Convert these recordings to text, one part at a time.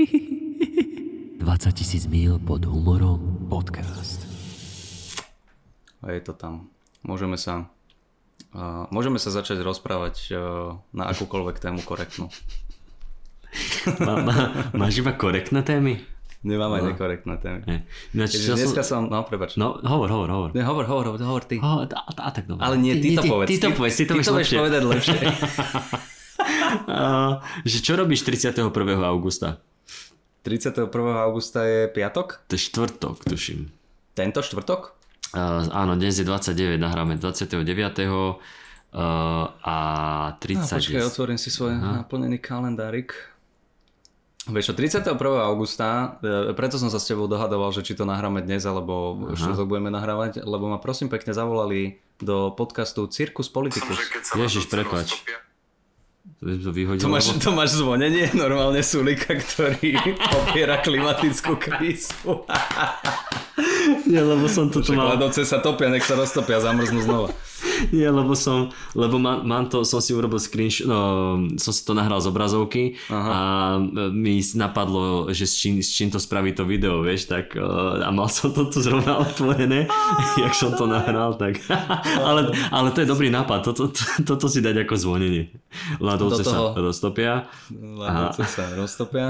20 tisíc mil pod humorom podcast. A je to tam. Môžeme sa, uh, môžeme sa začať rozprávať uh, na akúkoľvek tému korektnú. Má, má, máš iba korektné témy? Nemám aj nekorektné témy. Nie. Ináč, Keďže čo dneska som... som, no prepač. No, hovor, hovor, hovor. Ne, hovor, hovor, hovor, hovor ty. Oh, a, a, tak dobre. Ale nie, ty, to povedz. Ty, to povedz, ty to ty to vieš povedať lepšie. Uh, že čo robíš 31. augusta? 31. augusta je piatok? To je štvrtok, tuším. Tento štvrtok? Uh, áno, dnes je 29, nahráme 29. Uh, a 30. No, počkaj, otvorím si svoj naplnený kalendárik. Vieš čo, 31. augusta, e, preto som sa s tebou dohadoval, že či to nahráme dnes, alebo štvrtok budeme nahrávať, lebo ma prosím pekne zavolali do podcastu Circus Politicus. Ježiš, prepač. To by to vyhodil. To máš, lebo- to máš zvonenie, normálne Sulika, ktorý popiera klimatickú krízu. Nie, lebo som to tu mal... ľadovce sa topia, nech sa roztopia, zamrznú znova. Nie, lebo som, lebo mám, mám to, som si urobil screenshot, no, som si to nahral z obrazovky Aha. a mi napadlo, že s čím, s čím to spraví to video, vieš, tak uh, a mal som to tu zrovna otvorené, jak som to nahral, tak ale, ale to je dobrý nápad, toto, to, toto si dať ako zvonenie. Ľadovce Do sa roztopia. Ľadovce sa roztopia.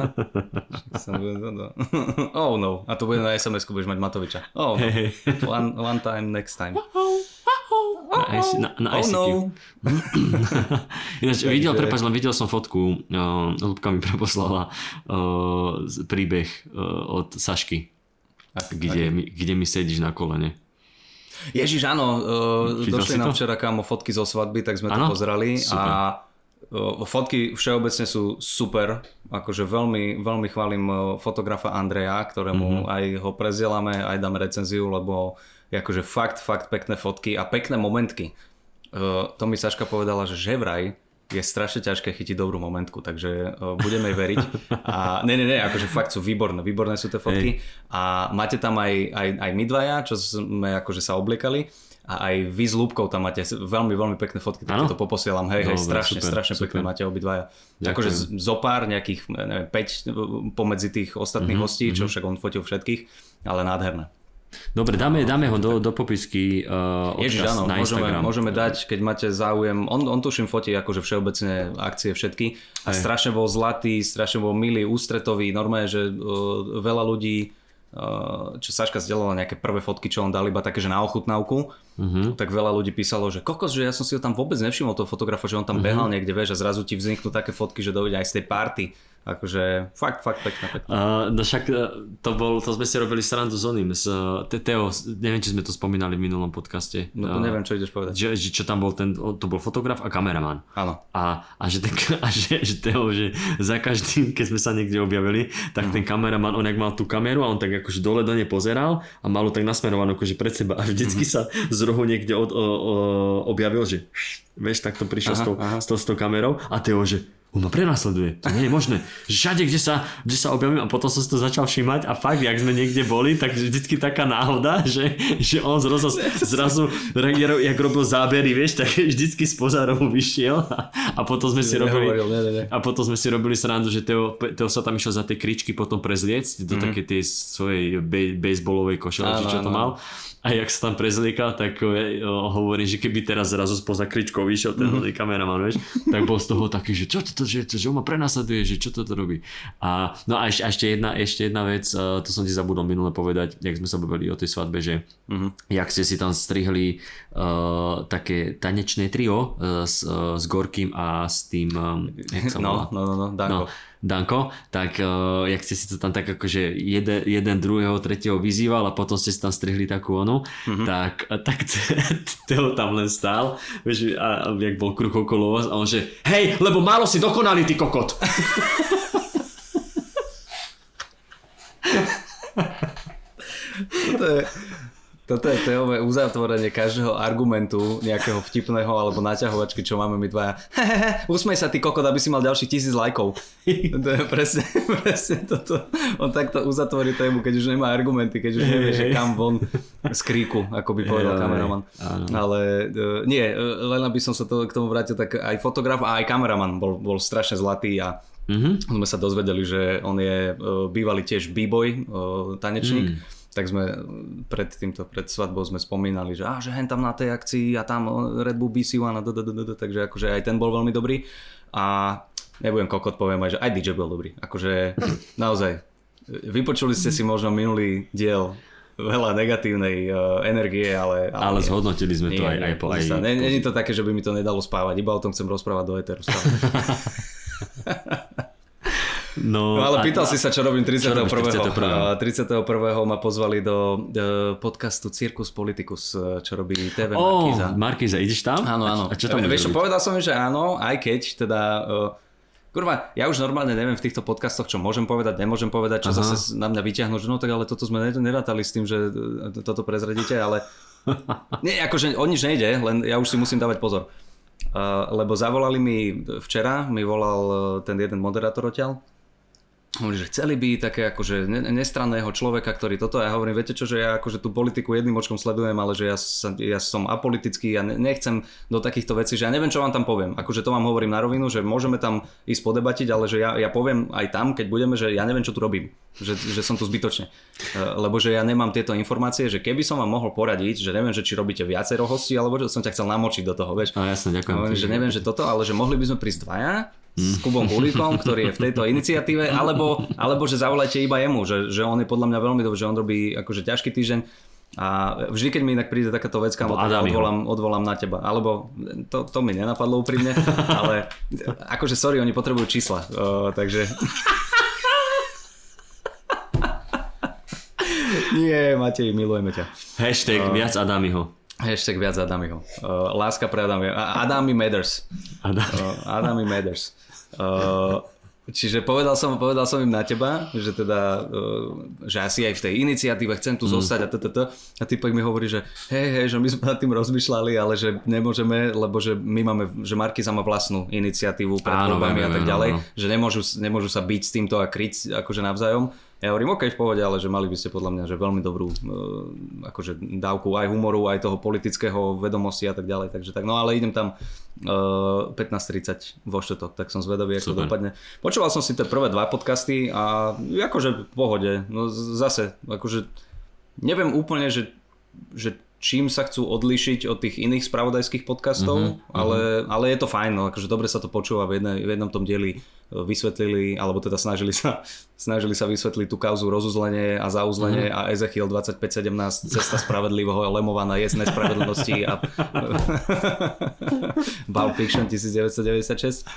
No, no. Oh no, a to bude na SMS-ku, budeš mať Matoviča. Oh no. One, one time, next time. Na, IC, na, na Oh ICQ. no. Ináč, videl, prepáč, len videl som fotku, uh, Lubka mi preposlala uh, príbeh uh, od Sašky, Ak- kde, mi, kde mi sedíš na kolene. Ježiš, áno, uh, Čítal došli nám to? včera kámo fotky zo svadby, tak sme Áno? to pozerali Super. a uh, fotky všeobecne sú super, akože veľmi, veľmi chválim uh, fotografa Andreja, ktorému Mhm. aj ho prezielame, aj dáme recenziu, lebo akože fakt, fakt pekné fotky a pekné momentky. Uh, to mi Saška povedala, že že vraj je strašne ťažké chytiť dobrú momentku, takže uh, budeme jej veriť. A ne, ne, ne, akože fakt sú výborné, výborné sú tie fotky. A máte tam aj, aj, aj my dvaja, čo sme akože sa obliekali. A aj vy s Lúbkou tam máte veľmi, veľmi pekné fotky, tak to poposielam. Hej, hej, Dobre, strašne, super, strašne super. pekné máte obidvaja. Ďakujem. Akože z- zopár nejakých, neviem, 5 pomedzi tých ostatných Mhm, hostí, čo však on fotil všetkých, ale nádherné. Dobre, dáme, dáme ho do, do popisky uh, Ježiš, áno, na môžeme, Instagram. môžeme dať, keď máte záujem. On, on tuším fotí akože všeobecne akcie všetky. A Hej. strašne bol zlatý, strašne bol milý, ústretový. Normálne, že uh, veľa ľudí, uh, čo Saška zdieľala nejaké prvé fotky, čo on dal iba také, že na ochutnávku, Mhm. tak veľa ľudí písalo, že kokos, že ja som si ho tam vôbec nevšimol, toho fotografa, že on tam behal niekde, vieš, a zrazu ti vzniknú také fotky, že dojde aj z tej party. Akože fakt, fakt pekné. Uh, no však uh, to, bol, to sme si robili srandu s oným, s uh, Te- Teo, neviem, či sme to spomínali v minulom podcaste. No to Uh, neviem, čo ideš povedať. Že, že čo tam bol ten, to bol fotograf a kameraman. Áno. A, a, že, ten, a že, že, Teo, že za každým, keď sme sa niekde objavili, tak ten kameraman, on jak mal tú kameru a on tak akože dole do nej pozeral a mal ju tak nasmerovanú akože pred seba a vždycky sa z rohu niekde od, o, o, objavil, že vieš, tak to prišiel s, tou, s, tou, s tou kamerou a Teo, že on ma prenasleduje, to nie je možné. Všade, kde sa, kde sa objavím a potom som si to začal všímať a fakt, jak sme niekde boli, tak vždycky taká náhoda, že, že on zrazu, zrazu jak robil zábery, vieš, tak vždycky z pozárovu vyšiel a, a potom sme si robili Nehovoril, ne, ne, ne. a potom sme si robili srandu, že Teo, Teo sa tam išiel za tie kričky potom prezliecť do mm-hmm. také tej svojej bej, bejsbolovej košele, čo to áno. A jak sa tam prezliekal, tak e, o, hovorím, že keby teraz zrazu spoza kričkou vyšiel ten mm-hmm. kameraman, vieš, tak bol z toho taký, že čo toto, že, že on ma prenasleduje, že čo toto robí. A, no a ešte, a ešte, jedna, ešte jedna vec, e, to som ti zabudol minule povedať, jak sme sa bavili o tej svadbe, že mm-hmm. jak ste si tam strihli uh, také tanečné trio uh, s, uh, s Gorkým a s tým, um, jak sa volá? No, no, no, no, Danko. No, Danko, tak uh, jak ste si to tam tak akože jeden, jeden druhého, tretieho vyzýval a potom ste si tam strihli takú onu, mm-hmm. tak, tak Teo tam len stál, vieš, a, a jak bol kruh okolo vás a on že hej, lebo málo si dokonalý, ty kokot. Toto je, toto je Teové uzatvorenie každého argumentu nejakého vtipného alebo naťahovačky, čo máme my dvaja. Hehehe, usmej sa ty kokot, aby si mal ďalších tisíc lajkov. To je presne, presne toto. On takto uzatvorí tému, keď už nemá argumenty, keď už nevie, že kam von z kríku, ako by povedal kameraman. Ale uh, nie, uh, len aby som sa to, k tomu vrátil, tak aj fotograf a aj kameraman bol, bol strašne zlatý a Mhm. sme sa dozvedeli, že on je uh, bývalý tiež b-boy, uh, tanečník. Mm. Tak sme pred týmto, pred svadbou sme spomínali, že, á, že hen tam na tej akcii a tam Red Bull BC1 a dadadadada, takže akože aj ten bol veľmi dobrý. A nebudem kokot, poviem aj, že aj DJ bol dobrý. Akože naozaj, vypočuli ste si možno minulý diel veľa negatívnej uh, energie, ale... Ale zhodnotili sme to aj, aj po... Aj, nie, nie, nie je to také, že by mi to nedalo spávať, iba o tom chcem rozprávať do eteru. No, No ale a- pýtal si sa, čo robím 31. Čo robíš 31.? A 31. ma pozvali do e, podcastu Circus Politicus, e, čo robí TV Ó, Markíza. Markíza, ideš tam? Áno, áno. A čo tam E, Vieš povedal som že áno, aj keď teda... Uh, kurva, ja už normálne neviem v týchto podcastoch, čo môžem povedať, nemôžem povedať, čo Aha. zase na mňa vyťahnú, že no tak ale toto sme ne- nerátali s tým, že e, toto prezradíte, ale... Nie, akože o nič nejde, len ja už si musím dávať pozor. Uh, lebo zavolali mi včera, mi volal ten jeden moderátor odtiaľ, Hovorí, že chceli by také akože ne- nestranného človeka, ktorý toto, a ja hovorím, viete čo, že ja akože tú politiku jedným očkom sledujem, ale že ja, sa, ja som apolitický, ja ne- nechcem do takýchto vecí, že ja neviem, čo vám tam poviem. Akože to vám hovorím na rovinu, že môžeme tam ísť podebatiť, ale že ja, ja poviem aj tam, keď budeme, že ja neviem, čo tu robím. Že, že som tu zbytočne. E, Lebo že ja nemám tieto informácie, že keby som vám mohol poradiť, že neviem, že či robíte viacero hostí, alebo že som ťa chcel namočiť do toho, vieš. No jasne, ďakujem. Hovorím, že neviem, že toto, ale že mohli by sme prísť dvaja s Kubom Hulíkom, ktorý je v tejto iniciatíve, alebo, alebo že zavolajte iba jemu, že, že on je podľa mňa veľmi dobrý, že on robí akože ťažký týždeň a vždy, keď mi inak príde takáto vec, kamo, tak Adamiho. odvolám, odvolám na teba. Alebo to, to mi nenapadlo úprimne, ale akože sorry, oni potrebujú čísla, uh, takže... Nie, Matej, milujeme ťa. Hashtag viac Adamiho. Hashtag viac Adamiho. Uh, láska pre Adami. A- Adami matters. Adam. Uh, Adami matters. Uh, čiže povedal som, povedal som im na teba, že teda, uh, že asi aj v tej iniciatíve chcem tu zostať a ttt. A typek mi hovorí, že hej, hej, že my sme nad tým rozmýšľali, ale že nemôžeme, lebo že my máme, že Markiza má vlastnú iniciatívu pred Áno, voľbami a tak ďalej, áno. že nemôžu, nemôžu sa byť s týmto a kryť akože navzájom. Ja hovorím, OK, v pohode, ale že mali by ste podľa mňa že veľmi dobrú uh, akože dávku aj humoru, aj toho politického vedomosti a tak ďalej. Takže tak, no ale idem tam uh, 15.30 vo štotok, tak som zvedavý, ako to Super. dopadne. Počúval som si tie prvé dva podcasty a akože v pohode, no zase, akože neviem úplne, že, že čím sa chcú odlišiť od tých iných spravodajských podcastov, mm-hmm, ale, ale je to fajn, no, akože dobre sa to počúva, v, jednej, v jednom tom dieli e, vysvetlili, alebo teda snažili sa, snažili sa vysvetliť tú kauzu rozuzlenie a zauzlenie mm-hmm. a Ezechiel 2517 cesta spravedlivého Lemova na jesť nespravedlnosti a Pulp Fiction 1996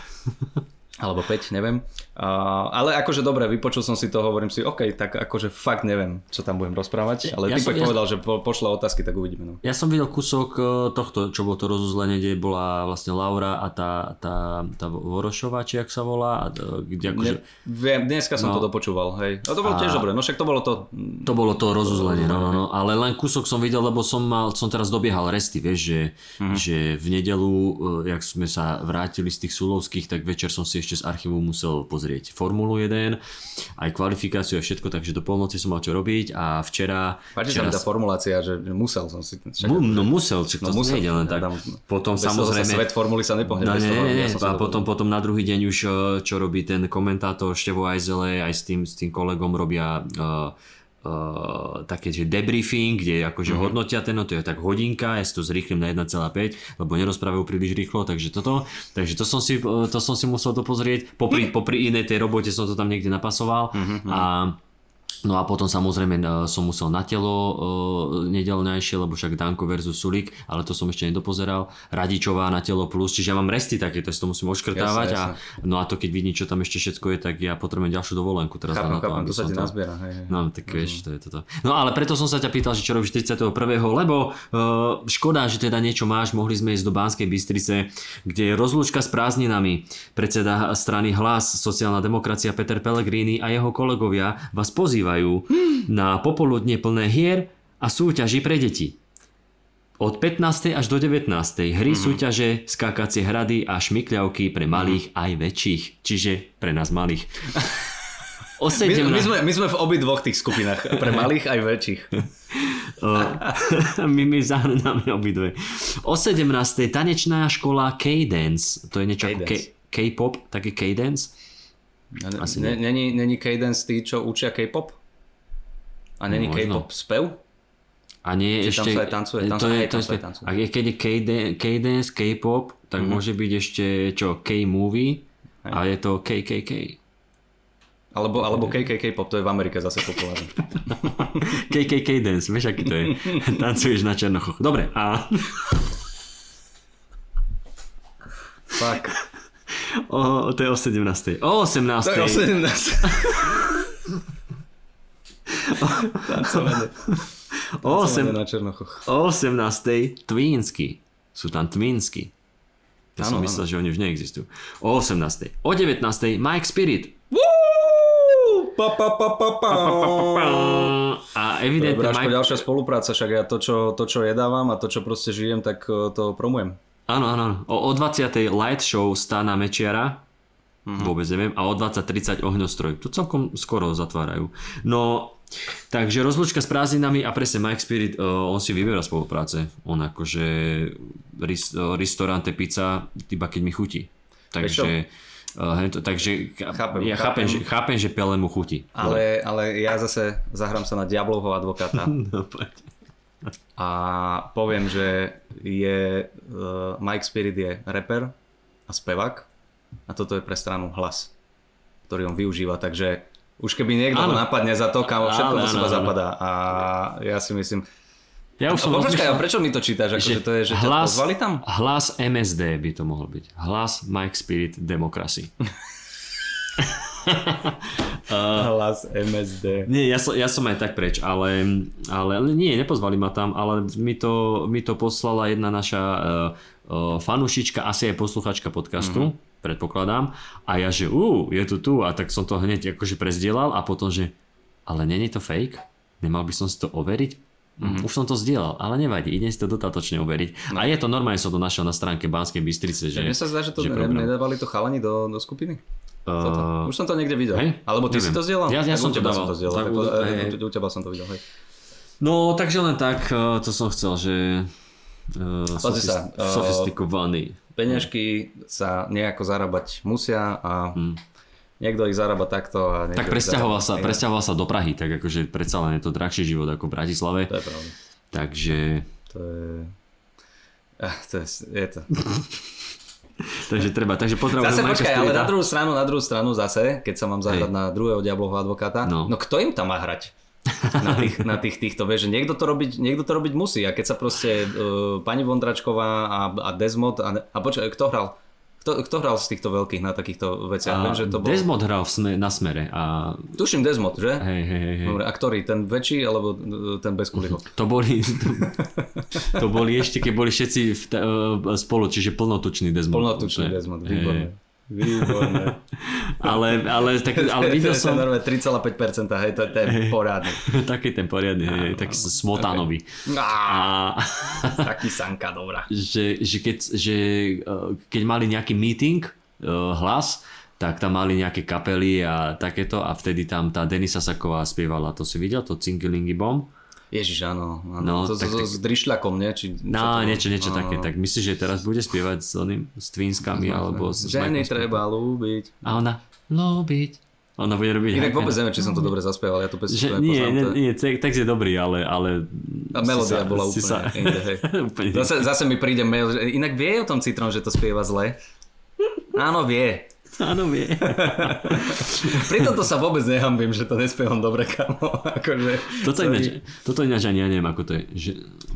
alebo 5, neviem. Uh, ale akože dobre, vypočul som si to, hovorím si, OK, tak akože fakt neviem, čo tam budem rozprávať, ale Ja typek ja- povedal, že po, pošle otázky, tak uvidíme. No. Ja som videl kúsok e, tohto, čo bolo to rozuzlenie, kde bola vlastne Laura a tá, tá, tá Vorošová, či jak sa volá, a, e, kde akože... Ne, viem, dneska som No. to dopočúval, hej. A to bolo A- tiež dobre, no však to bolo to... To bolo to rozuzlenie, no, no, no, ale len kúsok som videl, lebo som mal, som teraz dobiehal resty, vieš, že, Mhm. že v nedelu, e, jak sme sa vrátili z tých Sulovských, tak večer som si ešte z archívu musel pozrieť Formulu 1, aj kvalifikáciu a všetko, takže do polnoci som mal čo robiť a včera... Páči sa mi včera tá formulácia, že, musel som si... Však, Mu, no musel, či to No musel, nejde len tak. ja tam- potom toho sa samozrejme... svet formuly sa nepohne. No, nie, nie, nie. ja A to potom, potom na druhý deň už, eh, čo robí ten komentátor Števo Ajzele, aj s tým, s tým kolegom robia uh, uh, také, že debriefing, kde akože Mhm. mm-hmm. hodnotia ten, no to je tak hodinka, ja si to zrýchlim na 1,5, lebo nerozprávajú príliš rýchlo, takže toto. Takže to som si, eh, to som si musel dopozrieť. Popri, popri inej tej robote som to tam niekde napasoval. Mhm, A No a potom samozrejme e, som musel na telo e, nedelňajšie, lebo však Danko versus Sulik, ale to som ešte nedopozeral. Radičová na telo plus, čiže ja mám resty také, to si to musím oškrtávať. Jasne, A, no a to keď vidím, čo tam ešte všetko je, tak ja potrebujem ďalšiu dovolenku teraz Chápem, na to, chápem, aby to sa ti nazbiera. Hej, hej. No tak vieš, to je toto. No ale preto som sa ťa pýtal, že čo robíš 41. lebo uh, škoda, že teda niečo máš, mohli sme ísť do Banskej Bystrice, kde je rozlúčka s prázdninami. Predseda strany Hlas, sociálna demokracia Peter Pellegrini a jeho kolegovia vás pozývajú na popoludne plné hier a súťaži pre deti. Od 15. až do 19. hry, súťaže, skákacie hrady a šmykľavky pre malých aj väčších. Čiže pre nás malých. O My, 17. my, sme, my sme v obi dvoch tých skupinách, pre malých aj väčších. my, my zahrnáme obidve. O 17. tanečná škola K-Dance. To je niečo ako K-Dance. K- K-pop, taký K-Dance. Asi není, není Cadence tí, čo učia K-pop? A není Možno. K-pop spev? A nie je Či tam ešte... sa aj tancuje? Tam to sa- je, to tam je, sa aj tancuje. je, keď je K-dance, K-pop, tak Mhm. môže byť ešte čo, K-movie a je to KKK. Alebo, alebo KKK pop, to je v Amerike zase populárne. KKK dance, vieš aký to je? Tancuješ na černochoch. Dobre, a Fuck. o, to je o 17. O 18. To je o 17. Tancovanie. o, Tancovanie 8, na Černochoch. o 18. Twinsky. Sú tam Twinsky. Ja som Áno, myslel, že oni už neexistujú. O 18. O 19. Mike Spirit. Woo! Pa, pa, pa, pa, pa. A evidentne Bráško, Mike... ďalšia spolupráca, však ja to čo, to, čo jedávam a to, čo proste žijem, tak eh, to promujem. Áno, áno. O, o 20. light show Stana Mečiara. Mhm. Vôbec neviem. A o 20.30 ohňostroj. To celkom skoro zatvárajú. No, takže rozlúčka s prázdninami a presne Mike Spirit, uh, on si vyberá spolupráce. On akože ris, uh, ristorante pizza, iba keď mi chutí. Takže, uh, hej, to, takže Chápem, ja chápem, chápem. že, chápem, že Pele mu chutí. Ale, ale ja zase zahrám sa na Diablovho advokáta No, a poviem, že je uh, Mike Spirit je rapper a spevák a toto je pre stranu hlas, ktorý on využíva, takže už keby niekto Áno. napadne za to, kam všetko Áno, seba áno, zapadá a ja si myslím... Ja už som počkaj, a prečo mi to čítaš? Akože to je, že hlas, pozvali tam? hlas MSD by to mohol byť. Hlas Mike Spirit Democracy. Hlas MSD. Nie, ja som, ja som aj tak preč, ale, ale nie, nepozvali ma tam, ale mi to, mi to poslala jedna naša uh, uh, fanúšička, asi aj posluchačka podcastu, mm-hmm. Predpokladám. A ja, že ú, je tu tu, a tak som to hneď akože prezdielal a potom, že ale není to fake? Nemal by som si to overiť? Mm-hmm. Už som to zdieľal, ale nevadí, idem si to dodatočne overiť. No. A je to normálne, som to našiel na stránke Banskej Bystrice, že... Mne sa zdá, že to že ne, program. nedávali to chalani do, do skupiny. Uh, Už som to niekde videl. hej? Alebo ty si Neviem. to zdieľal? Ja- ja Tak som to dával. som to zdieľal. Tak Tak, u- u, hej, u, teba som to videl, hej. No, takže len tak, uh, to som chcel, že... Uh, Pozri sa, uh, sofistikovaný. Peňažky sa nejako zarábať musia a niekto ich zarába takto a Tak presťahoval sa, inak. presťahoval sa do Prahy, tak akože predsa len je to drahší život ako v Bratislave. To je pravda. Takže, To je... Ah, to je, je to. takže treba, takže potrebujem Zase počkaj, ale na druhú stranu, na druhú stranu zase, keď sa mám zahrať Hej. na druhého diablovho advokáta, no. no kto im tam má hrať? Na tých, na tých týchto, vieš, že niekto to robiť, niekto to robiť musí a keď sa proste uh, pani Vondračková a, a Desmod a, a počkaj, kto hral? Kto, kto hral z týchto veľkých na takýchto veciach? A Viem, že to bol... Desmond hral sme, na smere a Tuším Desmod, že? hej, hej, hej. Dobre, a ktorý? Ten väčší alebo uh, ten bez kuliho? To boli, to, to boli ešte, keď boli všetci v, ta- e, spolu, čiže plnotučný Desmond. Plnotučný. Desmond, Hej, výborné. Ale, ale, tak, ale videl som... normálne 3,5%, hej, to je ten porádny. taký ten poriadny, hej, taký smotánový. Á, A taký sanka, dobrá. že, že, keď, že eh, keď mali nejaký meeting, eh, hlas, tak tam mali nejaké kapely a takéto a vtedy tam tá Denisa Saková spievala. To si videl? To Cingilingy Bomb? Ježiš, áno. áno. No, to, tak- so, tak- s drišľakom, nie? Či, No, to- niečo, niečo no, také. no. Tak myslíš, že teraz bude spievať s, oným, s Twinskami alebo s, Ženy treba lúbiť. A ona, lúbiť. Ona bude robiť... Inak vôbec neviem, či som to dobre zaspieval, ja to pesničku nie, nie, to nie, te- text je dobrý, ale... ale A melódia sa- bola úplne sa- inde, hej. úplne Zase, zase mi príde mail, že inak vie o tom Citrón, že to spieva zle? Áno, vie. Áno, vie. Pri tomto sa vôbec nehambím, že to nespievam dobre, kamo. Akože, Toto sorry. ináč, toto ináč ani ja neviem, ako to je. Že,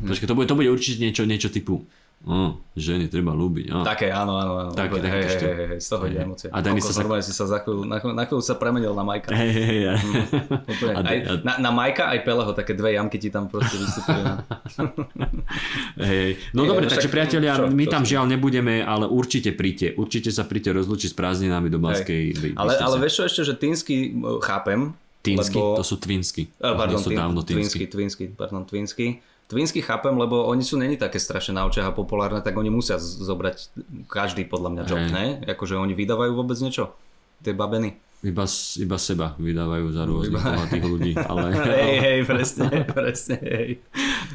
počkaj, to bude, to bude určite niečo, niečo typu oh, ženy treba ľúbiť. Oh. Také, áno, áno, áno. Také, Úplne, také hej, hej, hej, hej, z toho ide Hej. emócie. A Kokos, sa- normálne si sa za chvíľu, na, chvíľu- na chvíľu sa premenil na Majka. Hej, hej, hej. Úplne. A de- Aj, a- na, na Majka aj Peleho, také dve jamky ti tam proste vystúpili. Hej. No Nie, dobre, no takže však- priatelia, čo- my čo tam si- žiaľ nebudeme, ale určite príďte. Určite sa príďte rozlučiť s prázdninami do Banskej By- ale, ale vieš čo ešte, že Tínsky uh, chápem. Tínsky, lebo... to sú twinsky. Eh, Pardon, sú dávno Twinsky. Twinsky, pardon, Twinsky. Twinsky chápem, lebo oni sú není také strašne na očiach a populárne, tak oni musia zobrať každý podľa mňa job, ne? Akože oni vydávajú vôbec niečo, tie babeny. Iba, iba seba vydávajú za rôznych bohatých ľudí. Ale, Hej, hej, presne, presne, hej.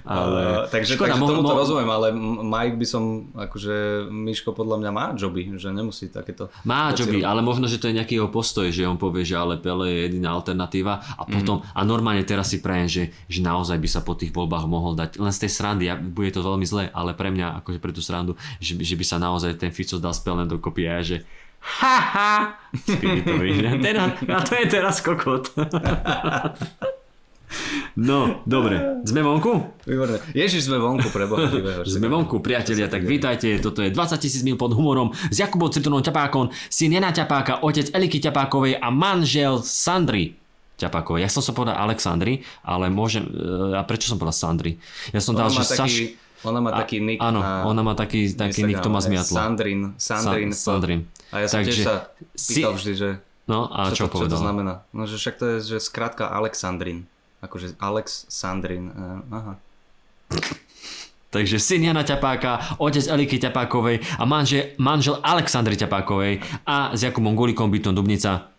Ale- Ale, takže, Škoda, takže mo- tomu to mo- rozumiem, ale Mike by som, akože Miško podľa mňa má joby, že nemusí takéto... Má veci čo by, robiť. ale možno, že to je nejaký jeho postoj, že on povie, že ale Pele je jediná alternatíva a potom, Mhm. a normálne teraz si prajem, že, že naozaj by sa po tých voľbách mohol dať, len z tej srandy, ja, bude to veľmi zle, ale pre mňa, akože pre tú srandu, že, že by sa naozaj ten Fico dal s Pelem dokopy a ja, že ha ha, spiritový, že teraz, a to je teraz kokot. No, dobre. Sme vonku? Výborné. Ježiš, sme vonku pre Boha živého. Sme vonku, priatelia, tak vítajte. Toto je 20 tisíc mil pod humorom s Jakubom Citronom Ťapákom, syn Jana Ťapáka, otec Eliky Ťapákovej a manžel Sandry Ťapákovej. Ja som sa povedal Alexandry, ale môžem... e, A prečo som povedal Sandry? Ja som dal, Ona má že Saš... taký, ona má taký nick áno, na ona má taký, taký nick, to Instagrame, zmiatlo. Sandrin, Sandrin. Sa- Sandrin. A ja som tiež Takže sa si- pýtal vždy, že No a čo, čo, to, čo to znamená. No, že však to je, že skrátka Alexandrin. Akože Alex Sandrin. eh, Aha. Takže syn Jana Ťapáka, otec Eliky Ťapákovej a manžel, manžel Alexandry Ťapákovej a s Jakubom Gulikom bytom Dubnica.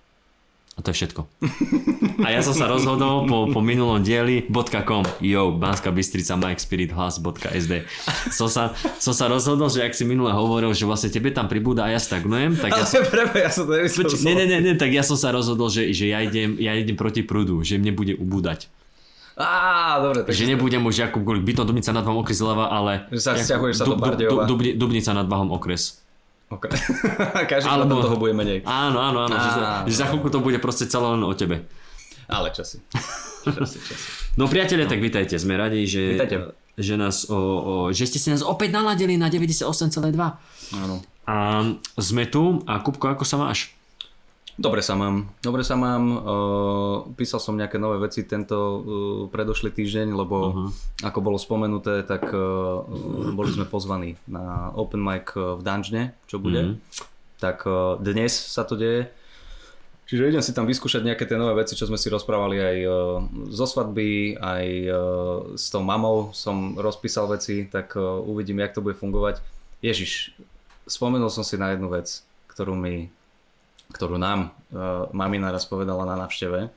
A to je všetko. A ja som sa rozhodol po, po minulom dieli .com yo, Banská Bystrica, Mike Spirit, hlas.sd som sa, som sa rozhodol, že ak si minule hovoril, že vlastne tebe tam pribúda a ja stagnujem, tak ja Ale prebe, ja som to nemyslel. Nie, nie, nie, nie, tak ja som sa rozhodol, že, že ja, idem, ja idem proti prúdu, že mne bude ubúdať. Á, dobre, tak Že nebudem už Jakub Gulik, bytom Dubnica nad Váhom okres zľava, ale... Že sa sťahuješ sa do Bardejova. Dubni- Dubnica nad Váhom okres. Okay. Každý Alebo- toho bude menej. Áno, áno, áno, že, za, že za chvíľku to bude proste celé len o tebe. Ale časy. časy, časy. No priatelia, tak vítajte, sme radi, že, Vítajte. že, nás o, o, že ste si nás opäť naladili na 98,2. Áno. A sme tu a Kupko, ako sa máš? Dobre sa mám. Dobre sa mám. Uh, písal som nejaké nové veci tento uh, predošlý týždeň, lebo uh-huh. ako bolo spomenuté, tak uh, boli sme pozvaní na open mic v Danžne, čo bude. Uh-huh. Tak uh, dnes sa to deje. Čiže idem si tam vyskúšať nejaké tie nové veci, čo sme si rozprávali aj uh, zo svadby, aj uh, s tou mamou som rozpísal veci, tak uh, uvidím, jak to bude fungovať. Ježiš, spomenul som si na jednu vec, ktorú mi ktorú nám uh, mamina raz povedala na návšteve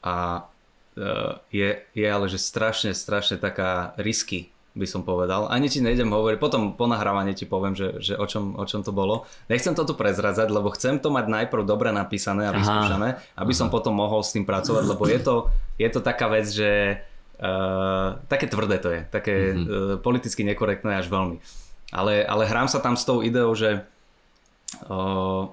a uh, je, je ale že strašne, strašne taká risky by som povedal. Ani ti nejdem hovoriť, potom po nahrávaní ti poviem, že, že o, čom, o čom to bolo. Nechcem to tu prezradzať, lebo chcem to mať najprv dobre napísané a vyskúšané, aby som potom mohol s tým pracovať, lebo je to, je to taká vec, že uh, také tvrdé to je, také Mhm. mm-hmm. uh, politicky nekorektné až veľmi. Ale, ale hrám sa tam s tou ideou, že uh,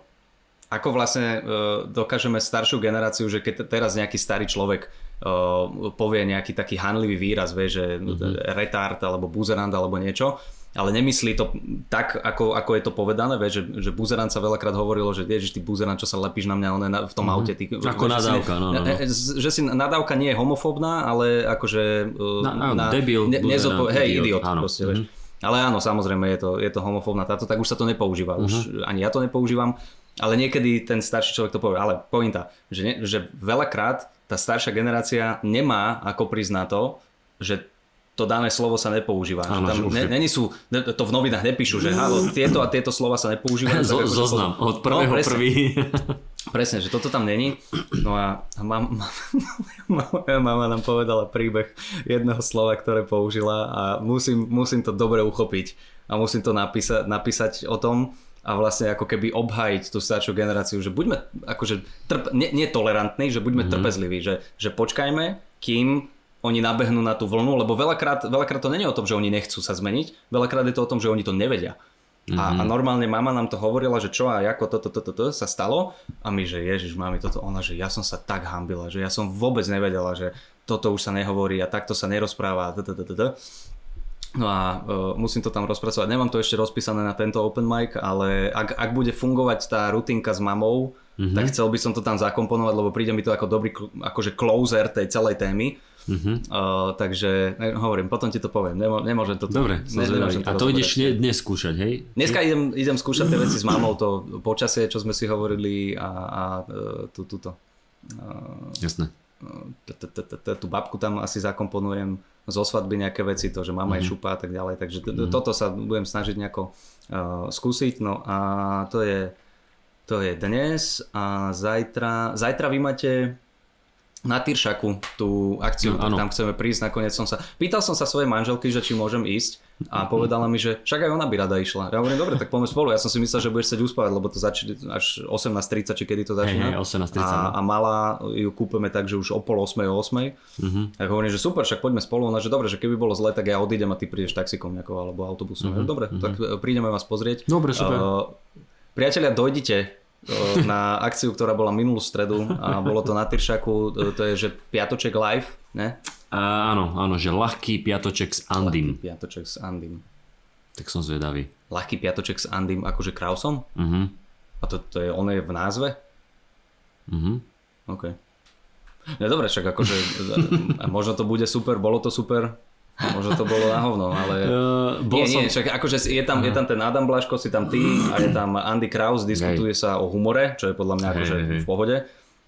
ako vlastne uh, dokážeme staršiu generáciu, že keď teraz nejaký starý človek uh, povie nejaký taký hanlivý výraz, vie, že mm-hmm. retard alebo buzerant alebo niečo, ale nemyslí to tak, ako, ako je to povedané, vie, že, že buzerant sa veľakrát hovorilo, že ježiš, ty buzerant, čo sa lepíš na mňa on na, v tom mm-hmm. aute. Ty, Ako že si nadávka, no, no, no. e, Že si nadávka nie je homofóbna, ale akože... Na- áno, debil, buzerant, hej, idiot, idiot, áno. proste, vieš. Ale áno, samozrejme je to, je to homofóbna táto, tak už sa to nepoužíva. Už Mhm. ani ja to nepoužívam. Ale niekedy ten starší človek to povie. Ale pointa, že, ne, že veľakrát tá staršia generácia nemá ako prísť na to, že to dané slovo sa nepoužíva. Áno, tam ne, není sú, to v novinách nepíšu, že halo, tieto a tieto slova sa nepoužívajú. Zo, tak akože zoznam, od prvého no, presne, prvý. Presne, že toto tam není. No a mam, mam, moja mama nám povedala príbeh jedného slova, ktoré použila a musím, musím to dobre uchopiť a musím to napísať, napísať o tom a vlastne ako keby obhajiť tú staršiu generáciu, že buďme akože trp, ne, netolerantní, že buďme mm-hmm. trpezliví, že, že počkajme, kým oni nabehnú na tú vlnu, lebo veľakrát, veľakrát to není o tom, že oni nechcú sa zmeniť, veľakrát je to o tom, že oni to nevedia. A, Mhm. a normálne mama nám to hovorila, že čo a ako toto, toto, toto sa stalo a my, že ježiš, mami, toto, ona, že ja som sa tak hambila, že ja som vôbec nevedela, že toto už sa nehovorí a takto sa nerozpráva a toto, toto, toto. No a uh, musím to tam rozpracovať. Nemám to ešte rozpísané na tento open mic, ale ak, ak bude fungovať tá rutinka s mamou, mm-hmm. tak chcel by som to tam zakomponovať, lebo príde mi to ako dobrý akože closer tej celej témy. Mhm. Uh, takže ne, hovorím, potom ti to poviem. Nemo, nemôžem to Dobre, som zvedavý. A to ideš ne, dnes skúšať, hej? Dneska idem, idem skúšať tie veci s mamou, to počasie, čo sme si hovorili a, a e, tú, túto. Jasné. tú babku tam asi zakomponujem zo svadby nejaké veci, to, že mama je šupa a tak ďalej, takže t- t- toto sa budem snažiť nejako uh, skúsiť, no a to je To je dnes. A zajtra, zajtra vy máte na Tyršaku tú akciu, No, tam chceme prísť, nakoniec som sa... Pýtal som sa svojej manželky, že či môžem ísť a povedala mi, že však aj ona by rada išla. Ja hovorím, dobre, tak poďme spolu. Ja som si myslel, že budeš chcieť uspávať, lebo to začne až 18.30, či kedy to začína. hej, 18:30, A, no. a malá ju kúpeme tak, že už o pol 8, o 8. Mhm. Tak hovorím, že super, však poďme spolu. Ona, že dobre, že keby bolo zle, tak ja odídem a ty prídeš taxikom nejakou alebo autobusom. Mhm, Ja, dobre, tak e, prídeme vás pozrieť. Dobre, super. Uh, priatelia, dojdite na akciu, ktorá bola minulú stredu a bolo to na Tyršaku, uh, to je, že piatoček live, ne? A, áno, áno, že ľahký piatoček s Andym. Piatoček s Andym. Tak som zvedavý. Ľahký piatoček s Andym, akože Krausom? Mhm. A to, to je, on je v názve? Mhm. OK. No dobre, však akože a možno to bude super, bolo to super, možno to bolo na hovno, ale... Uh, bol nie, som... nie, však akože je tam, je tam ten Adam Blaško, si tam ty a je tam Andy Kraus, diskutuje sa o humore, čo je podľa mňa akože hej. v pohode.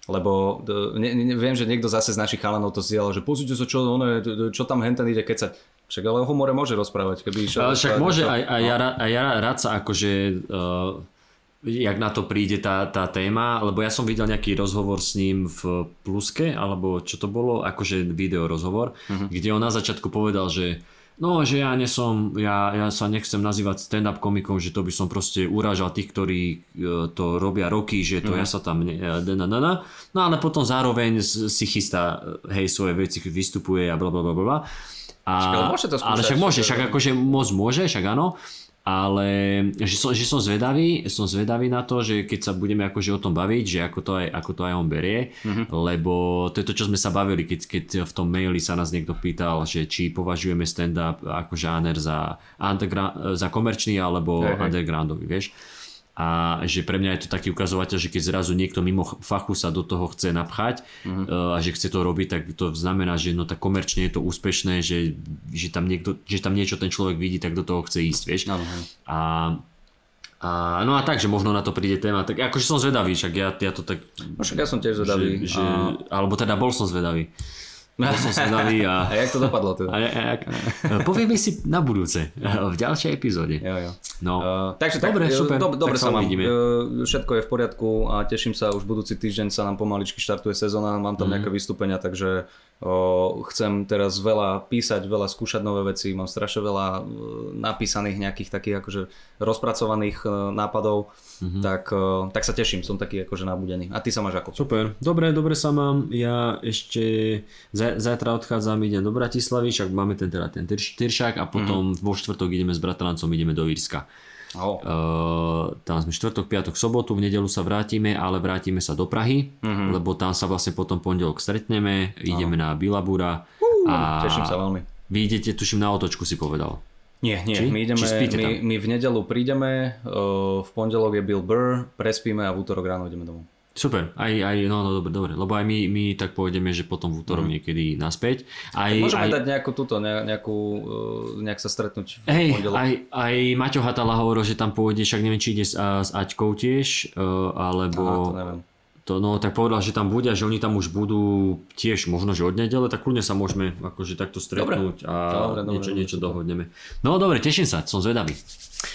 Lebo d- ne, ne, viem, že niekto zase z našich chalanov to zdieľal, že pozrite sa, čo, d- d- čo tam henten ide kecať. Však ale o humore môže rozprávať, keby išiel... Ale však môže, aj, aj, ja, ra- aj ja rád sa akože, uh, jak na to príde tá, tá téma, lebo ja som videl nejaký rozhovor s ním v Pluske, alebo čo to bolo, akože video rozhovor, uh-huh. kde on na začiatku povedal, že no, že ja nesom, ja, ja sa nechcem nazývať stand-up komikom, že to by som proste urážal tých, ktorí e, to robia roky, že to ja sa tam ne, e, na, na, na. no ale potom zároveň si chystá e, hej svoje veci, vystupuje a bla bla bla bla, bla. A, Však, ale môže to skúšať, ale však môže, však- akože môcť môže, však áno, ale že som, že som zvedavý, som zvedavý na to, že keď sa budeme akože o tom baviť, že ako to aj, ako to aj on berie, Mhm. lebo to je to, čo sme sa bavili, keď, keď v tom maili sa nás niekto pýtal, že či považujeme stand-up ako žáner za, za komerčný alebo Hej, hej. undergroundový, vieš. A že pre mňa je to taký ukazovateľ, že keď zrazu niekto mimo fachu sa do toho chce napchať Mhm. uh, a že chce to robiť, tak to znamená, že no tak komerčne je to úspešné, že, že, tam, niekto, že tam niečo ten človek vidí, tak do toho chce ísť, vieš. Áno. A, a no a tak, že možno na to príde téma, tak akože som zvedavý, však ja, ja to tak... No však ja som tiež zvedavý. Že, že, a... alebo teda bol som zvedavý. Som zvedavý a... a jak to dopadlo teda? A, a, a, povieme si na budúce, v ďalšej epizóde. Jo, jo. No, Uh, takže Dobre, tak, super, Do, dobre tak sa mám. Uh, všetko je v poriadku a teším sa, už budúci týždeň sa nám pomaličky štartuje sezóna, mám tam nejaké vystúpenia, takže chcem teraz veľa písať, veľa skúšať nové veci, mám strašne veľa uh, napísaných nejakých takých akože rozpracovaných uh, nápadov, Mhm. tak, uh, tak sa teším, som taký akože nabudený. A ty sa máš ako? Super, dobre, dobre sa mám. Ja ešte za, zajtra odchádzam, idem do Bratislavy, však máme ten, teda ten Tyrš- Tyršák a potom Mhm. vo štvrtok ideme s bratrancom, ideme do Írska. Oh. Uh, tam sme štvrtok, piatok, sobotu, v nedelu sa vrátime, ale vrátime sa do Prahy, Mhm. lebo tam sa vlastne potom pondelok stretneme, ideme na Bilabura a Teším sa veľmi. vy idete, tuším, na otočku si povedal. Nie, nie, Či? my ideme, Či my, my v nedelu prídeme, uh, v pondelok je Bill Burr, prespíme a v útorok ráno ideme domov. Super, aj, aj, no, no dobre, dobre, lebo aj my, my tak pôjdeme, že potom v útorok niekedy naspäť. Aj, Môžeme aj, dať nejakú túto, ne, nejakú, uh, nejak sa stretnúť v Hej, pondelok. aj, aj Maťo Hatala hovoril, že tam pôjde, však neviem, či ide s, s Aťkou tiež, uh, alebo... Aha, to neviem. To, no, tak povedal, že tam bude a že oni tam už budú tiež možno, že od nedele, tak kľudne sa môžeme akože takto stretnúť a Dobre, dobre, niečo, dobre, niečo super. dohodneme. No dobre, teším sa, som zvedavý.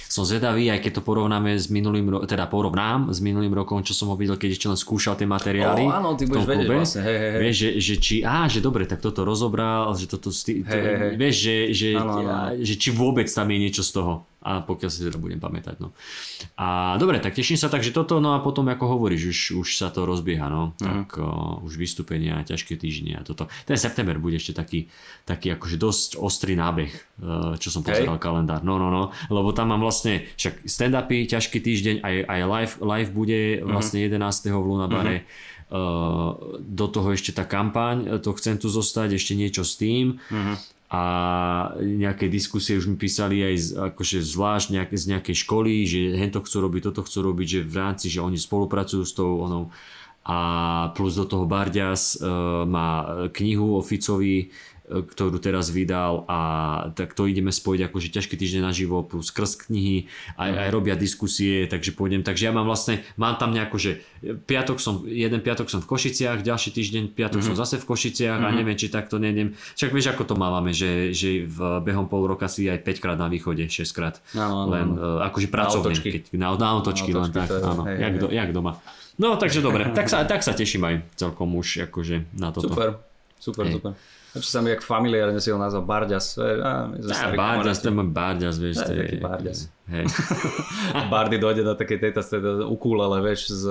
Som zvedavý, aj keď to porovnáme s minulým, ro- teda porovnám s minulým rokom, čo som ho videl, keď ešte len skúšal tie materiály. Ó, áno, ty budeš vedieť klube. vlastne, hej, hej, hej. Vieš, že, že či, á, že dobre, tak toto rozobral, že toto, sti, to, Hej, hej, hej. vieš, že, že, áno, áno. že či vôbec tam je niečo z toho. A pokiaľ si teda budem pamätať, no. A dobre, tak teším sa, takže toto, no a potom, ako hovoríš, už, už sa to rozbieha, no. Mhm. Tak o, už vystúpenia, ťažké týždne a toto. Ten september bude ešte taký, taký akože dosť ostrý nábeh, e, čo som pozeral kalendár. No, no, no, lebo tam mám vlastne, však stand-upy, ťažký týždeň, aj, aj live, live bude Mhm. vlastne 11. v Lunabare. Uh, do toho ešte tá kampaň, to chcem tu zostať, ešte niečo s tým. Mhm. A nejaké diskusie už mi písali aj akože zvlášť nejak, z nejakej školy, že hento chcú robiť, toto chcú robiť, že v rámci, že oni spolupracujú s tou onou. A plus do toho Bardias uh, má knihu o Ficovi, ktorú teraz vydal a tak to ideme spojiť akože ťažký týždeň naživo plus krst knihy, aj, aj robia diskusie, takže pôjdem, takže ja mám vlastne, mám tam nejako, že piatok som, jeden piatok som v Košiciach, ďalší týždeň piatok mm-hmm. som zase v Košiciach mm-hmm. a neviem, či takto nejdem, však vieš ako to máme, že, že v behom pol roka si aj 5 krát na východe, 6 krát, no, no, len no. akože pracovne, Na keď, na, na autočky, Na len autočky, tak, to je- áno, hej, jak, hej. do, jak doma. No takže dobre, tak sa, tak sa teším aj celkom už akože na toto. Super, super, Hej. super. Čo sa mi jak familiárne si ho nazval Barďas. á, my to je môj Bárďas, vieš, To to je Bárďas. Hej. Bardy dojde do takej tejto teda ukulele, vieš, z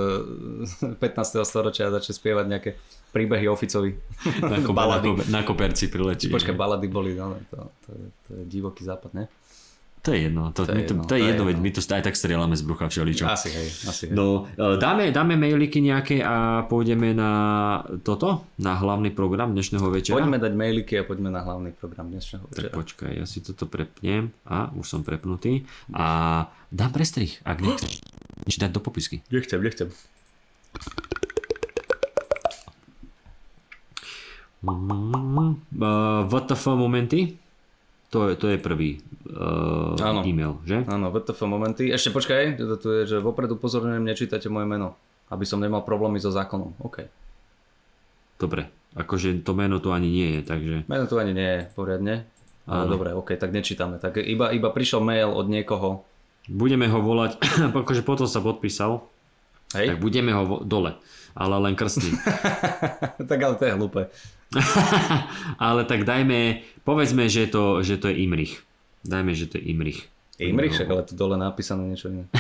15. storočia a začne spievať nejaké príbehy oficovi. Na, na, balady. kope, na koperci priletí. Počkaj, balady boli, no, to, to, je, to je divoký západ, ne? To je jedno, to, To je to, jedno, to je to je jedno, veď jedno. my to aj tak strieľame z brucha všeličo. Asi hej, asi hej. No, e, dáme, dáme mailiky nejaké a pôjdeme na toto, na hlavný program dnešného večera. Poďme dať mailiky a poďme na hlavný program dnešného Tak večera. počkaj, ja si toto prepnem a už som prepnutý a dám prestrih, ak nechceš nič dať do popisky. Nechcem, nechcem. Uh, WTF momenty, to je, to je prvý uh, Áno. e-mail, že? Áno, VTF momenty. Ešte počkaj, to tu je, že vopred upozorňujem, nečítajte moje meno, aby som nemal problémy so zákonom. OK. Dobre, akože to meno tu ani nie je, takže... Meno tu ani nie je poriadne. Ale Áno. dobre, OK, tak nečítame. Tak iba, iba prišiel mail od niekoho. Budeme ho volať, akože potom sa podpísal, Hej? tak budeme ho vo- dole, ale len krstný. tak ale to je hlúpe. ale tak dajme, povedzme, že to, že to je Imrich. Dajme, že to je Imrich. Imrich, však ale tu dole napísané niečo iné.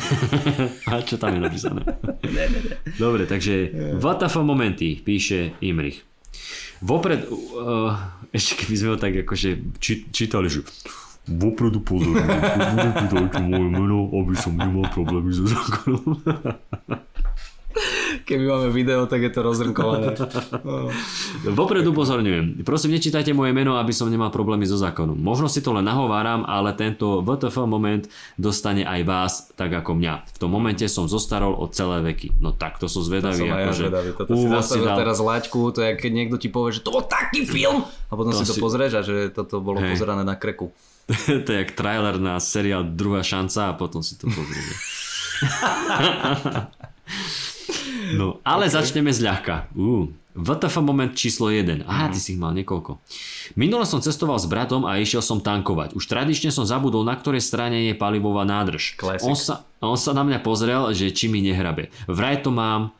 A čo tam je napísané? Dobre, takže WTF momenty, píše Imrich. Vopred, uh, ešte keby sme ho tak akože či, čítali, že vopredu pozorňujem, keď budete dať moje meno, aby som nemal problémy so zákonom. Keby máme video, tak je to rozrnkované. Vopred upozorňujem. Prosím, nečítajte moje meno, aby som nemal problémy so zákonom. Možno si to len nahováram, ale tento WTF moment dostane aj vás, tak ako mňa. V tom momente som zostarol o celé veky. No tak, to som To zvedavý. som aj ja akože zvedavý. Toto si dal- teraz laťku, to je keď niekto ti povie, že to bol taký film a potom To si to si- pozrieš a že toto bolo Hej. pozerané na kreku. to je jak trailer na seriál Druhá šanca a potom si to pozrieme. no, ale okay. začneme zľahka. Uh, VTF moment číslo 1. Aha, ty si ich mal niekoľko. Minule som cestoval s bratom a išiel som tankovať. Už tradične som zabudol, na ktorej strane je palivová nádrž. Classic. On sa, on sa na mňa pozrel, že či mi nehrabe. Vraj to mám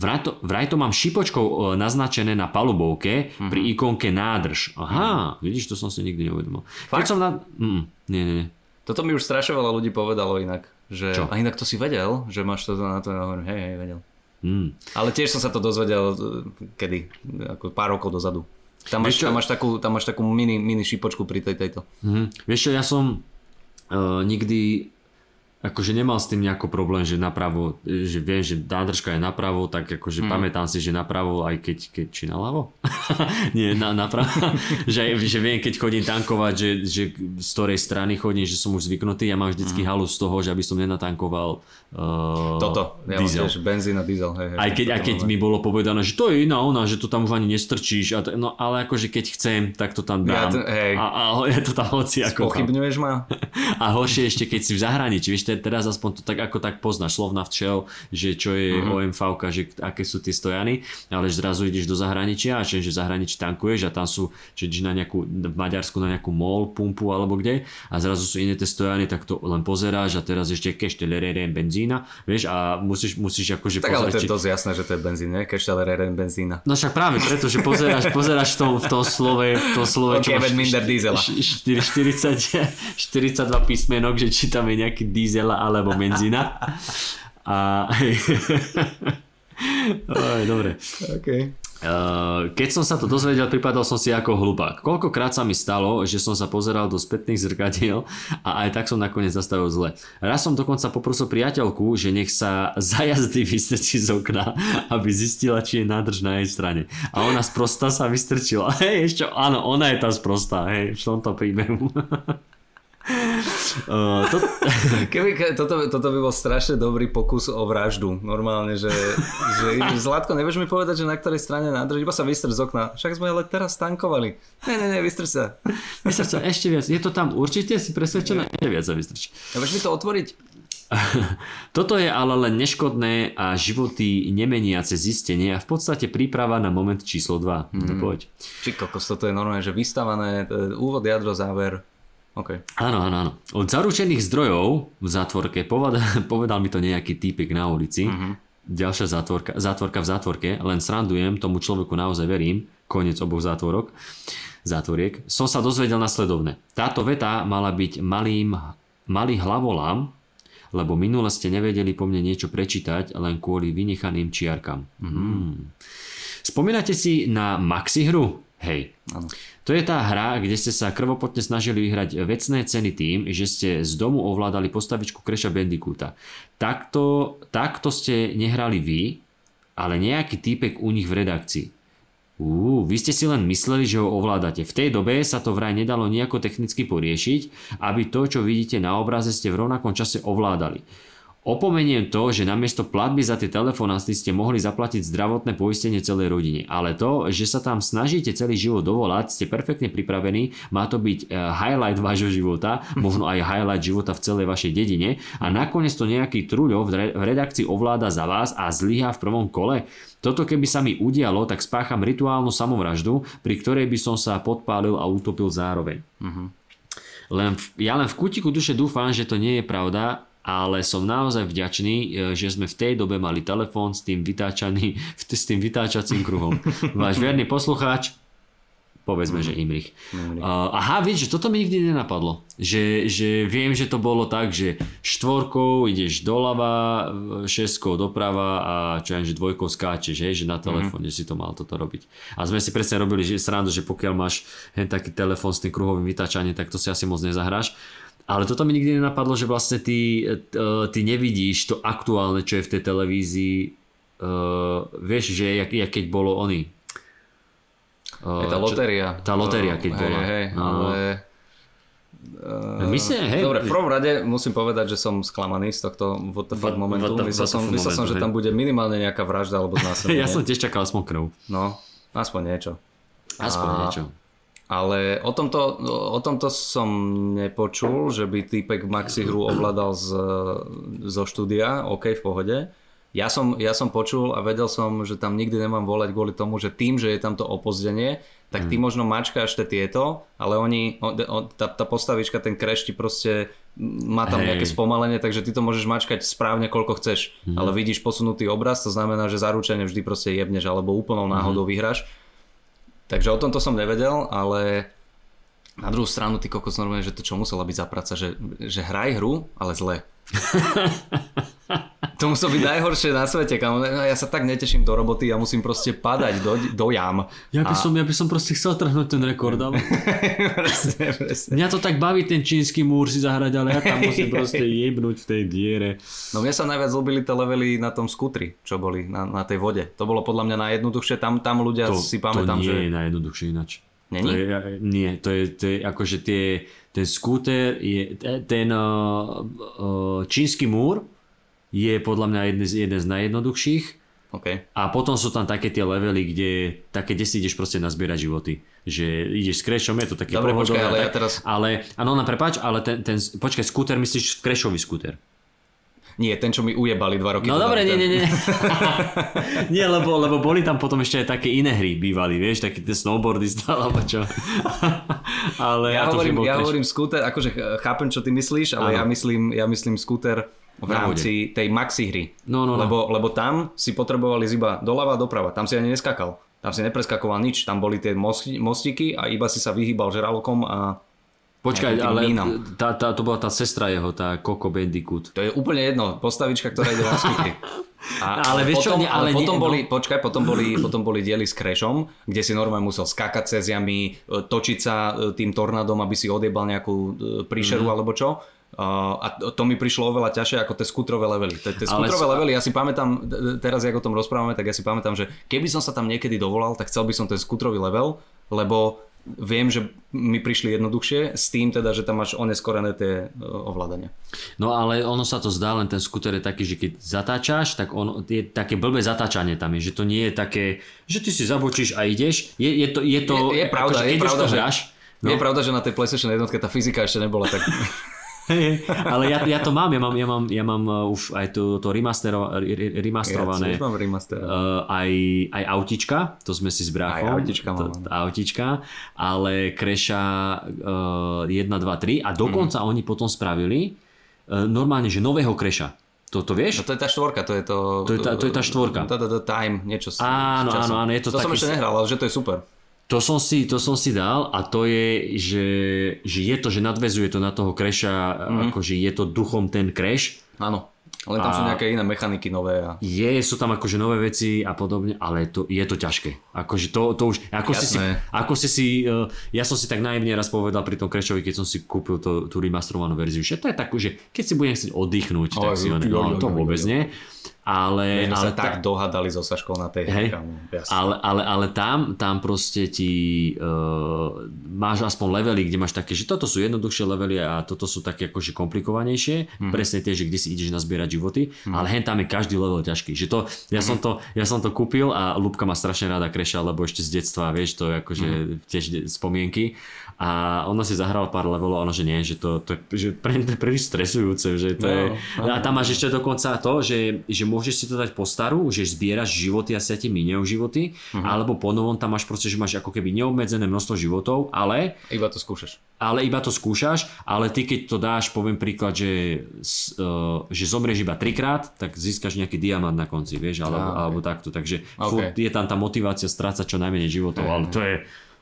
Vraj to, vraj to mám šipočkou e, naznačené na palubovke Mhm. pri ikonke nádrž. Aha, vidíš, to som si nikdy neuvedomil. Keď Fakt? som na... Mm, nie, nie, nie. Toto mi už strašne veľa ľudí povedalo inak. Že, Čo? A inak to si vedel, že máš to na to, ja hovorím, hej, hej, vedel. Mm. Ale tiež som sa to dozvedel, e, kedy, ako pár rokov dozadu. Tam máš, tam máš takú, tam máš takú mini, mini šipočku pri tej tejto. Mhm. Vieš čo, ja som uh, nikdy akože nemal s tým nejako problém, že napravo, že viem, že nádržka je napravo, tak akože Mhm. pamätám si, že napravo, aj keď, keď či naľavo? Nie, na, napravo. že, že viem, keď chodím tankovať, že, že z ktorej strany chodím, že som už zvyknutý, ja mám vždycky halu z toho, že aby som nenatankoval uh, Toto, ja diesel. tiež benzín a diesel. Hej, hej, Aj keď, aj keď mi bolo povedané, že to je iná ona, že to tam už ani nestrčíš, a t- no ale akože keď chcem, tak to tam Ja dám. to- hej. a, a je to tam hoci ako. Pochybňuješ ma? A horšie ešte keď si v zahraničí, vieš, te- teraz aspoň to tak ako tak poznáš, slovna včel, že čo je Mhm. uh-huh. OMV, že aké sú tie stojany, ale že zrazu ideš do zahraničia a že, v zahraničí tankuješ a tam sú, že ideš na nejakú, v Maďarsku na nejakú mol, pumpu alebo kde a zrazu sú iné tie stojany, tak to len pozeráš a teraz ešte kešte lereren benzína, vieš, a musíš, musíš akože Tak ale pozerať, to je či- dosť jasné, že to je benzín, ne? Keštel reren benzína. No však práve preto, že pozeráš, pozeráš v tom, v tom slove, v tom slove, Ok, veď minder diesela. 40, 42 písmenok, že či tam je nejaký diesel alebo benzína. A... Oj, dobre. Okay. Uh, keď som sa to dozvedel, pripadal som si ako hlupák. Koľkokrát sa mi stalo, že som sa pozeral do spätných zrkadiel a aj tak som nakoniec zastavil zle. Raz som dokonca poprosil priateľku, že nech sa za jazdy vystrčí z okna, aby zistila, či je nádrž na jej strane. A ona sprosta sa vystrčila. Hej, ešte, áno, ona je tá sprostá, hej, v tomto príbehu. Uh, to... Keby, ke- toto, toto by bol strašne dobrý pokus o vraždu. Normálne, že, že Zlatko, nevieš mi povedať, že na ktorej strane nádrž, iba sa vystrč z okna. Však sme ale teraz tankovali. Ne, ne, ne, vystrč sa. Vystrč sa ešte viac. Je to tam určite, si presvedčená? Ešte viac sa vystrč. Ja vieš mi to otvoriť? Toto je ale len neškodné a životy nemeniace zistenie a v podstate príprava na moment číslo 2. Mm. poď. Či kokos, toto je normálne, že vystavané, je úvod, jadro, záver. OK. Áno, áno, áno. Od zaručených zdrojov v zátvorke povedal, povedal mi to nejaký týpek na ulici. Mm-hmm. Ďalšia zátvorka, zátvorka v zátvorke, len srandujem, tomu človeku naozaj verím. Koniec oboch zátvorok. Zátvoriek. Som sa dozvedel nasledovne. Táto veta mala byť malým, malý hlavolám, lebo minule ste nevedeli po mne niečo prečítať len kvôli vynechaným čiarkam. Mm. Spomínate si na Maxi hru? Hej. Áno. To je tá hra, kde ste sa krvopotne snažili vyhrať vecné ceny tým, že ste z domu ovládali postavičku Crasha Bandicoota. Takto, takto ste nehrali vy, ale nejaký týpek u nich v redakcii. Ú, vy ste si len mysleli, že ho ovládate. V tej dobe sa to vraj nedalo nejako technicky poriešiť, aby to, čo vidíte na obraze, ste v rovnakom čase ovládali. Opomeniem to, že namiesto platby za tie telefonásty ste mohli zaplatiť zdravotné poistenie celej rodine, ale to, že sa tam snažíte celý život dovolať, ste perfektne pripravení, má to byť eh, highlight vášho života, možno aj highlight života v celej vašej dedine a nakoniec to nejaký truľo v re- v redakcii ovláda za vás a zlyhá v prvom kole. Toto keby sa mi udialo, tak spácham rituálnu samovraždu, pri ktorej by som sa podpálil a utopil zároveň. Len v, ja len v kutiku duše dúfam, že to nie je pravda, ale som naozaj vďačný, e, že sme v tej dobe mali telefón s tým, vytáčaný, s tým vytáčacím kruhom. Váš verný poslucháč, povedzme, že Imrich. Uh, aha, vieš, že toto mi nikdy nenapadlo. Že, že viem, že to bolo tak, že štvorkou ideš doľava, šestkou doprava a čo ja, že dvojkou skáčeš, hej, že na telefóne si to mal toto robiť. A sme si presne robili že srandu, že pokiaľ máš hen taký telefón s tým kruhovým vytáčaním, tak to si asi moc nezahráš. Ale toto mi nikdy nenapadlo, že vlastne ty, e, ty nevidíš to aktuálne, čo je v tej televízii. Uh, vieš, že jak, jak keď bolo oni. Uh, tá lotéria. Tá lotéria, keď hej, bola. Hej, No. ale... Myslím, hej. Dobre, v prvom rade musím povedať, že som sklamaný z tohto what the fuck momentu. what the- Myslel som, myslel som, že tam bude minimálne nejaká vražda alebo znásilnenie. Ja som tiež čakal aspoň krv. No, aspoň niečo. Aspoň A- niečo. Ale o tomto, o tomto som nepočul, že by týpek Maxi hru ovládal z, zo štúdia, OK, v pohode. Ja som, ja som počul a vedel som, že tam nikdy nemám volať kvôli tomu, že tým, že je tam to opozdenie, tak ty možno mačkáš te tieto, ale oni, tá, tá postavička, ten crash ti proste má tam Hej. nejaké spomalenie, takže ty to môžeš mačkať správne koľko chceš, ale vidíš posunutý obraz, to znamená, že zaručene vždy proste jebneš alebo úplnou náhodou vyhráš. Takže o tomto som nevedel, ale na druhú stranu ty kokos normálne, že to čo musela byť za práca, že, že hraj hru, ale zle. to muselo byť najhoršie na svete, kamo. No, Ja sa tak neteším do roboty, ja musím proste padať do, do jam. Ja by, som, ja by som proste chcel trhnúť ten rekord, ale presne, presne. mňa to tak baví ten čínsky múr si zahrať, ale ja tam musím proste jebnúť v tej diere. No mne sa najviac ľúbili tie levely na tom skutri, čo boli na, na tej vode. To bolo podľa mňa najjednoduchšie, tam, tam ľudia To, si to pamätám, nie že... je najjednoduchšie ináč. Není? To je, nie, to je, to je akože tie, ten skúter, je, ten uh, uh, čínsky múr je podľa mňa jeden z, jeden z najjednoduchších OK. a potom sú tam také tie levely, kde také, kde si ideš proste nazbierať životy. Že ideš s crashom, je to taký Dobre, počkaj, ale tak, ja teraz- Ale, áno, no prepáč, ale ten, ten počkaj, skúter myslíš crashový skúter. Nie, ten, čo mi ujebali dva roky. No dobre, nie, nie, nie. nie, lebo, lebo boli tam potom ešte aj také iné hry bývali, vieš, taký ten snowboardista, alebo čo. ale Ja, to, že hovorím, ja hovorím skúter, akože chápem, čo ty myslíš, ale Áno. ja myslím, ja myslím skúter v rámci tej maxi hry. No, no, no. Lebo, lebo tam si potrebovali iba doľava doprava. Tam si ani neskakal. Tam si nepreskakoval nič. Tam boli tie mosti- mostiky a iba si sa vyhýbal žralokom a Počkaj, ale tá, tá, to bola tá sestra jeho, tá Coco Bandicoot. To je úplne jedno. Postavička, ktorá ide na skutri. A, Ale vieš čo, potom, nie, ale ale nie, potom no. boli, počkaj, potom boli, potom boli diely s crashom, kde si normálne musel skákať cez jamy, e, točiť sa e, tým tornádom, aby si odjebal nejakú e, príšeru Mhm. alebo čo. Uh, a to- mi prišlo oveľa ťažšie ako tie skutrové levely. Tie Ale skutrové sa- levely, ja si pamätám, teraz jak o tom rozprávame, tak ja si pamätám, že keby som sa tam niekedy dovolal, tak chcel by som ten skutrový level, lebo viem, že mi prišli jednoduchšie s tým teda, že tam máš oneskorené tie e, ovládania. No ale ono sa to zdá, len ten skúter je taký, že keď zatáčaš, tak on, je také blbé zatáčanie tam je, že to nie je také, že ty si zabočíš a ideš. Je, je to, je to Je- je pravda, akože je keď už pravda, to že- hráš, No. Je pravda, že na tej PlayStation jednotke tá fyzika ešte nebola tak... Ale ja, ja to mám, ja mám, ja mám, ja mám uh, už aj to, to remastero, re- re- remasterované. Ja mám remaster. Uh, aj, aj autička, to sme si s bráchom. Aj autička mám, to, autička, ale kreša uh, 1, 2, 3 a dokonca Mhm. oni potom spravili uh, normálne, že nového kreša. To, to No vieš? to je tá štvorka, to je to... To je tá- to je tá štvorka. To, to, to time, niečo s Áno, s áno, áno, je to to som taký- ešte nehral, ale že to je super. To som si, to som si dal a to je, že, že je to, že nadvezuje to na toho Mhm. mm. akože je to duchom ten kreš. Áno. Len tam A- sú nejaké iné mechaniky nové a... Je, sú tam akože nové veci a podobne, ale to, je to ťažké. Akože to, to už, ako si, si, Jasné. ako si si, uh, ja som si tak naivne raz povedal pri tom Crashovi, keď som si kúpil to, tú remasterovanú verziu, že to je tak, že keď si budem chcieť oddychnúť, tak si oj, no, to vôbec nie. Ale, My sme ale, sa tak dohadali so Saškou na tej Hej. ale, ale, ale tam, tam proste ti uh, máš aspoň levely, kde máš také, že toto sú jednoduchšie levely a toto sú také akože komplikovanejšie, Mhm. mm-hmm. presne tie, že kde si ideš nazbierať životy, mm-hmm. ale hen tam je každý level ťažký. Že to, ja, som Mhm. to, ja som to kúpil a Lubka má strašne rada kreša, lebo ešte z detstva, vieš, to je akože Mhm. mm-hmm. tiež spomienky a ona si zahrala pár levelov a ona, že nie, že to, to že pre, to je príliš stresujúce, že to No, je... no. A tam máš ešte dokonca to, že, že môžeš si to dať po starú, že zbieraš životy a sa ti minejú životy, Mhm. alebo po novom tam máš proste, že máš ako keby neobmedzené množstvo životov, ale, Iba to skúšaš. ale iba to skúšaš, ale ty keď to dáš, poviem príklad, že, uh, že zomrieš iba trikrát, tak získaš nejaký diamant na konci, vieš, alebo, Á, ok. alebo takto, takže Ok. furt je tam tá motivácia strácať čo najmenej životov, ale to je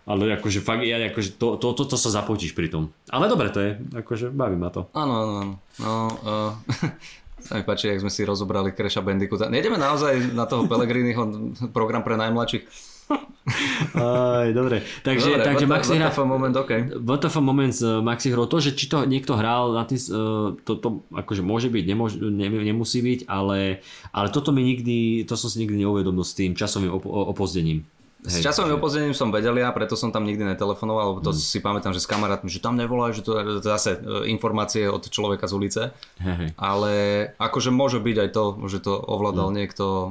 ale akože fakt, ja, akože to, to, to, to sa zapotíš pri tom. Ale dobre to je, akože baví ma to. Áno, áno, áno. No, uh, sa mi páči, jak sme si rozobrali Crasha Bandicoota. Nejdeme naozaj na toho Pellegriniho program pre najmladších. Aj, dobre. Takže, Dobre, takže Maxi what hra... the fuck moment, OK. WTF moment z Maxi hrou, to, že či to niekto hral, na tým, uh, to, to akože môže byť, nemôž, ne, nemusí byť, ale, ale toto mi nikdy, to som si nikdy neuvedomil s tým časovým op- opozdením. S časovým opozdením som vedel ja, preto som tam nikdy netelefonoval, lebo to Mm. si pamätám, že s kamarátmi, že tam nevolajú, že to je zase e, informácie od človeka z ulice. Hej. Ale akože môže byť aj to, že to ovládal niekto uh,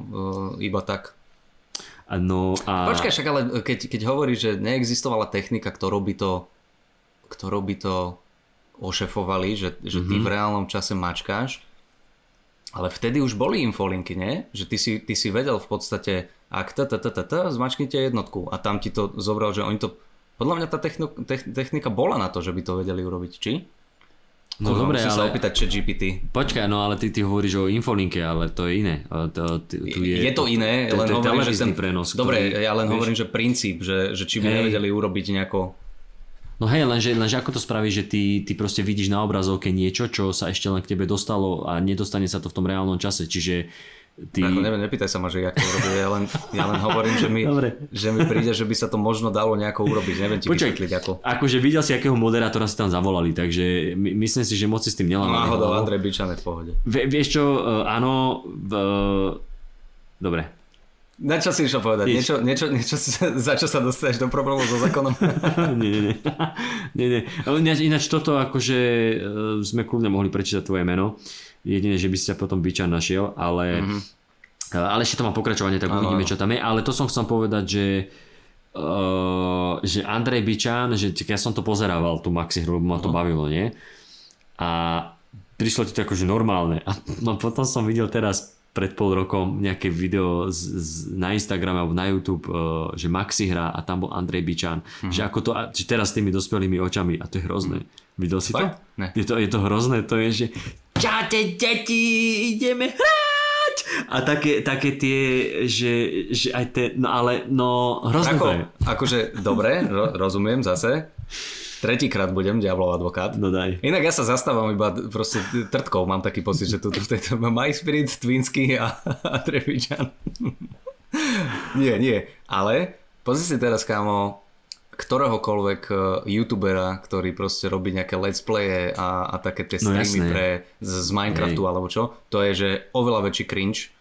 iba tak. No a... Počkaj, však ale keď, keď hovoríš, že neexistovala technika, ktorou by to, ktorou by to ošefovali, že, že ty Mhm. v reálnom čase mačkáš, ale vtedy už boli infolinky, nie? Že ty si, ty si vedel v podstate, ak t, t, t, t, t, zmačknite jednotku a tam ti to zobral, že oni to... Podľa mňa tá techno, tech, technika bola na to, že by to vedeli urobiť, či? No Kurva, dobre, musím sa ale... opýtať chat GPT. Počkaj, no ale ty, ty hovoríš o infolinke, ale to je iné. To, tu, Je, je to iné, to, len to hovorím, že ten... prenos. Dobre, ktorý, ja len vieš, hovorím, že princíp, že, že či by Hej. nevedeli urobiť nejako... No hej, lenže, lenže ako to spravíš, že ty, ty proste vidíš na obrazovke niečo, čo sa ešte len k tebe dostalo a nedostane sa to v tom reálnom čase, čiže ty... Ako neviem, nepýtaj sa ma, že jak to urobili, ja len, ja len hovorím, že mi, Dobre. že mi príde, že by sa to možno dalo nejako urobiť, neviem ti Počkaj, vysvetliť ako. akože videl si, akého moderátora si tam zavolali, takže my, myslím si, že moc si s tým nelámali. Náhodou. Andrej Bičan je v pohode. Vie, vieš čo, uh, áno, v, dobre. Na čo si išiel povedať? Nič. Niečo, niečo, niečo, za čo sa dostaneš do problémov so zákonom? nie, nie, nie. nie, nie. Ale Ináč, toto akože uh, sme kľudne mohli prečítať tvoje meno. Jedine, že by si ťa potom Bičan našiel, ale, mm-hmm. ale ešte to má pokračovanie, tak uvidíme, čo tam je. Ale to som chcel povedať, že uh, že Andrej Bičan, že ja som to pozerával, tú Maxi hru, ma to bavilo, nie? A prišlo ti to akože normálne. A no potom som videl teraz pred pol rokom nejaké video z, z, na Instagrame alebo na YouTube, uh, že Maxi hra a tam bol Andrej Bičan. Mhm. Že ako to, že teraz s tými dospelými očami a to je hrozné. Videl si to? Fakt? Ne. Je to? Je to hrozné, to je, že čaute deti, ideme hrať! A také, také tie, že, že aj tie, no ale, no hrozné to Ako, je. akože, dobre, ro, rozumiem zase. Tretíkrát budem Diablov advokát. No daj. Inak ja sa zastávam iba proste trtkou, mám taký pocit, že tu v tejto My Spirit, Twinsky a, a Trevičan. nie, nie, ale pozri si teraz, kámo, ktoréhokoľvek eh, youtubera, ktorý proste robí nejaké let's playe a, a také tie No streamy jasné. pre, z, z Minecraftu Hej. alebo čo, to je, že oveľa väčší cringe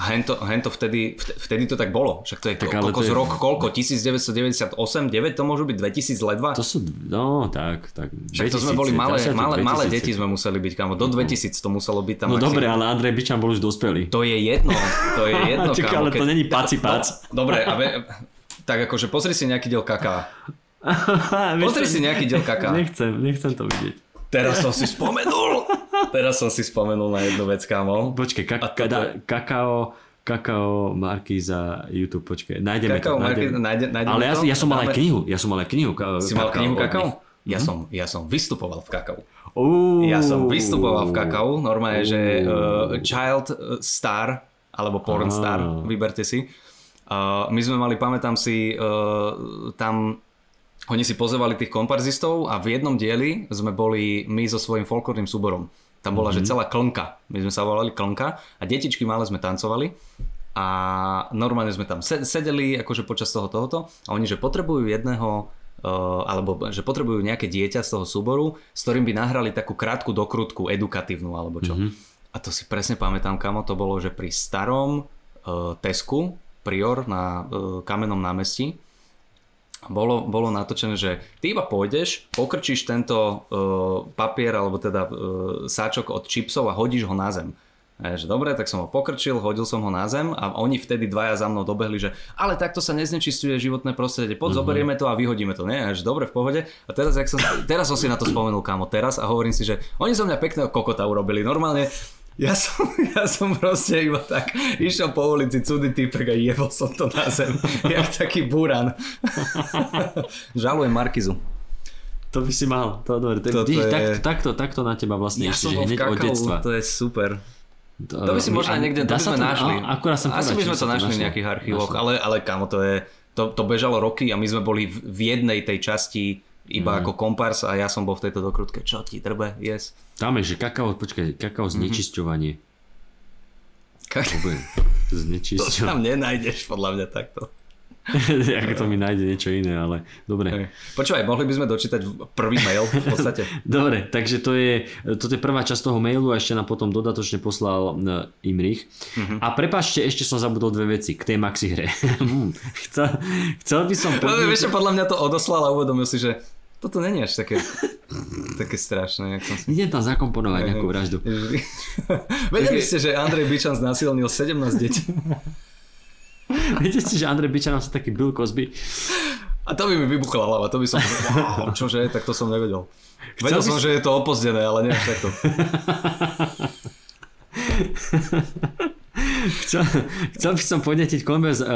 A hento, hento vtedy, vt- vtedy to tak bolo. Však to je Tak tak, ale to kokos je- rok koľko? 1998, 9 to môžu byť 2000 ledva? To sú, no tak, tak. Však to sme 2000, boli malé, 20, malé, malé 2000. deti sme museli byť, kamo. Do 2000 to muselo byť tam. No maximum. dobre, ale Andrej Bičan bol už dospelý. To je jedno, to je jedno, Čakaj, kamo. ale to není paci pac. No, dobre, a ve, tak akože pozri si nejaký diel kaká. Pozri si nejaký diel kaká. Nechcem, nechcem to vidieť. Teraz som si spomenul. Teraz som si spomenul na jednu vec, kamo. Počkej, ka- A to- kada- kakao, kakao Markíza YouTube, počkej, nájdeme Kakao to. Nájdeme. nájde- nájdeme Ale ja, to ja som mal aj knihu, ja som mal aj knihu. Ka- Si mal knihu kakao? Ja som, ja som vystupoval v kakao. Ja som vystupoval v kakao, normálne, že uh, child uh, star, alebo porn star, vyberte si. Uh, my sme mali, pamätám si, uh, tam oni si pozevali tých komparzistov a v jednom dieli sme boli my so svojím folklórnym súborom. Tam bola, mm-hmm. že celá klnka. My sme sa volali klnka a detičky malé sme tancovali a normálne sme tam se- sedeli akože počas toho tohoto a oni, že potrebujú jedného uh, alebo že potrebujú nejaké dieťa z toho súboru, s ktorým by nahrali takú krátku dokrutku, edukatívnu alebo čo. Mm-hmm. A to si presne pamätám, kamo, to bolo, že pri starom uh, Tesku, Prior na uh, kamennom námestí, bolo, bolo natočené, že ty iba pôjdeš, pokrčíš tento uh, papier alebo teda uh, sáčok od čipsov a hodíš ho na zem. A že dobre, tak som ho pokrčil, hodil som ho na zem a oni vtedy dvaja za mnou dobehli, že ale takto sa neznečistuje životné prostredie, poď mm-hmm. zoberieme to a vyhodíme to. Nie, A že dobre, v pohode. A teraz, jak som, teraz som si na to spomenul, kámo, teraz a hovorím si, že oni zo mňa pekného kokota urobili. Normálne ja som, ja som proste iba tak išiel po ulici, cudý typek a jebol som to na zem, jak taký buran. Žalujem Markizu. To by si mal, to dobre. To, je- takto, takto, takto na teba vlastne Ja ešte, som hneď od detstva. to je super. To by si možno aj niekde, to by sme našli. a- Akurát som Asi by sme to našli v nejakých archívoch, ale, ale kamo, to je, to, to bežalo roky a my sme boli v, v jednej tej časti iba Mhm. ako kompars a ja som bol v tejto dokrutke. Čo ti drbe? Yes. Tam je, že kakao, počkaj, kakao Mhm. znečisťovanie. Ka- Vôbec. To Znečisťovanie. tam nenájdeš podľa mňa takto. Ako to mi nájde niečo iné, ale dobre. Hej. Počúvaj, mohli by sme dočítať prvý mail v podstate. Dobre, takže to je, toto je prvá časť toho mailu a ešte nám potom dodatočne poslal e, Imrich. Mhm. A prepačte, ešte som zabudol dve veci k tej maxi hre. Hm, chcel, chcel by som... Ale podniknúť- vieš, podľa mňa to odoslal a uvedomil si, že toto není až také, také strašné. Jak som si... Idem tam zakomponovať nejakú vraždu. Vedeli ste, že Andrej Bičan znásilnil 17 detí? Viete si, že Andrej Bičanov sa taký Bill Cosby? A to by mi vybuchla hlava, to by som... Wow, čože, tak to som nevedel. Vedel som, si- že je to opozdené, ale nie takto. Chcel, chcel by som podnetiť konverz, uh,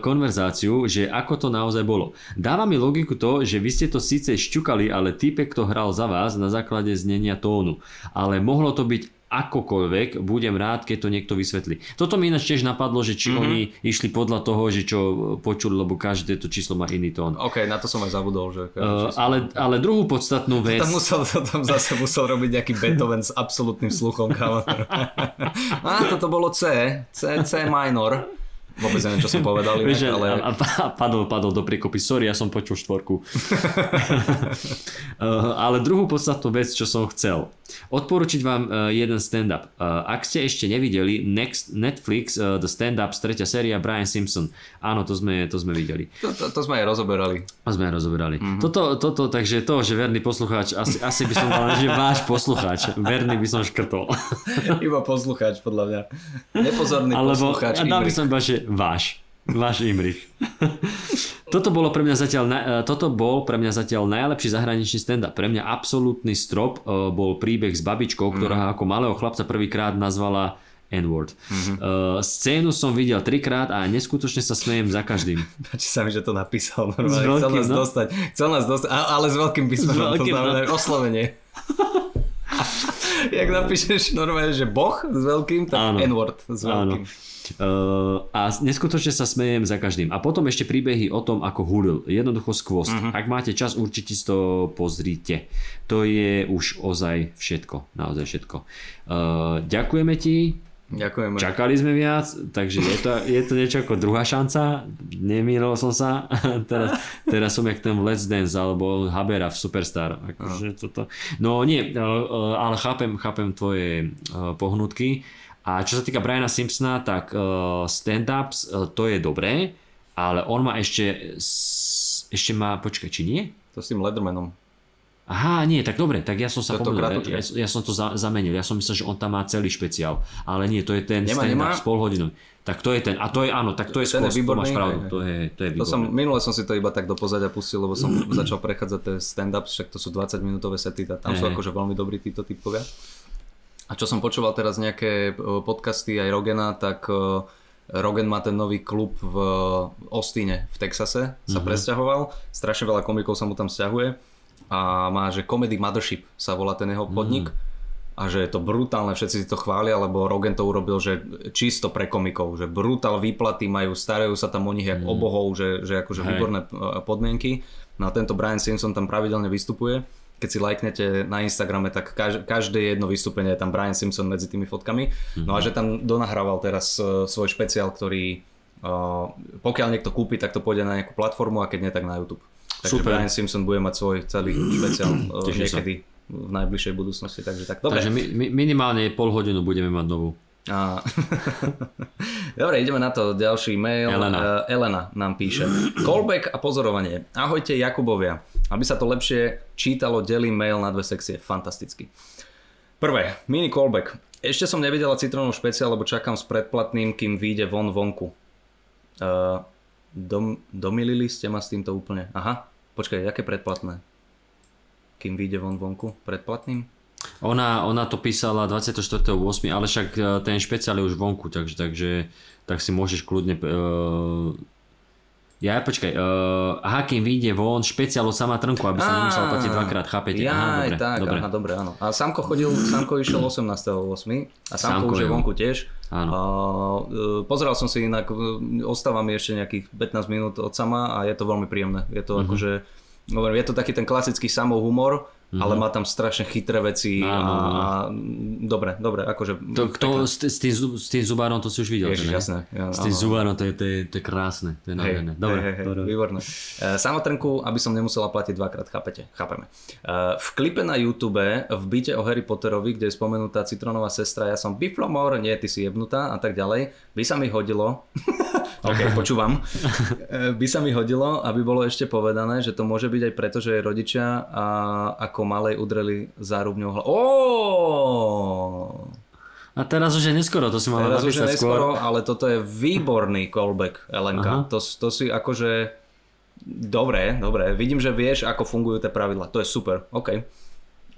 konverzáciu, že ako to naozaj bolo. Dáva mi logiku to, že vy ste to síce šťukali, ale týpek to hral za vás na základe znenia tónu. Ale mohlo to byť akokoľvek, budem rád, keď to niekto vysvetlí. Toto mi ináč tiež napadlo, že či mm-hmm. oni išli podľa toho, že čo počuli, lebo každé to číslo má iný tón. OK, na to som aj zabudol, že... Uh, ale, ale druhú podstatnú vec... Tam, musel, to tam zase musel robiť nejaký Beethoven s absolútnym sluchom. A toto bolo C, C, C minor. Vôbec neviem, čo som povedal, inak, Vieš, ale... a, a padol, padol do priekopy. Sorry, ja som počul štvorku. Uh, ale druhú podstatnú vec, čo som chcel. Odporučiť vám uh, jeden stand-up. Uh, ak ste ešte nevideli Next, Netflix The Stand-Up, tretia séria Brian Simpson. Áno, to sme, to sme videli. To, to, to sme aj rozoberali. A sme aj rozoberali. Mhm. Mm-hmm. Toto, toto, takže to, že verný poslucháč, asi, asi by som dal, že váš poslucháč. Verný by som škrtol. Iba poslucháč, podľa mňa. Nepozorný Alebo poslucháč. dal by som iba, že váš. Váš Imrich. toto, bolo pre mňa zatiaľ, e, toto bol pre mňa zatiaľ najlepší zahraničný stand-up. Pre mňa absolútny strop e, bol príbeh s babičkou, ktorá ako malého chlapca prvýkrát nazvala N-word. Mm-hmm. Uh, scénu som videl trikrát a neskutočne sa smejem za každým. Páči sa mi, že to napísal. Normálne. Chcel nás no. dostať. Chcel nás dostať, ale s veľkým písmenom. To znamená no. oslovenie. Jak napíšeš normálne, že boh s veľkým, tak Áno. N-word s veľkým. Uh, a neskutočne sa smejem za každým. A potom ešte príbehy o tom, ako hulil. Jednoducho skvost. Uh-huh. Ak máte čas, určite si to pozrite. To je už ozaj všetko. Naozaj všetko. Uh, ďakujeme ti. Ďakujeme. Čakali sme viac, takže je to, je to niečo ako druhá šanca. Nemýlil som sa. teraz, teraz som jak ten Let's Dance alebo Habera v Superstar. Akože toto. No nie, uh, uh, ale chápem, chápem tvoje uh, pohnutky A čo sa týka Briana Simpsona, tak stand-ups, to je dobré, ale on má ešte, ešte má, počkaj, či nie? To s tým Leathermanom. Aha, nie, tak dobre, tak ja som sa pomýlil, ja, ja, som to za, zamenil, ja som myslel, že on tam má celý špeciál, ale nie, to je ten Nemá, stand-up nemá. s. Tak to je ten, a to je áno, tak to je Ten skôr, je to máš pravdu, to je, to je To som, výborné. minule som si to iba tak do pozadia pustil, lebo som začal prechádzať tie stand-up, však to sú 20 minútové sety, a tam sú akože veľmi dobrí títo typovia. A čo som počúval teraz nejaké e, podcasty aj Rogena, tak e, Rogan má ten nový klub v Austine v Texase, sa Mhm. presťahoval, strašne veľa komikov sa mu tam sťahuje a má, že Comedy Mothership sa volá ten jeho podnik. A že je to brutálne, všetci si to chvália, lebo Rogan to urobil, že čisto pre komikov, že brutál výplaty majú, starajú sa tam o nich jak o bohov, že, že akože Hej. výborné e, podmienky. No a tento Brian Simpson tam pravidelne vystupuje. Keď si lajknete na Instagrame, tak kaž, každé jedno vystúpenie je tam Brian Simpson medzi tými fotkami. No a že tam donahrával teraz e, svoj špeciál, ktorý e, pokiaľ niekto kúpi, tak to pôjde na nejakú platformu a keď nie, tak na YouTube. Takže Super. Brian Simpson bude mať svoj celý špeciál e, Teším sa. niekedy v najbližšej budúcnosti. Takže tak, dobre. Takže mi, mi, minimálne pol hodinu budeme mať novú. A... Dobre, ideme na to. Ďalší mail. Elena. Eh, Elena nám píše. Callback a pozorovanie. Ahojte Jakubovia. Aby sa to lepšie čítalo, delím mail na dve sekcie. Fantasticky. Prvé, mini callback. Ešte som nevidela citrónov špeciál, lebo čakám s predplatným, kým vyjde von vonku. Uh, dom, domilili ste ma s týmto úplne. Aha, počkaj, aké predplatné? Kým vyjde von vonku? Predplatným? Ona, ona to písala 24.8., ale však e, ten špeciál je už vonku, takže, takže tak si môžeš kľudne... Uh, ja, počkaj, uh, aha, kým vyjde von špeciál od sama trnku, aby som nemusel platiť dvakrát, chápete? Ja, aha, dobre, tak, dobre. aha, dobre, áno. A Samko chodil, Samko išiel 18.8. A Samko, Samko už je vonku tiež. Áno. A, e, pozeral som si inak, e, ostáva mi ešte nejakých 15 minút od sama a je to veľmi príjemné. Je to akože, hovorím, je to taký ten klasický samov humor, ale má tam strašne chytré veci a, a dobre, dobre, akože... To, kto, s, s, tým, s tým zubárom to si už videl. Ježiš, jasné, ja, s tým áno. zubárom to je, to, je, to je krásne, to je Hej, nádherné. Dobre, hej, hej, dobre. výborné. E, Samotrnku, aby som nemusela platiť dvakrát, chápete? Chápeme. E, v klipe na YouTube, v byte o Harry Potterovi, kde je spomenutá citronová sestra, ja som Biflomor, nie, ty si jebnutá a tak ďalej, by sa mi hodilo, ok, počúvam, E, by sa mi hodilo, aby bolo ešte povedané, že to môže byť aj preto, že jej rodičia a ako malej udreli zárubňou hlavu. A teraz už je neskoro, to si mala Teraz už je napísať skôr. neskoro, ale toto je výborný callback, Elenka. Aha. To, to si akože... Dobre, dobre. Vidím, že vieš, ako fungujú tie pravidla. To je super. OK.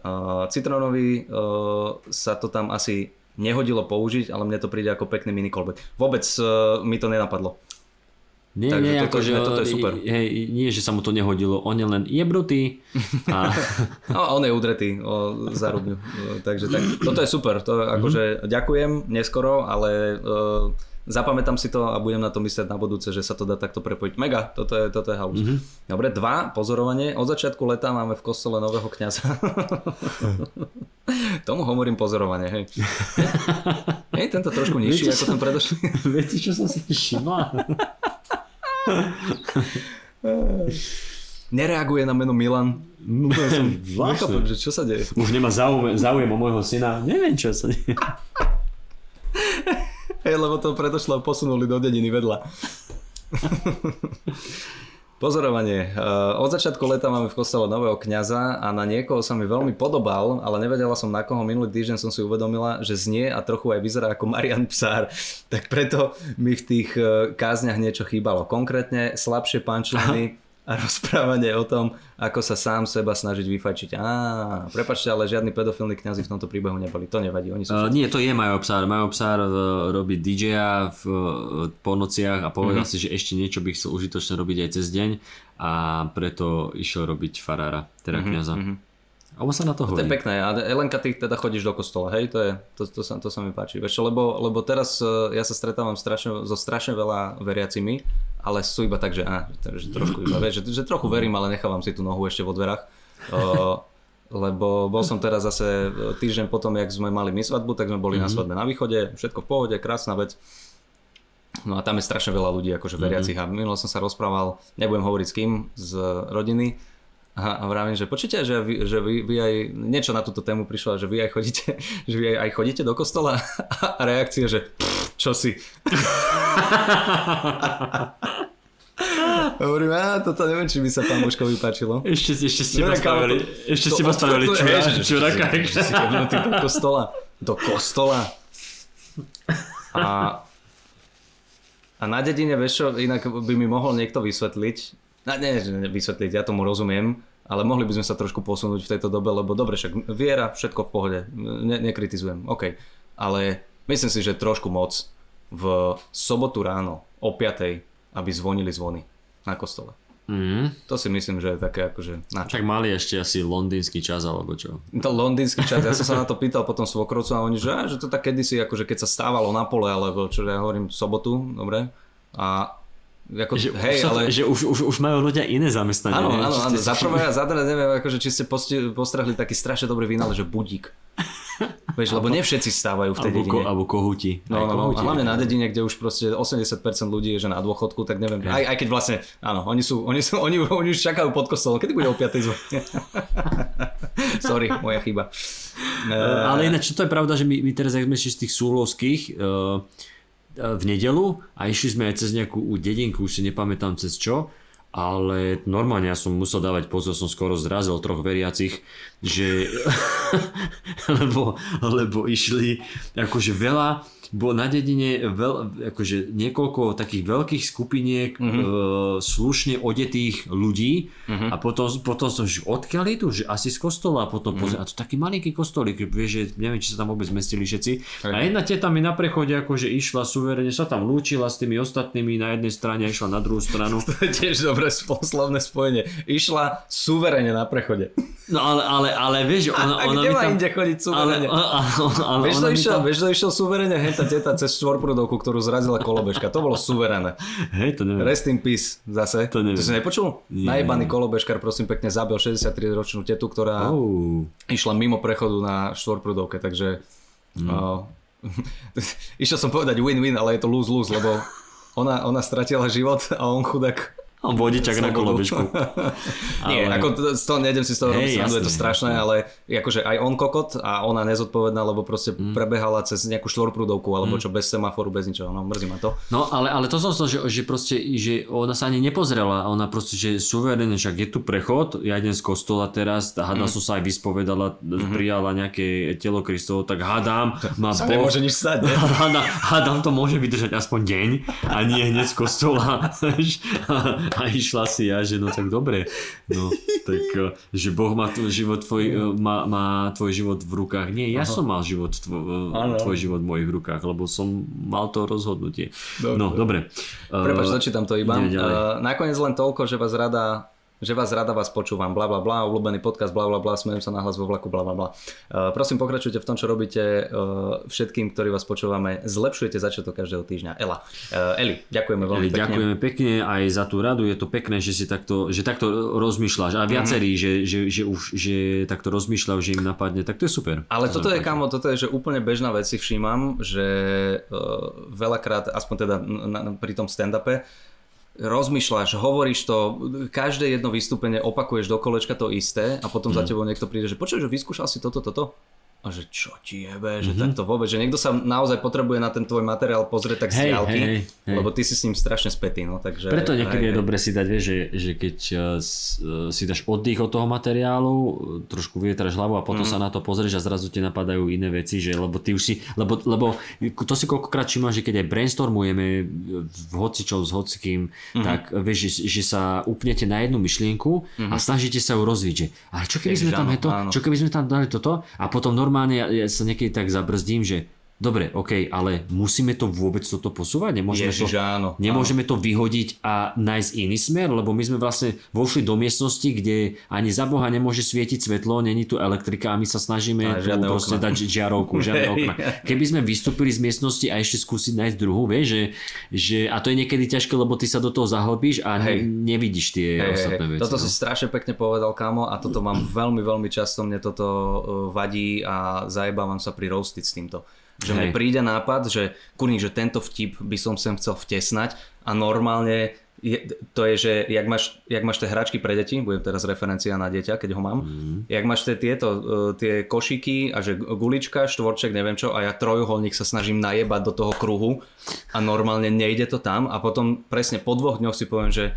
Uh, Citronovi uh, sa to tam asi nehodilo použiť, ale mne to príde ako pekný mini callback. Vôbec uh, mi to nenapadlo. Nie, Takže nie, toto- akože, ne, toto je super. Hej, nie, že sa mu to nehodilo, on je len jebrutý a No, on je udretý o zárubňu. Uh, Takže tak, toto je super. To Mhm. akože ďakujem neskoro, ale uh, zapamätám si to a budem na to myslieť na budúce, že sa to dá takto prepojiť. Mega, toto je, toto je halus. Mhm. Dobre, dva, pozorovanie. Od začiatku leta máme v kostole nového kňaza. Tomu hovorím pozorovanie, hej. Hej, tento trošku nižší Viete ako ten predošlý. viete, čo som si všimla? Nereaguje na meno Milan. Úplne som nechápem, Zvláštne. že čo sa deje. Už nemá záujem, záujem o môjho syna, neviem čo sa deje. Hej, lebo to predošlo posunuli do dediny vedľa. Pozorovanie. Uh, Od začiatku leta máme v kostole nového kňaza a na niekoho sa mi veľmi podobal, ale nevedela som na koho. Minulý týždeň som si uvedomila, že znie a trochu aj vyzerá ako Marian Psár. Tak preto mi v tých uh, kázniach niečo chýbalo. Konkrétne slabšie pančliny a rozprávanie o tom, ako sa sám seba snažiť vyfajčiť. Á, prepačte, ale žiadni pedofilní kňazi v tomto príbehu neboli. To nevadí, oni sú Uh, nie, to je Majo Psár. Majo Psár uh, robí DJ-a v, uh, po nociach a povedal Mhm. si, že ešte niečo by chcel užitočné robiť aj cez deň a preto išiel robiť farára, teda kniaza. A on sa na to Mhm, To je hodí. pekné. A Elenka, ty teda chodíš do kostola, hej? To, je, to, to, sa, to sa mi páči. Vieš lebo, lebo teraz eh, ja sa stretávam strašne, so strašne veľa veriacimi, ale sú iba tak, že, á, že trošku iba, vieš, že, že trochu verím, ale nechávam si tú nohu ešte vo dverách. O, lebo bol som teraz zase eh, týždeň potom, jak sme mali my svadbu, tak sme boli mm-hmm. na svadbe na východe, všetko v pohode, krásna vec. No a tam je strašne veľa ľudí, akože veriacich. A minule som sa rozprával, nebudem hovoriť s kým, z rodiny, Aha, a vravím, že počujte, že vy, že vy, vy aj, niečo na túto tému prišlo, že vy aj chodíte, že vy aj, aj chodíte do kostola a reakcia, že pff, čo si. Hovorím, a toto neviem, či by sa pán Božkovi páčilo. Ešte, ešte ste ma ešte ste ma odporúčam, čura, kebnutý do kostola. Do kostola. A, a na dedine, vieš čo, inak by mi mohol niekto vysvetliť, no, že ne, vysvetliť, ja tomu rozumiem, ale mohli by sme sa trošku posunúť v tejto dobe, lebo dobre, však viera, všetko v pohode, ne, nekritizujem, OK. Ale myslím si, že trošku moc v sobotu ráno o 5 aby zvonili zvony na kostole. Mm, To si myslím, že je také akože na čo. tak mali ešte asi londýnsky čas alebo čo. To londýnsky čas, ja som sa na to pýtal potom svokrovcu a oni, že, že to tak kedysi, akože keď sa stávalo na pole, alebo čo ja hovorím, sobotu, dobre, a ako, Že, hej, už, sa ale... že už, už, už majú ľudia iné zamestnanie. Áno, áno, áno, za prvé a za druhé neviem, akože, či ste postrehli taký strašne dobrý vynález, že budík. Vieš, lebo nie všetci stávajú v tej Alebo, ko, dedine. alebo kohúti. No, no, no, kohúti. hlavne na dedine, kde už proste 80% ľudí je že na dôchodku, tak neviem, aj, aj keď vlastne, áno, oni sú, oni sú, oni, oni už čakajú pod kostolom, kedy bude o 5. zvon? Sorry, moja chyba. Ale ináč, čo to je pravda, že my, my teraz, ak sme z tých súlovských uh, v nedelu a išli sme aj cez nejakú dedinku, už si nepamätám cez čo, ale normálne ja som musel dávať pozor, som skoro zrazil troch veriacich, že lebo, lebo išli akože veľa, bolo na dedine veľ, akože niekoľko takých veľkých skupiniek mm-hmm. e, slušne odetých ľudí mm-hmm. a potom, potom som, že odkiaľ idú, že asi z kostola a potom mm-hmm. pozriem, a to taký malinký kostolík, vieš, že neviem, či sa tam vôbec zmestili všetci. A jedna teta mi na prechode akože išla suverene, sa tam lúčila s tými ostatnými na jednej strane a išla na druhú stranu. To je tiež dobré slovné spojenie. Išla suverene na prechode. No ale, ale, ale vieš, ona, A ona kde mi tam... inde chodiť suverene? ale, ale, ale Vieš, to išiel, tam... vieš, to išiel suverene teta cez štvorprudovku, ktorú zrazila kolobežka. To bolo suverené. Hej, to neviem. Rest in peace zase. To neviem. to si nepočul? Nie. Najebaný kolobežkar, prosím pekne, zabil 63-ročnú tetu, ktorá Oh. išla mimo prechodu na štvorprudovke, takže... Hmm. Uh, išiel som povedať win-win, ale je to lose-lose, lebo ona, ona stratila život a on chudák A vodičak na kolobežku. Nie, Ale- ako to, z toho nejdem si z toho robiť srandu, je to strašné, ale akože aj on kokot a ona nezodpovedná, lebo proste Mm. prebehala cez nejakú štvorprúdovku alebo čo bez semaforu, bez ničoho, no mrzí ma to. No ale, ale to som chcel, že, že proste, že ona sa ani nepozrela, ona proste, že suverénne, však je tu prechod, ja idem z kostola teraz, hádam Mm. som sa aj vyspovedala, Mhm. prijala nejaké telo Kristovo, tak hádam, má Sa Boh, nemôže nič stať, ne? hádam, hádam to môže vydržať aspoň deň a nie hneď z kostola. a, išla si ja, že no tak dobre, no tak, eh, že Boh má tvoj život, tvoj, eh, má, má tvoj život v rukách, nie, ja som mal život, tvoj, Áno. tvoj život v mojich rukách, lebo som mal to rozhodnutie. Dobre. No, dobre. Prepač, Eh, dočítam to iba. nakoniec len toľko, že vás rada že vás rada vás počúvam, bla bla bla, obľúbený podcast, bla bla bla, smejem sa nahlas vo vlaku, bla bla bla. Uh, prosím, pokračujte v tom, čo robíte uh, všetkým, ktorí vás počúvame. Zlepšujete začiatok každého týždňa. Ela. Uh, Eli, ďakujeme veľmi pekne. ďakujeme pekne aj za tú radu, je to pekné, že si takto, že takto rozmýšľaš a viacerí, že, že, že, už že takto rozmýšľajú, že im napadne, tak to je super. Ale To toto je, kamo, toto je, že úplne bežná vec si všímam, že uh, veľakrát, aspoň teda na, na, pri tom stand-upe, rozmýšľaš, hovoríš to, každé jedno vystúpenie opakuješ do kolečka to isté a potom Mhm. za tebou niekto príde, že počuj, že vyskúšal si toto, toto? A že čo ti jebe, že Mhm. takto vôbec, že niekto sa naozaj potrebuje na ten tvoj materiál pozrieť tak z Hej, diaľky, hej, hej. lebo ty si s ním strašne spätý, no takže... Preto niekedy hej, je hej. dobre si dať, vieš, že, že keď eh, eh, si dáš oddych od toho materiálu, eh, trošku vyvetraš hlavu a Mhm. potom sa na to pozrieš a zrazu ti napadajú iné veci, že lebo ty už si, lebo, lebo to si koľkokrát všímam, že keď aj brainstormujeme v hocičov s hocikým, Mhm. tak vieš, že, že sa upnete na jednu myšlienku a snažíte sa ju rozviť, že ale čo keby Ježiš, sme tam áno, heto, áno. čo keby sme tam dali toto a potom normálne ja, ja sa niekedy tak zabrzdím, že dobre, OK, ale musíme to vôbec toto posúvať? Nemôžeme Ježiš, to, áno, Nemôžeme to vyhodiť a nájsť iný smer, lebo my sme vlastne vošli do miestnosti, kde ani za Boha nemôže svietiť svetlo, není tu elektrika a my sa snažíme tu proste okna. dať žiarovku, žiadne okna. Keby sme vystúpili z miestnosti a ešte skúsiť nájsť druhú, vieš, že, že, a to je niekedy ťažké, lebo ty sa do toho zahlbíš a ne, nevidíš tie hej, ostatné hej. veci. Toto no. si strašne pekne povedal, kámo, a toto mám veľmi, veľmi často, mne toto uh, vadí a zajebávam sa pri roastiť s týmto. Že Hej. príde nápad, že kurník, že tento vtip by som sem chcel vtesnať a normálne je, to je, že jak máš, jak máš tie hračky pre deti, budem teraz referencia na dieťa, keď ho mám, mm. jak máš tie, tieto, uh, tie košiky a že gulička, štvorček, neviem čo, a ja trojuholník sa snažím najebať do toho kruhu a normálne nejde to tam a potom presne po dvoch dňoch si poviem, že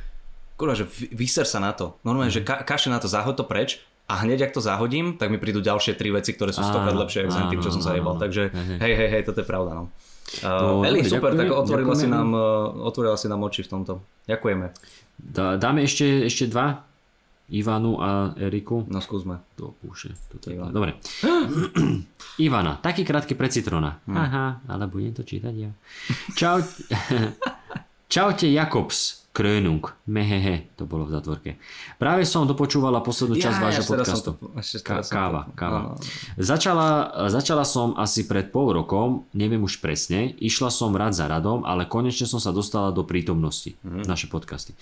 kurva, že vyser sa na to. Normálne, mm. že ka, kaše na to, zahod to preč a hneď ak to zahodím, tak mi prídu ďalšie tri veci, ktoré sú stokrát lepšie ako tým, čo som zajebal. Takže hej, hej, hej, toto je pravda. No. Uh, no, Eli, super, ďakujeme, tak otvorila si, nám, uh, otvorila si nám oči v tomto. Ďakujeme. Dá, dáme ešte, ešte dva? Ivanu a Eriku? No skúsme. To púše. Toto je... Dobre. Ivana, taký krátky pre citrona. Hmm. Aha, ale budem to čítať ja. Čau. Čaute Jakobs. Krönung, mehehe, to bolo v zatvorke. Práve som dopočúvala poslednú časť ja, vášho ja, podcastu. To, Ka- káva, to... káva. No. Začala, začala som asi pred pol rokom, neviem už presne, išla som rad za radom, ale konečne som sa dostala do prítomnosti, mm. naše podcasty.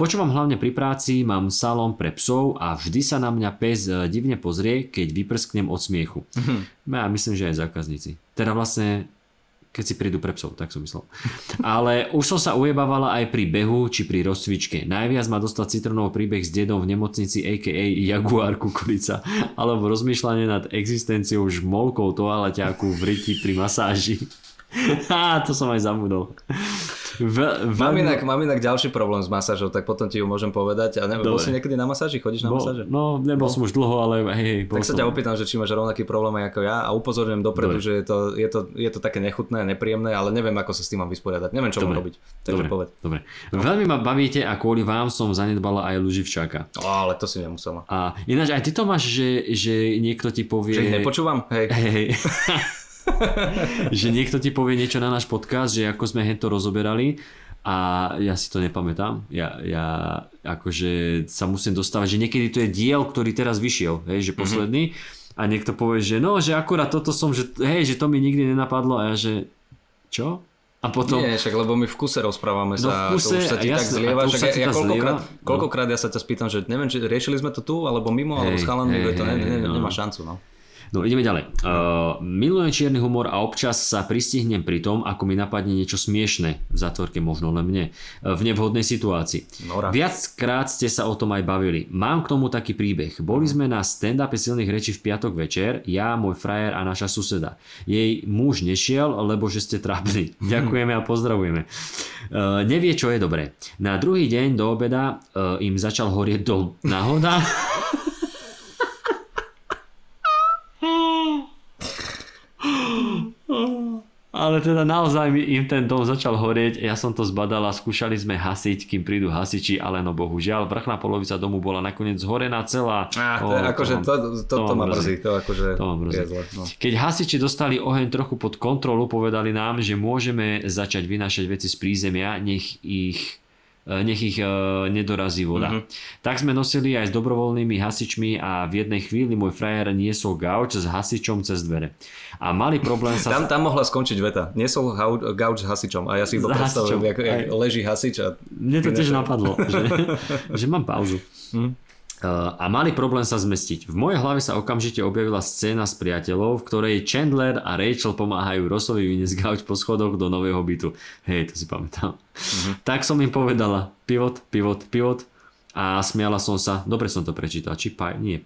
Počúvam hlavne pri práci, mám salón pre psov a vždy sa na mňa pes uh, divne pozrie, keď vyprsknem od smiechu. Mm. Ja myslím, že aj zákazníci. Teda vlastne keď si prídu pre psov, tak som myslel. Ale už som sa ujebávala aj pri behu či pri rozcvičke. Najviac ma dostal citronový príbeh s dedom v nemocnici aka Jaguar Kukurica alebo rozmýšľanie nad existenciou žmolkou toaleťáku v riti pri masáži. Á, to som aj zabudol. V, v... Mám, inak, mám inak ďalší problém s masážou, tak potom ti ju môžem povedať. A neviem, bol si niekedy na masáži? Chodíš na bol, masáže? No, nebol no. som už dlho, ale hej, hej Tak sa som. ťa opýtam, že či máš rovnaký problém ako ja a upozorňujem dopredu, Dobre. že je to, je, to, je to také nechutné, nepríjemné, ale neviem, ako sa s tým mám vysporiadať. Neviem, čo mám robiť. Takže Dobre. povedz. Dobre. No. Veľmi ma bavíte a kvôli vám som zanedbala aj Luživčáka. O, ale to si nemusela. A ináč aj ty to máš, že, že niekto ti povie... Že ich nepočúvam? Hej. hej. že niekto ti povie niečo na náš podcast, že ako sme hento rozoberali a ja si to nepamätám. Ja, ja akože sa musím dostávať, že niekedy to je diel, ktorý teraz vyšiel, hej, že mhm. posledný mm-hmm. a niekto povie, že no, že akurát toto som, že hej, že to mi nikdy nenapadlo a ja, že čo? A potom... Nie, však lebo my v kuse rozprávame no, sa, v kuse, to už sa ti jasne, tak zlieva, však ja, ja koľkokrát, no. koľkokrát ja sa ťa spýtam, že neviem, či riešili sme to tu, alebo mimo, hej, alebo s chalanmi, hej, to ne, ne, ne, no. nemá šancu. No. No ideme ďalej. Uh, milujem čierny humor a občas sa pristihnem pri tom, ako mi napadne niečo smiešné, v zatvorke možno len mne, v nevhodnej situácii. Nora. Viackrát ste sa o tom aj bavili. Mám k tomu taký príbeh. Boli sme na stand-upe silných rečí v piatok večer, ja, môj frajer a naša suseda. Jej muž nešiel, lebo že ste trápni. Ďakujeme a pozdravujeme. Uh, nevie, čo je dobré. Na druhý deň do obeda uh, im začal horieť dol. Náhoda? Ale teda naozaj mi im ten dom začal horieť, ja som to zbadala, skúšali sme hasiť, kým prídu hasiči, ale no bohužiaľ, vrchná polovica domu bola nakoniec zhorená celá. Ah, to, oh, akože to, to, to, to, ma mrzí, to akože to ma mrzí. Je zle, no. Keď hasiči dostali oheň trochu pod kontrolu, povedali nám, že môžeme začať vynášať veci z prízemia, nech ich nech ich e, nedorazí voda. Mm-hmm. Tak sme nosili aj s dobrovoľnými hasičmi a v jednej chvíli môj frajer niesol gauč s hasičom cez dvere. A mali problém sa... tam, tam mohla skončiť veta. Niesol gauč s hasičom a ja si to predstavujem, ako leží hasič a... Mne to tiež napadlo, že, že mám pauzu. Mm a mali problém sa zmestiť. V mojej hlave sa okamžite objavila scéna s priateľov, v ktorej Chandler a Rachel pomáhajú Rossovi vyniesť gauč po schodoch do nového bytu. Hej, to si pamätám. Mm-hmm. Tak som im povedala pivot, pivot, pivot a smiala som sa. Dobre som to prečítal. Či paj, nie,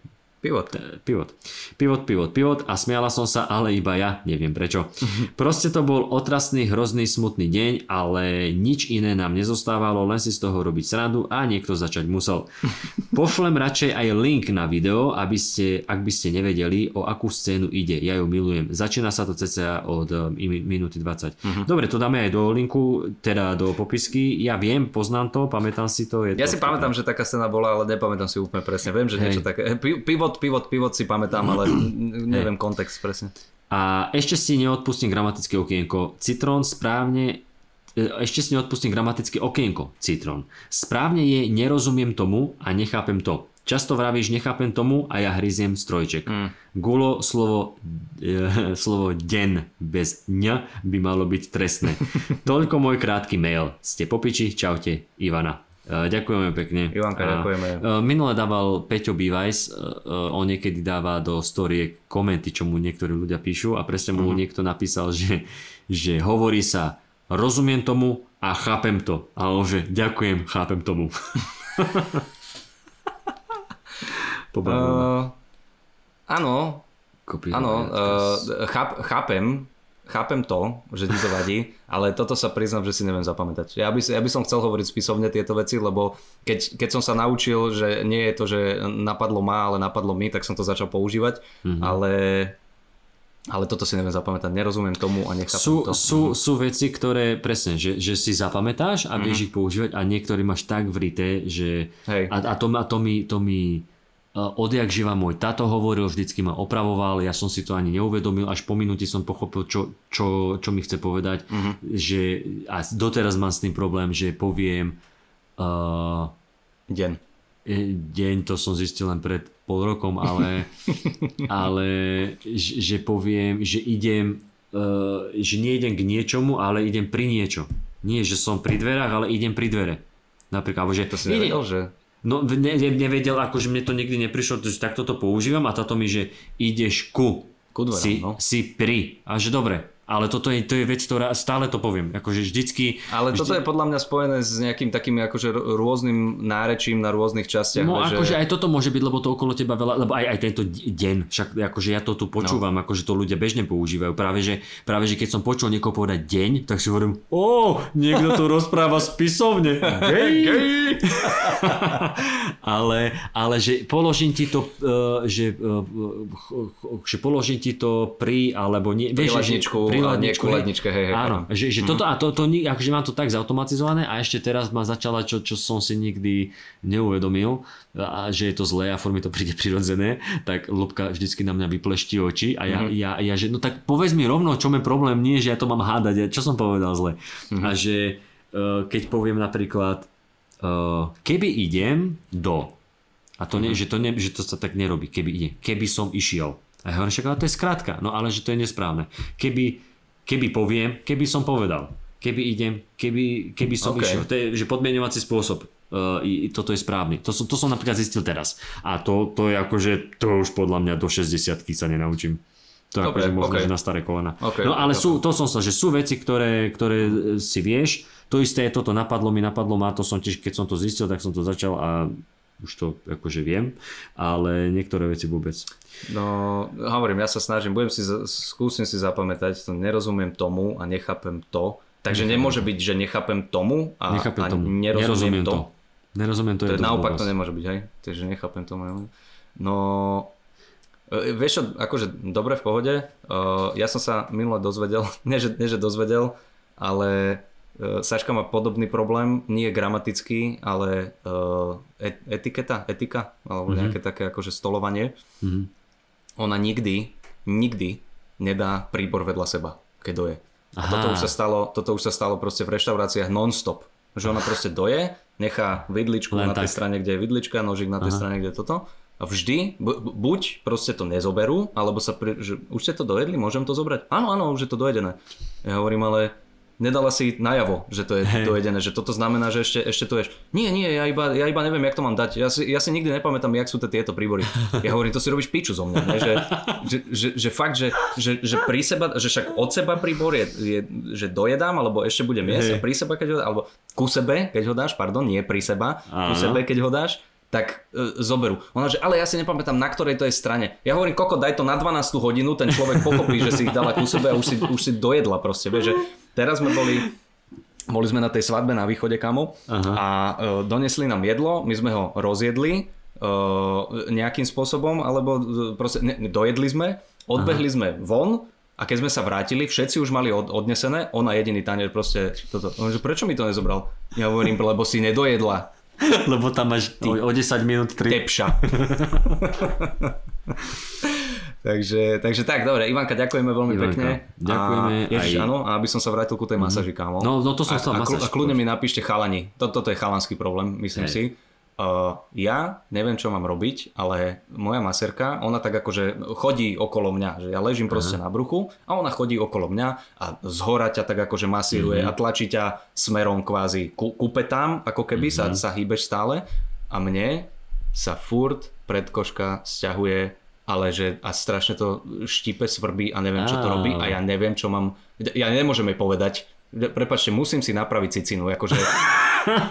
Pivot. Pivot. Pivot, pivot, pivot a smiala som sa, ale iba ja, neviem prečo. Proste to bol otrasný, hrozný, smutný deň, ale nič iné nám nezostávalo, len si z toho robiť srandu a niekto začať musel. Pošlem radšej aj link na video, aby ste, ak by ste nevedeli, o akú scénu ide. Ja ju milujem. Začína sa to cca od um, minúty 20. Uh-huh. Mhm. Dobre, to dáme aj do linku, teda do popisky. Ja viem, poznám to, pamätám si to. Je ja to si pamätám, že taká scéna bola, ale nepamätám si úplne presne. Viem, že Hej. niečo také. Pivot pivot, pivot, pivot si pamätám, ale neviem kontext presne. A ešte si neodpustím gramatické okienko. Citrón správne e, ešte si neodpustím gramatické okienko. Citrón. Správne je nerozumiem tomu a nechápem to. Často vravíš nechápem tomu a ja hryziem strojček. Mm. Gulo, slovo, e, slovo den bez ň by malo byť trestné. Toľko môj krátky mail. Ste popiči, čaute, Ivana. Eh, ďakujeme pekne. Ivanka, a, ďakujeme. Eh, minule dával Peťo Bivajs, eh, on niekedy dáva do storie komenty, čo mu niektorí ľudia píšu a presne mu uh-huh. niekto napísal, že, že hovorí sa rozumiem tomu a chápem to. A on že ďakujem, chápem tomu. Uh, áno, áno, uh, cháp, chápem, chápem to, že ti to vadí, ale toto sa priznám, že si neviem zapamätať. Ja by, ja by som chcel hovoriť spisovne tieto veci, lebo keď, keď som sa naučil, že nie je to, že napadlo ma, ale napadlo mi, tak som to začal používať, mm-hmm. ale, ale toto si neviem zapamätať. Nerozumiem tomu a nechápem Sú, to. sú, sú veci, ktoré presne, že, že si zapamätáš a vieš ich používať a niektorí máš tak vrité, že Hej. a, a to, ma- to mi, to mi odjak živa môj tato hovoril, vždycky ma opravoval, ja som si to ani neuvedomil, až po minúti som pochopil, čo, čo, čo mi chce povedať, že a doteraz mám s tým problém, že poviem uh, Deň. E, deň, to som zistil len pred pol rokom, ale, ale že, že poviem, že idem, uh, že nejdem k niečomu, ale idem pri niečo. Nie, že som pri dverách, ale idem pri dvere. Napríklad, alebo že... To si nevedel, že... No ne, ne, nevedel, akože mne to nikdy neprišlo, že takto to používam a táto mi, že ideš ku, Ku dverám, si, no. si pri. A že dobre, ale toto je, to je vec, ktorá stále to poviem. Akože vždycky... Ale toto je podľa mňa spojené s nejakým takým akože rôznym nárečím na rôznych častiach. No že... akože aj toto môže byť, lebo to okolo teba veľa, lebo aj, aj tento deň, však akože ja to tu počúvam, no. akože to ľudia bežne používajú. Práve že, práve že keď som počul niekoho povedať deň, tak si hovorím, o, niekto tu rozpráva spisovne. Gej. ale, ale že položím ti to, uh, že, uh, že položím ti to pri, alebo nie, vieš, že- ladničku, pri a nie ladničku, ku hej. hej, Áno, áno. že, že toto, a to, to, akože mám to tak zautomatizované a ešte teraz ma začala, čo, čo som si nikdy neuvedomil, a že je to zlé a formy to príde prirodzené, tak Lubka vždycky na mňa vyplešti oči a ja, ja, ja, že no tak povedz mi rovno, čo je problém, nie, že ja to mám hádať, ja- čo som povedal zle. A že uh, keď poviem napríklad, uh, keby idem do, a to, nie, že, to ne, že to sa tak nerobí, keby ide, keby som išiel. A ja hovorím, však ale to je skrátka, no ale že to je nesprávne. Keby, keby poviem, keby som povedal, keby idem, keby, keby som OK. išiel. To je že podmienovací spôsob. Uh, i, toto je správny. To som, to som napríklad zistil teraz. A to, to je akože, to už podľa mňa do 60 sa nenaučím. To je OK, akože možno, OK. že na staré kolena. OK, no ale to- sú, to som sa, že sú veci, ktoré, ktoré si vieš. To isté je toto, napadlo mi, napadlo ma, to som tiež, keď som to zistil, tak som to začal a už to akože viem, ale niektoré veci vôbec. No, hovorím, ja sa snažím, budem si, skúsim si zapamätať, to nerozumiem tomu a nechápem to. Takže nemôže byť, že nechápem tomu a, Nechápem a tomu. nerozumiem, to. Nerozumiem to. To je naopak to blbosť. nemôže byť, hej? Takže nechápem tomu. ja. No, e, vieš čo, akože dobre v pohode. Uh, ja som sa minule dozvedel, nie že, nie že dozvedel, ale Saška má podobný problém, nie gramatický, ale et, etiketa, etika, alebo mm-hmm. nejaké také akože stolovanie. Mhm. Ona nikdy, nikdy nedá príbor vedľa seba, keď doje. A Aha. toto už, sa stalo, toto už sa stalo proste v reštauráciách non-stop. Že ona proste doje, nechá vidličku Len na tej tak. strane, kde je vidlička, nožík na tej Aha. strane, kde je toto. A vždy, bu- bu- buď proste to nezoberú, alebo sa, pri, že už ste to dojedli, môžem to zobrať? Áno, áno, už je to dojedené. Ja hovorím, ale nedala si najavo, že to je Hej. dojedené, že toto znamená, že ešte, ešte to ješ. Nie, nie, ja iba, ja iba neviem, jak to mám dať. Ja si, ja si nikdy nepamätám, jak sú to tieto príbory. Ja hovorím, to si robíš piču zo mňa. Ne? Že, že, že, že, fakt, že, že, že pri seba, že však od seba príbor je, je že dojedám, alebo ešte budem jesť a Hej. pri seba, keď ho alebo ku sebe, keď ho dáš, pardon, nie pri seba, ku Áno. sebe, keď ho dáš, tak e, zoberú. Ona, že ale ja si nepamätám, na ktorej to je strane. Ja hovorím, koko, daj to na 12 hodinu, ten človek pochopí, že si ich dala ku sebe a už si, už si dojedla proste. Vieš, že teraz sme boli, boli sme na tej svadbe na východe kamo Aha. a e, donesli nám jedlo, my sme ho rozjedli e, nejakým spôsobom, alebo e, proste ne, dojedli sme, odbehli sme von a keď sme sa vrátili, všetci už mali od, odnesené, ona jediný tanier proste toto. On, že prečo mi to nezobral? Ja hovorím, lebo si nedojedla. Lebo tam máš o, o 10 minút 3. Tepša. takže, takže tak, dobre, Ivanka, ďakujeme veľmi Ivanka, pekne. ďakujeme A, ježiš, aj- áno, a aby som sa vrátil ku tej masáži, kámo. No, no to som a, chcel a, masáž. a kľudne mi napíšte chalani. Toto, toto je chalanský problém, myslím Hej. si. Uh, ja neviem, čo mám robiť, ale moja maserka, ona tak akože chodí okolo mňa, že ja ležím proste na bruchu a ona chodí okolo mňa a z hora ťa tak akože masíruje Mhm. a tlačí ťa smerom kvázi ku, ku petám, ako keby Mhm. sa, sa hýbeš stále. A mne sa furt predkoška sťahuje ale že a strašne to štípe, svrbí a neviem, čo to robí. A ja neviem, čo mám, ja nemôžem jej povedať, prepačte, musím si napraviť cicinu, akože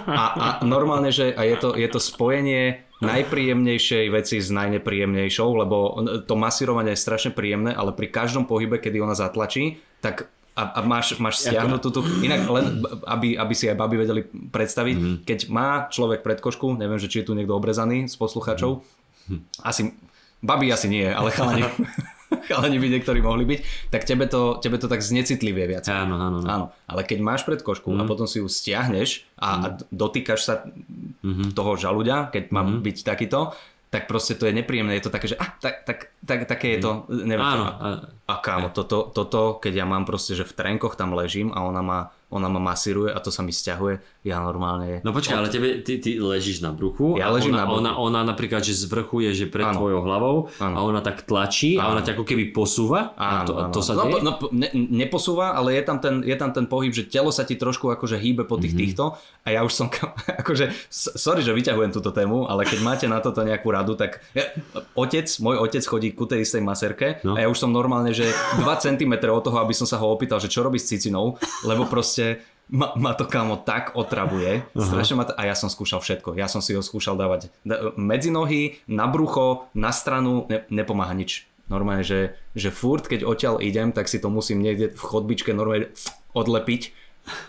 a, a normálne, že a je to, je to spojenie najpríjemnejšej veci s najnepríjemnejšou, lebo to masírovanie je strašne príjemné, ale pri každom pohybe, kedy ona zatlačí, tak a, a máš, máš stiahnutú tú... Inak len, aby, aby si aj baby vedeli predstaviť, mm-hmm. keď má človek predkošku, neviem, že či je tu niekto obrezaný z poslucháčov, mm-hmm. asi... Baby asi nie, ale chalani, chalani by niektorí mohli byť, tak tebe to, tebe to tak znecitlivie viac. Áno, áno, áno. áno. Ale keď máš predkošku mm. a potom si ju stiahneš a, mm. a dotýkaš sa mm-hmm. toho žaluďa, keď má mm-hmm. byť takýto, tak proste to je nepríjemné, je to také, že ah, tak, tak, tak, také je to, neviem. Áno. A, a kámo, toto, toto, keď ja mám proste, že v trenkoch tam ležím a ona ma ona ma masíruje a to sa mi stiahuje, ja normálne... No počkaj, ale tebe, ty, ty ležíš na bruchu ja a ležím ona, na bruchu. Ona, ona napríklad, že z vrchu je, že pred ano. tvojou hlavou ano. a ona tak tlačí Áno. a ona ťa ako keby posúva a to, Áno, to sa no, deje? no, ne, neposúva, ale je tam, ten, je tam ten pohyb, že telo sa ti trošku akože hýbe po tých mm-hmm. týchto a ja už som, akože, sorry, že vyťahujem túto tému, ale keď máte na toto nejakú radu, tak ja, otec, môj otec chodí ku tej istej maserke No. a ja už som normálne, že 2 cm od toho, aby som sa ho opýtal, že čo robí s cicinou, lebo proste ma, ma to kámo tak otravuje, strašne ma to, a ja som skúšal všetko, ja som si ho skúšal dávať medzi nohy, na brucho, na stranu, ne, nepomáha nič. Normálne, že, že furt, keď odtiaľ idem, tak si to musím niekde v chodbičke normálne odlepiť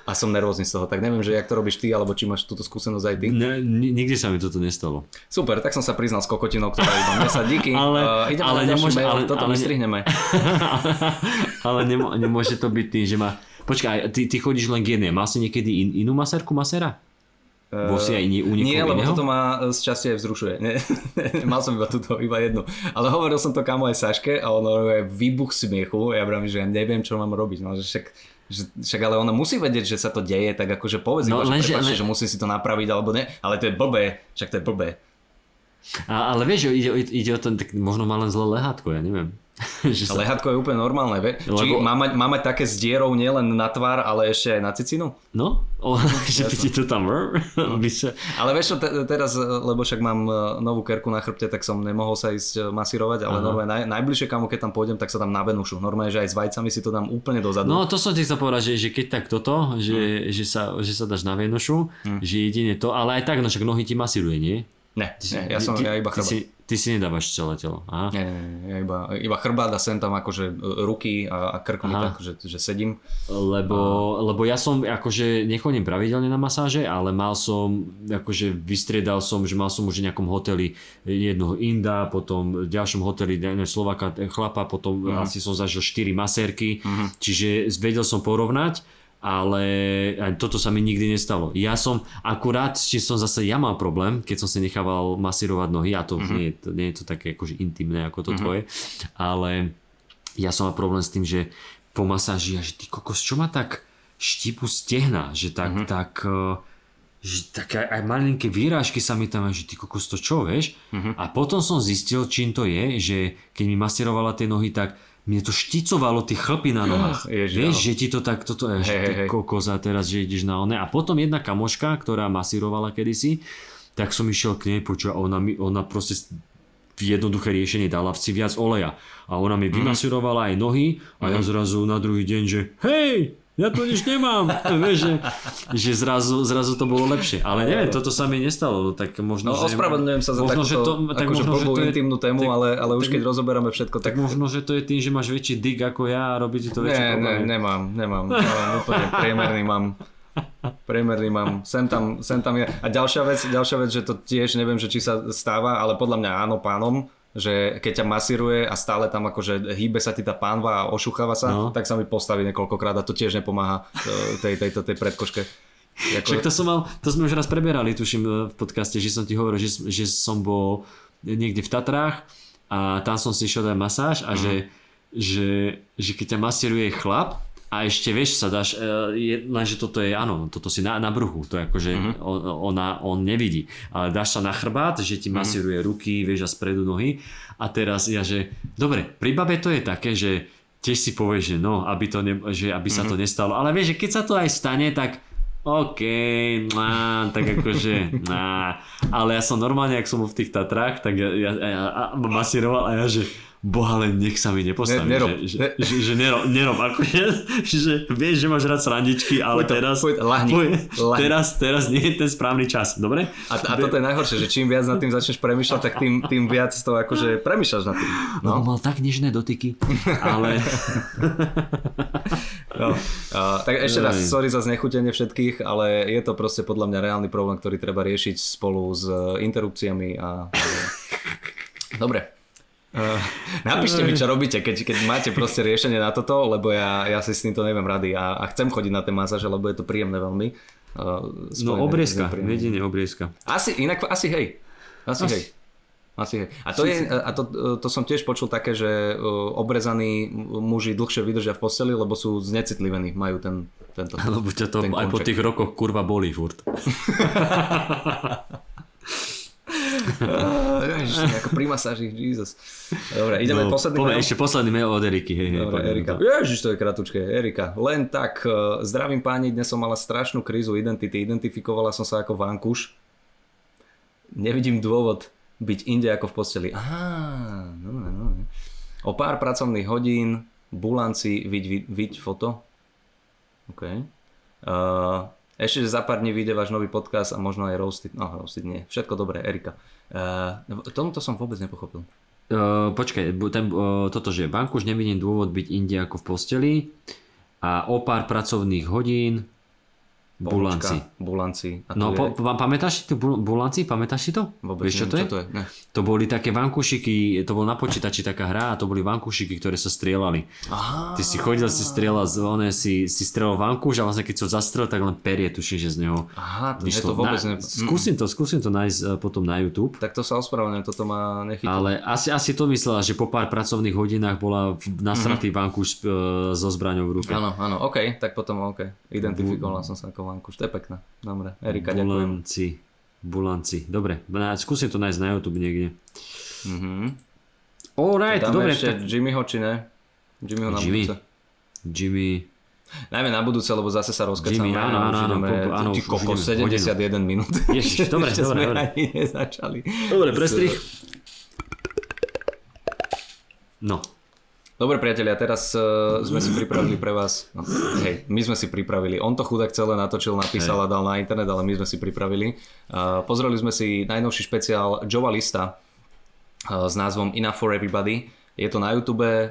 a som nervózny z toho. Tak neviem, že jak to robíš ty, alebo či máš túto skúsenosť aj ty. Ne, ni- nikdy sa mi toto nestalo. Super, tak som sa priznal s kokotinou, ktorá iba mne sa díky. Ale- uh, ideme ale nemôže- mail, ale- toto ale ne- vystrihneme. ale nemo, nemôže to byť tým, že ma... Počkaj, ty, ty chodíš len k jednej. Mal si niekedy in, inú maserku masera? Bol si aj nie, u Nie, lebo iného? toto ma z časti aj vzrušuje. Nie, mal som iba túto, iba jednu. Ale hovoril som to kamo aj Saške a ono je výbuch smiechu. Ja vravím, že neviem, čo mám robiť. No, že však, že, však ale ona musí vedieť, že sa to deje, tak akože povedz No, iba, že, prepáčte, len- že musí si to napraviť alebo ne. Ale to je blbé, však to je blbé. A, ale vieš, ide, ide o ten, tak možno má len zlé lehátko, ja neviem. že sa, Lehátko je úplne normálne. Ve? Lebo- máme, máme také s dierou nielen na tvár, ale ešte aj na cicinu? no, o, že by ti to tam... by sa, Ale vieš čo, te, teraz, e, lebo však mám e, novú kerku na chrbte, tak som nemohol sa ísť e, masírovať, ale Aha. normálne naj, najbližšie kamo, keď tam pôjdem, tak sa tam navenušu. Normálne, že aj s vajcami si to dám úplne dozadu. No to som ti chcel povedať, že, že keď tak toto, že, Hm. že, sa, že sa dáš na Venušu, že jedine to, ale aj tak, no však nohy ti masíruje, nie? Ne, Ty nie, ja, som, ty, ja iba chrbát. Ty si nedávaš celé telo. Aha. Nie, nie, nie, iba, iba chrbát a sem tam akože e, ruky a, a krk mi tak, že, že sedím. Lebo, lebo ja som akože nechodím pravidelne na masáže, ale mal som, akože vystriedal som, že mal som už v nejakom hoteli jednoho Inda, potom v ďalšom hoteli ne, Slovaka chlapa, potom Mhm. asi som zažil 4 masérky, čiže vedel som porovnať, ale toto sa mi nikdy nestalo. Ja som akurát, či som zase ja mal problém, keď som si nechával masírovať nohy, a to, nie, je nie je to také akože intimné ako to tvoje, ale ja som mal problém s tým, že po masáži, a že ty kokos, čo ma tak štípu stehna, že tak, mm-hmm. tak, eh, že také aj malinké výrážky sa mi tam, že ty kokos, to čo, vieš? Mm-hmm. A potom som zistil, čím to je, že keď mi masírovala tie nohy, tak mne to šticovalo tie chlpy na nohách. Ježiš, vieš, že ti to tak, toto je, že Hej, ty hej, hej. kokos a teraz, že ideš na one. A potom jedna kamoška, ktorá masírovala kedysi, tak som išiel k nej, počuť, a ona, mi, ona proste jednoduché riešenie dala si viac oleja. A ona mi vymasírovala aj nohy a ja zrazu na druhý deň, že hej, ja to nič nemám. Vieš, že, že zrazu, zrazu to bolo lepšie. Ale neviem, toto sa mi nestalo. Tak možno, No že, ospravedlňujem sa za možno, takúto že to, tak akože možno, že to je, intimnú tému, tak- ale, ale už tak- keď rozoberáme všetko, tak... tak možno, že to je tým, že máš väčší dig ako ja a robí ti to väčšie Ne, ne, problémy. nemám, nemám. nemám úplne priemerný mám. Priemerný mám. Sem tam, sem tam je. A ďalšia vec, ďalšia vec, že to tiež neviem, že či sa stáva, ale podľa mňa áno pánom, že keď ťa masíruje a stále tam akože hýbe sa ti tá pánva a ošucháva sa, No. tak sa mi postaví niekoľkokrát a to tiež nepomáha e, tej, tejto, tej predkoške. Jako, Však to som mal, to sme už raz preberali, tuším e, v podcaste, že som ti hovoril, že, že som bol niekde v Tatrách a tam som si išiel dať masáž a že, že, že keď ťa masíruje chlap a ešte vieš sa dáš, e, je, lenže toto je áno, toto si na, na bruchu, to je akože on, ona, on nevidí, ale dáš sa na chrbát, že ti masíruje ruky, vieš a spredu nohy a teraz ja, že dobre, pri babe to je také, že tiež si povieš, že no, aby, to ne, že aby sa to nestalo, ale vieš, že keď sa to aj stane, tak OK, má, tak akože, má. Ale ja som normálne, ak som v tých Tatrách, tak ja, ja, ja, ja masíroval a ja, že boha len nech sa mi nepostaví, Ne- nerob. že, že, Ne- že, že nerob, nerob akože, že vieš, že máš rád srandičky, ale Poď to, teraz, poď, lahni, lahni. teraz, teraz nie je ten správny čas, dobre? A, a toto je najhoršie, že čím viac nad tým začneš premýšľať, tak tým, tým viac to akože premýšľaš nad tým. No. No, mal tak nežné dotyky, ale no. A, tak ešte raz, sorry za znechutenie všetkých, ale je to proste podľa mňa reálny problém, ktorý treba riešiť spolu s interrupciami a... Dobre. Uh, napíšte mi, čo robíte, keď, keď máte proste riešenie na toto, lebo ja, ja si s týmto neviem rady a, a chcem chodiť na tie masáže, lebo je to príjemné veľmi. Uh, no obriezka, jedine obriezka. Asi, inak, asi hej. Asi, Asi. hej. Asi hej. A to, je, a to, to som tiež počul také, že obrezaní muži dlhšie vydržia v posteli, lebo sú znecitlivení, majú ten, tento... Lebo ťa to aj po tých rokoch kurva bolí furt. Ježiš, ako pri masáži, Jesus. Dobre, ideme no, posledný Poďme mail. ešte posledný mail od Eriky. Hej, hej, Dobre. Erika. Ježiš, to je kratučké. Erika, len tak. uh, Zdravím páni, dnes som mala strašnú krízu identity. Identifikovala som sa ako vankuš. Nevidím dôvod byť inde ako v posteli. Aha, dobre, dobre. O pár pracovných hodín, bulanci, viď, viď, viď foto. OK. Uh, ešte, že za pár dní vyjde váš nový podcast a možno aj roasted. No, roasted nie. Všetko dobré, Erika. Uh, tomuto som vôbec nepochopil. Uh, počkaj, ten, uh, toto, že banku už nevidím dôvod byť inde ako v posteli a o pár pracovných hodín bulanci. Bulanci. A No, po, je- pa- pamätáš si tu bul- bulanci? Pamätáš si to? Vôbec Vieš, čo neviem, to je? čo to je? Ne. To boli také vankušiky, to bol na počítači taká hra a to boli vankušiky, ktoré sa strieľali. Aha. Ty si chodil, si strieľal, one si, si strieľal vankuš a vlastne keď ho zastrel, tak len perie, tuším, že z neho Aha, to, je to vôbec na, ne... skúsim to, skúsim to nájsť eh, potom na YouTube. Tak to sa ospravedlňujem, toto ma nechytilo. Ale asi, asi to myslela, že po pár pracovných hodinách bola nasratý vankuš e, so zbraňou v ruke. Áno, áno, OK, tak potom OK. Identifikoval som sa ako vankuš, to je pekné. Dobre, Erika, ďakujem. Bulanci. Bulanci. Dobre, skúsim to nájsť na YouTube niekde. Mhm. Alright, Dáme dobre. ešte Tak... Jimmyho, či ne? Jimmyho na Jimmy. budúce. Jimmy. Najmä na budúce, lebo zase sa rozkecáme. Jimmy, áno, áno, áno, ideme, áno, ty koko, ideme 71 minút. Ježiš, dobre, dobre, sme dobre. ani nezačali. Dobre, prestrih. No, Dobre priatelia, teraz uh, sme si pripravili pre vás, no, hej, my sme si pripravili, on to chudák celé natočil, napísal a dal na internet, ale my sme si pripravili. Uh, pozreli sme si najnovší špeciál Joea Lista uh, s názvom Enough for Everybody. Je to na YouTube, uh,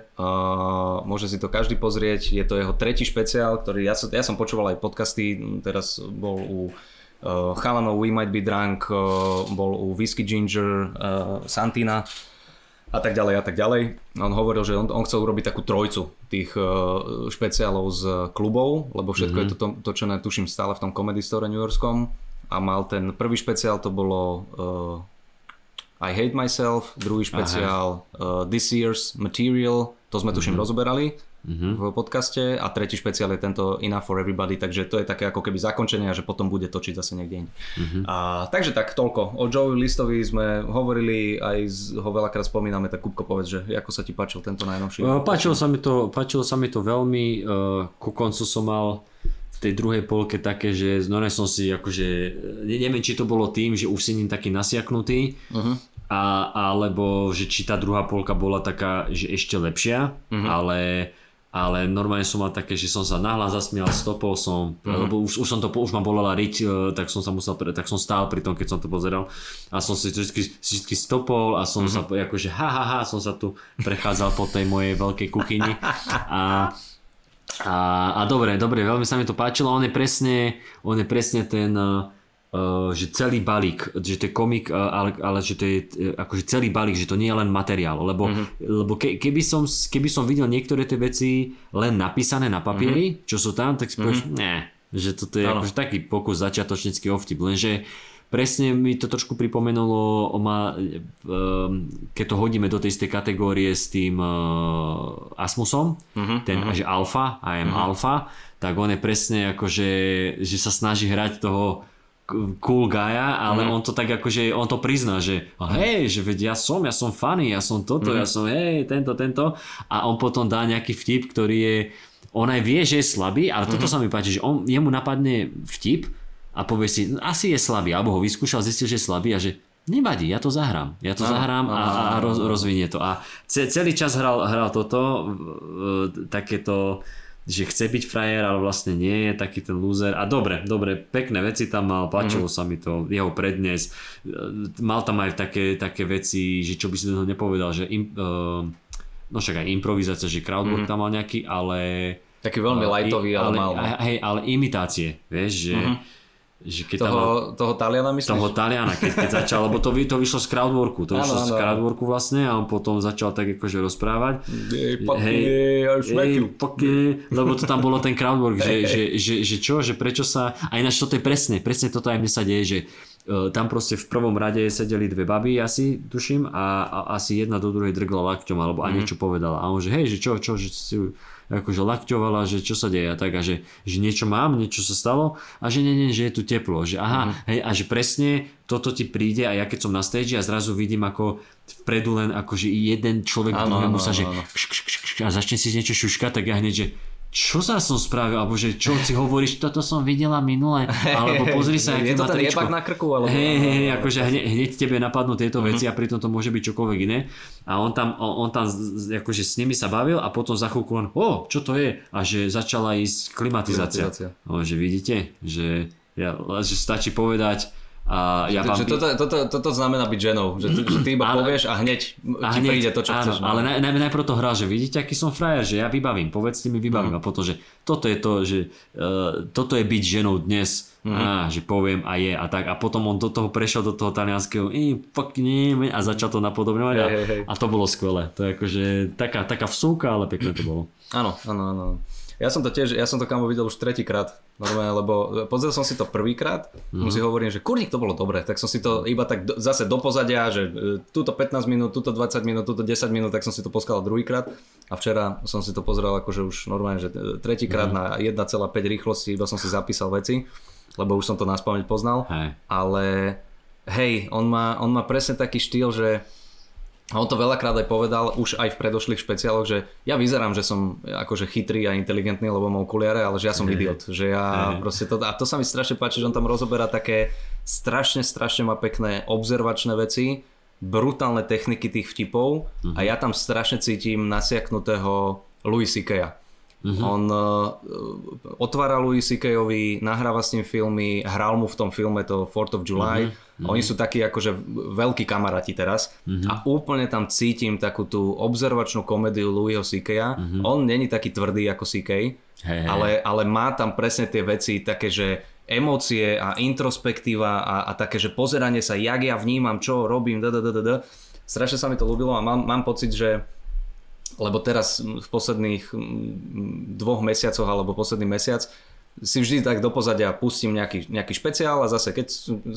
môže si to každý pozrieť, je to jeho tretí špeciál, ktorý, ja som, ja som počúval aj podcasty, teraz bol u uh, chalanov We Might Be Drunk, uh, bol u Whiskey Ginger, uh, Santina, a tak ďalej a tak ďalej. On hovoril, že on, on chcel urobiť takú trojcu tých uh, špeciálov z klubov, lebo všetko mm-hmm. je to to točené, tuším, stále v tom Comedy Store New Yorkskom a mal ten prvý špeciál, to bolo uh, I Hate Myself, druhý špeciál uh, This Year's Material, to sme tuším mm-hmm. rozoberali mm-hmm. v podcaste a tretí špeciál je tento Enough for Everybody, takže to je také ako keby zakončenie a že potom bude točiť zase niekde inde. Mm-hmm. A, takže tak, toľko. O Joey Listovi sme hovorili, aj z, ho veľakrát spomíname, tak Kupko povedz, že ako sa ti páčil tento najnovší? Uh, páčilo, sa mi to, páčilo sa mi to veľmi, uh, ku koncu som mal v tej druhej polke také, že no som si akože, ne- neviem či to bolo tým, že už si ním taký nasiaknutý, uh-huh. a, alebo že či tá druhá polka bola taká, že ešte lepšia, uh-huh. ale ale normálne som mal také, že som sa nahlas zasmial, stopol som, mm. lebo už, už som to, už ma bolela riť, e, tak som sa musel, tak som stál pri tom, keď som to pozeral a som si vždy, vždy stopol a som mm-hmm. sa akože ha, ha, ha, som sa tu prechádzal po tej mojej veľkej kuchyni a a, a dobre, dobre, veľmi sa mi to páčilo, on je presne, on je presne ten, uh, že celý balík, že to je komik, uh, ale, ale že to je uh, akože celý balík, že to nie je len materiál, lebo, mm-hmm. lebo ke, keby, som, keby som videl niektoré tie veci len napísané na papieri, mm-hmm. čo sú tam, tak si povieš, mm-hmm. ne, že toto je akože taký pokus začiatočnícky ovtip, lenže presne mi to trošku pripomenulo, ma, um, keď to hodíme do tej istej kategórie s tým Asmusom, Mhm, ten, že alfa, I am alfa, tak on je presne ako, že, sa snaží hrať toho cool guya, ale Mhm. on to tak akože, on to prizná, že a hej, že veď ja som, ja som funny, ja som toto, Mhm. ja som hej, tento, tento a on potom dá nejaký vtip, ktorý je, on aj vie, že je slabý, ale Mhm. toto sa mi páči, že on, jemu napadne vtip a povie si, "No, asi je slabý, alebo ho vyskúšal, zistil, že je slabý a že nevadí, ja to zahrám. Ja to Áno, zahrám a, áno, a roz, rozvinie to. A ce, celý čas hral, hral toto, e, takéto, že chce byť frajer, ale vlastne nie je taký ten loser. A dobre, dobre, pekné veci tam mal, páčilo mm-hmm. sa mi to, jeho prednes. E, Mal tam aj také, také veci, že čo by si to nepovedal, že im, uh, no však aj improvizácia, že crowdwork mm-hmm. tam mal nejaký, ale... Taký veľmi lightový, ale, ale mal. Hej, ale imitácie, vieš, že... Mm-hmm že keď toho, tam toho Taliana myslíš? toho Taliana, keď, keď začal, lebo to, to vyšlo z crowdworku, to vyšlo z crowdworku vlastne a on potom začal tak akože rozprávať. You. fuck yeah, lebo to tam bolo ten crowdwork, že, že, že, že čo, že prečo sa, a ináč toto je presne, presne toto aj mne sa deje, že uh, tam proste v prvom rade sedeli dve baby asi, tuším, a, a asi jedna do druhej drgla lakťom, alebo a niečo povedala. A on že hej, že čo, čo, že si akože lakťovala, že čo sa deje a tak a že, že niečo mám, niečo sa stalo a že nie, nie, že je tu teplo, že aha, hej, a že presne toto ti príde a ja keď som na stage a zrazu vidím ako vpredu len akože jeden človek Áno, druhému áno, sa, že áno. kš, kš, kš, kš, a začne si niečo šuškať, tak ja hneď, že čo sa som spravil, alebo že čo si hovoríš, toto som videla minule, alebo pozri sa, Je to ten jebak na krku? Alebo... Hej, hej, hej, akože hneď, hneď tebe napadnú tieto veci a pritom to môže byť čokoľvek iné. A on tam, on, on tam akože s nimi sa bavil a potom za chvíľku len, o, čo to je? A že začala ísť klimatizácia. Klimatizácia. No, že vidíte, že, ja, že stačí povedať a ja vám... Že toto, toto, toto znamená byť ženou, že, ty- že ty iba Ale- povieš a hneď a ti príde to, čo áno, chceš. no. ale naj, naj, najprv to hral, že vidíte, aký som frajer, že ja vybavím, povedzte mi, vybavím. A potom, že toto je to, že uh, toto je byť ženou dnes, á, že poviem a je a tak. A potom on do toho prešiel do toho talianského a začal to napodobňovať a, a to bolo skvelé. To je akože taká, taká vsúka, ale pekné to bolo. Áno, áno, áno. Ja som to tiež, ja som to kamo videl už tretíkrát, normálne, lebo pozrel som si to prvýkrát, mu si hovorím, že kurník to bolo dobre, tak som si to iba tak do, zase do pozadia, že e, túto 15 minút, túto 20 minút, túto 10 minút, tak som si to poskal druhýkrát a včera som si to pozrel akože už normálne, že e, tretíkrát mm-hmm. na 1,5 rýchlosti, iba som si zapísal veci, lebo už som to naspamäť poznal, Hej. ale hej, on má, on má presne taký štýl, že a on to veľakrát aj povedal, už aj v predošlých špeciáloch, že ja vyzerám, že som akože chytrý a inteligentný, lebo mám okuliare, ale že ja som idiot. Že ja proste to, a to sa mi strašne páči, že on tam rozoberá také strašne, strašne má pekné observačné veci, brutálne techniky tých vtipov a ja tam strašne cítim nasiaknutého Louis C.K.a. Mm-hmm. On uh, otvára Louis C.K.ovi, nahráva s ním filmy, hral mu v tom filme to 4th of July. Mm-hmm. Oni sú takí akože veľkí kamaráti teraz mm-hmm. a úplne tam cítim takú tú observačnú komédiu Louisho C.K.a. Mm-hmm. On není taký tvrdý ako C.K., hej. ale, ale má tam presne tie veci také, že emócie a introspektíva a, a také, že pozeranie sa, jak ja vnímam, čo robím, da, da, da, da, da. Strašne sa mi to ľúbilo a mám, mám pocit, že lebo teraz v posledných dvoch mesiacoch alebo posledný mesiac si vždy tak do pozadia pustím nejaký, nejaký špeciál a zase keď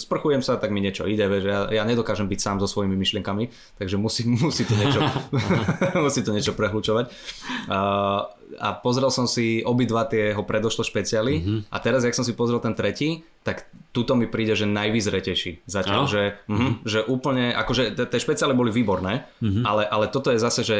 sprchujem sa, tak mi niečo ide, vieš, ja, ja nedokážem byť sám so svojimi myšlienkami, takže musí, musí, to, niečo, musí to niečo prehlučovať. A, a pozrel som si obidva tie jeho predošlé špeciály mm-hmm. a teraz, jak som si pozrel ten tretí, tak tuto mi príde, že najvyzretejší zatiaľ, že, mm-hmm, že úplne, akože tie špeciály boli výborné, mm-hmm. ale, ale toto je zase, že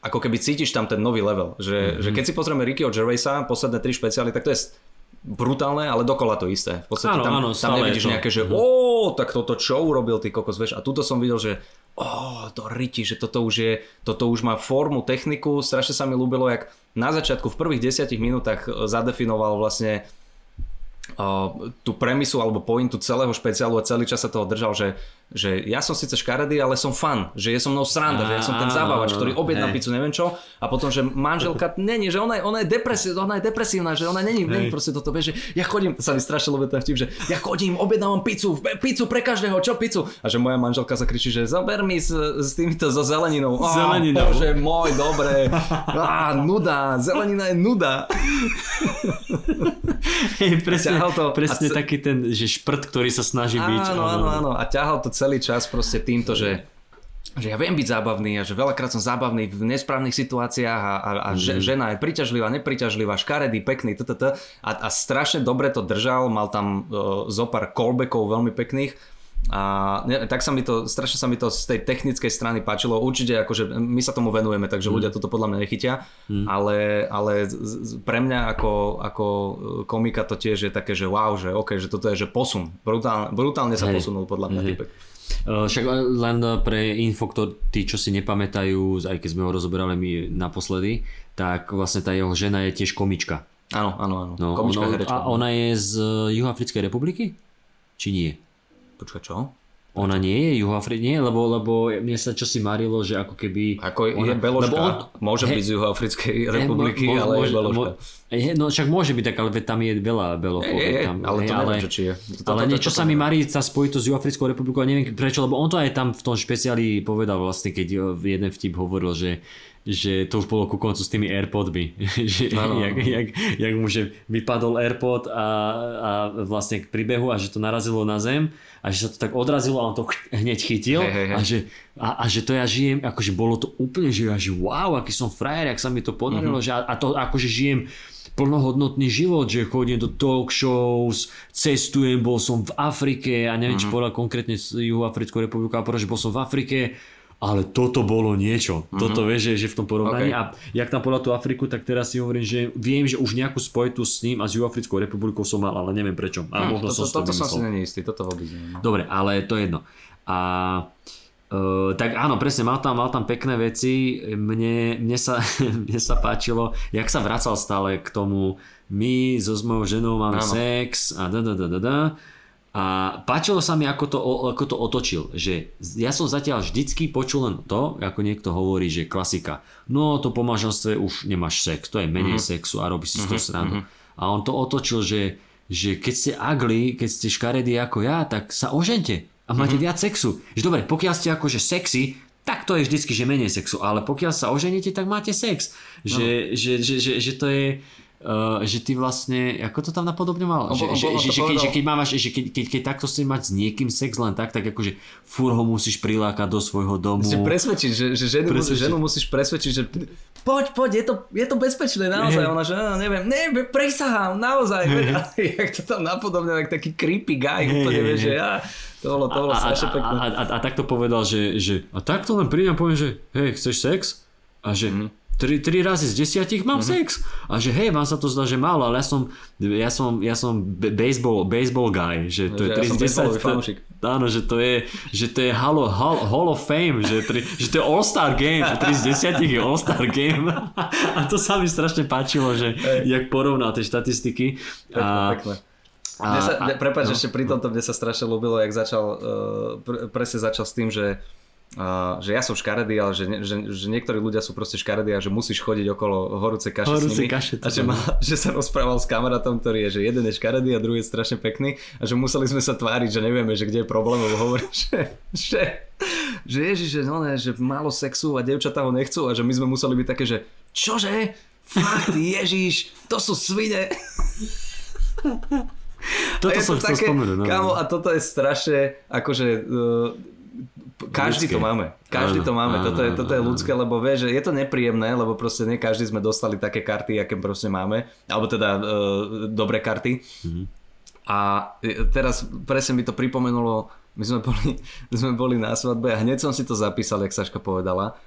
ako keby cítiš tam ten nový level, že, mm-hmm. že keď si pozrieme Rickyho Gervaisa, posledné tri špeciály, tak to je brutálne, ale dokola to isté. V podstate Áno, tam, áno, tam nevidíš to. nejaké, že Mhm. ó, tak toto čo urobil ty kokos, vieš, a tuto som videl, že ó, to riti, že toto už je, toto už má formu, techniku, strašne sa mi ľúbilo, jak na začiatku v prvých desiatich minútach e, zadefinoval vlastne uh, tú premisu alebo pointu celého špeciálu a celý čas sa toho držal, že, že ja som síce škaredý, ale som fan, že je so mnou sranda, že ja som ten Áno, áno, ktorý objedná pizzu, neviem čo, a potom, že manželka není, že ona je, ona je, depresi- ona je depresívna, že ona není, není proste toto, vieš, že ja chodím, to sa mi strašne ľúbi ten vtip, že ja chodím, objednávam pizzu, pizzu pre každého, čo pizzu? A že moja manželka zakričí, že zober mi s, s týmito so zeleninou. Á, Zeleninou. Bože môj, dobre. Á, nuda, zelenina je nuda. Hej, presne, to- presne ce- taký ten, že šprt, ktorý sa snaží byť. Áno, áno, áno. A ťahal to celý čas proste týmto, že že ja viem byť zábavný a že veľakrát som zábavný v nesprávnych situáciách a, a, a že, žena je priťažlivá, nepriťažlivá, škaredý, pekný, ttt. A, a strašne dobre to držal, mal tam uh, zopár callbackov veľmi pekných A ne, tak sa mi to, strašne sa mi to z tej technickej strany páčilo. Určite akože my sa tomu venujeme, takže mm. ľudia toto podľa mňa nechytia, mm. ale, ale pre mňa ako, ako komika to tiež je také, že wow, že ok, že toto je že posun. Brutálne, brutálne sa Hej. posunul podľa mňa typek. Však len pre info, kto, tí, čo si nepamätajú, aj keď sme ho rozoberali my naposledy, tak vlastne tá jeho žena je tiež komička. Áno, áno, áno. No, komička, ono, a ona je z Juhoafrickej republiky? Či nie? Počkaj, čo? Ona nie je Juhoafri... Nie, lebo, lebo mne sa čo si marilo, že ako keby... Ako ona, je Beloška, on, môže he, byť z Juhoafrickej republiky, he, mo, ale môže, je Beloška. Mo, he, no však môže byť tak, ale tam je veľa Belochov. Je, tam, ale to ale, neviem, či je. To, ale to, niečo to, to, sa mi marí sa spojí to s Juhoafrickou republikou a neviem prečo, lebo on to aj tam v tom špeciáli povedal vlastne, keď jeden vtip hovoril, že že to už bolo ku koncu s tými Airpodmi. že jak, jak, jak mu že vypadol Airpod a, a vlastne k príbehu a že to narazilo na zem a že sa to tak odrazilo a on to hneď chytil hey, hey, hey. A, že, a, a že to ja žijem, akože bolo to úplne, že ja že wow, aký som frajer, ak sa mi to podarilo, uh-huh. že a, to akože žijem plnohodnotný život, že chodím do talk shows, cestujem, bol som v Afrike a neviem, uh-huh. či mhm. povedal konkrétne Juhoafrickú republiku, ale že bol som v Afrike ale toto bolo niečo. Mm-hmm. Toto vieš, že, že v tom porovnaní. Okay. A jak tam podľa tú Afriku, tak teraz si hovorím, že viem, že už nejakú spojitu s ním a s Juafrickou republikou som mal, ale neviem prečo. A hm, možno toto, som toto som si není istý, toto vôbec neviem. Dobre, ale to je jedno. A Uh, tak áno, presne, mal tam, mal tam pekné veci. Mne, mne, sa, mne sa páčilo, jak sa vracal stále k tomu, my so s mojou ženou máme áno. sex a da da da da da. A páčilo sa mi, ako to, ako to otočil, že ja som zatiaľ vždycky počul len to, ako niekto hovorí, že klasika, no to po manželstve už nemáš sex, to je menej uh-huh. sexu a robí si uh-huh. to mhm, srandu. Uh-huh. A on to otočil, že, že keď ste ugly, keď ste škaredí ako ja, tak sa ožente a máte uh-huh. viac sexu. Že dobre, pokiaľ ste akože sexy, tak to je vždycky, že menej sexu, ale pokiaľ sa oženíte, tak máte sex. Že, no. že, že, že, že to je Eh, že ty vlastne, ako to tam napodobňoval? Obo, že, obo, že, že, že, že keď, máš, že keď, keď, keď takto si mať s niekým sex len tak, tak akože fur ho musíš prilákať do svojho domu. Že presvedčiť, že, že ženu, presvedčiť. ženu musíš presvedčiť, že poď, poď, je to, je to bezpečné, naozaj. Yeah. Ona, že no, neviem, ne, presahám, naozaj. Yeah. jak to tam napodobňoval, jak taký creepy guy, yeah, úplne, yeah, že ja... To bolo, to bolo a, strašne pekné. A, a, a, a takto povedal, že, že a takto len prídem poviem, že hej, chceš sex? A že mm. 3, 3 razy z 10 mám mm-hmm. sex. A že hej, vám sa to zdá, že málo, ale ja som, ja som, ja som baseball, baseball guy, že to že je 3 ja z 10. To, áno, že to je, že to je Hall, Hall, Hall of Fame, že, 3, že to je All-Star Game, že 3 z 10 je All-Star Game. A to sa mi strašne páčilo, že hey. jak porovná tie štatistiky. Pekne, a, pekne. A, a, prepáč, no. ešte pri tomto mne sa strašne ľúbilo, jak začal, uh, presne začal s tým, že Uh, že ja som škaredý, ale že, že, že niektorí ľudia sú proste škaredí a že musíš chodiť okolo horúcej kaše Horúce s nimi. Kaše, a že, ma, že sa rozprával s kamarátom, ktorý je, že jeden je škaredý a druhý je strašne pekný a že museli sme sa tváriť, že nevieme, že kde je problém, lebo hovorí, že, že, že ježiš, že, no ne, že málo sexu a devčatá ho nechcú a že my sme museli byť také, že čože? Fakt, ježiš, to sú svine. Toto som chcel spomenúť. No. Kámo, a toto je strašne, akože uh, každý ľudské. to máme. Každý áno, to máme. Áno, toto je, toto je ľudské, lebo vieš, že je to nepríjemné, lebo proste nie každý sme dostali také karty, aké proste máme. Alebo teda e, dobré karty. Mm-hmm. A e, teraz presne mi to pripomenulo, my sme boli, my sme boli na svadbe a hneď som si to zapísal, jak Saška povedala.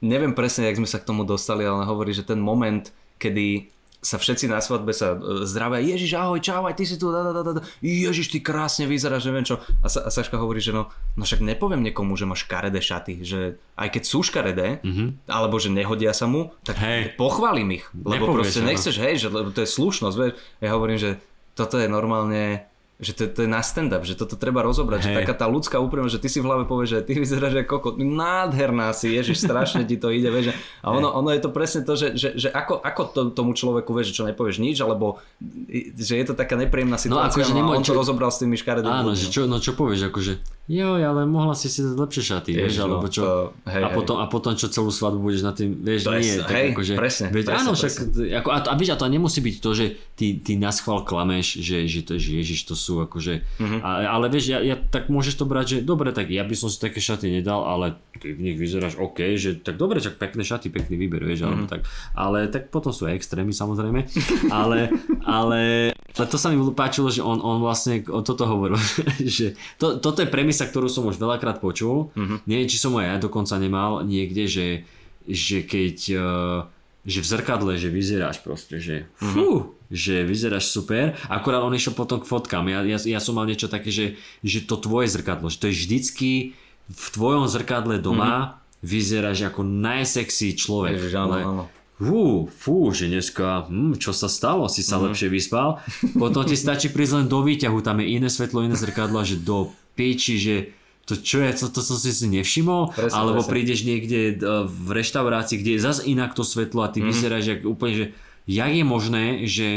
Neviem presne, jak sme sa k tomu dostali, ale hovorí, že ten moment, kedy sa všetci na svadbe sa e, zdravia, Ježiš, ahoj, čau, aj ty si tu, da, da, da, da. Ježiš, ty krásne vyzeráš, neviem čo. A, Sa, a Saška hovorí, že no, no však nepoviem niekomu, že máš škaredé šaty, že aj keď sú škaredé, mm-hmm. alebo že nehodia sa mu, tak hey. pochválim ich, lebo Nepovieš, proste nechceš, hej, že lebo to je slušnosť, vieš. Ja hovorím, že toto je normálne že to, to je na stand-up, že toto treba rozobrať, hey. že taká tá ľudská úprimnosť, že ty si v hlave povieš, že ty vyzeráš ako kokot, nádherná si, ježiš, strašne ti to ide, vieš, a ono, ono je to presne to, že, že, že ako, ako to, tomu človeku vieš, čo nepovieš nič, alebo že je to taká nepríjemná no, situácia, no, akože no, a on to čo... rozobral s tými škaredými Áno, že čo, no čo povieš, akože joj, ale mohla si si dať lepšie šaty, vieš, no, alebo čo, to, hej, a, potom, hej. a potom čo celú svadbu budeš na tým, vieš, to nie, je, tak hej, akože, presne, veď, presne, áno, však, ako, a, a, a, a to nemusí byť to, že ty, ty na schvál klameš, že, že, to, že ježiš, to sú akože Mm-hmm. A, ale vieš, ja, ja, tak môžeš to brať, že dobre, tak ja by som si také šaty nedal, ale ty v nich vyzeráš OK, že tak dobre, čak pekné šaty, pekný výber, vieš, mm-hmm. ale, tak, ale tak potom sú extrémy samozrejme, ale, ale Ale to sa mi páčilo, že on, on vlastne o toto hovoril, že to, toto je premisa, ktorú som už veľakrát počul. Mm-hmm. Neviem, či som aj ja dokonca nemal niekde, že, že keď uh, že v zrkadle, že vyzeráš proste, že mm-hmm. fú, že vyzeráš super. Akorát on išiel potom k fotkám. Ja, ja, ja som mal niečo také, že, že to tvoje zrkadlo, že to je vždycky v tvojom zrkadle doma mm-hmm. vyzeráš ako najsexy človek. Ježiš, áno, áno. Fú, fú, že dneska, hm, čo sa stalo, si sa mm. lepšie vyspal. Potom ti stačí prísť len do výťahu, tam je iné svetlo, iné zrkadlo, že do piči, že to čo je, to, to som si si nevšimol, presne, alebo presne. prídeš niekde e, v reštaurácii, kde je zase inak to svetlo a ty mm. vyzeráš jak úplne, že jak je možné, že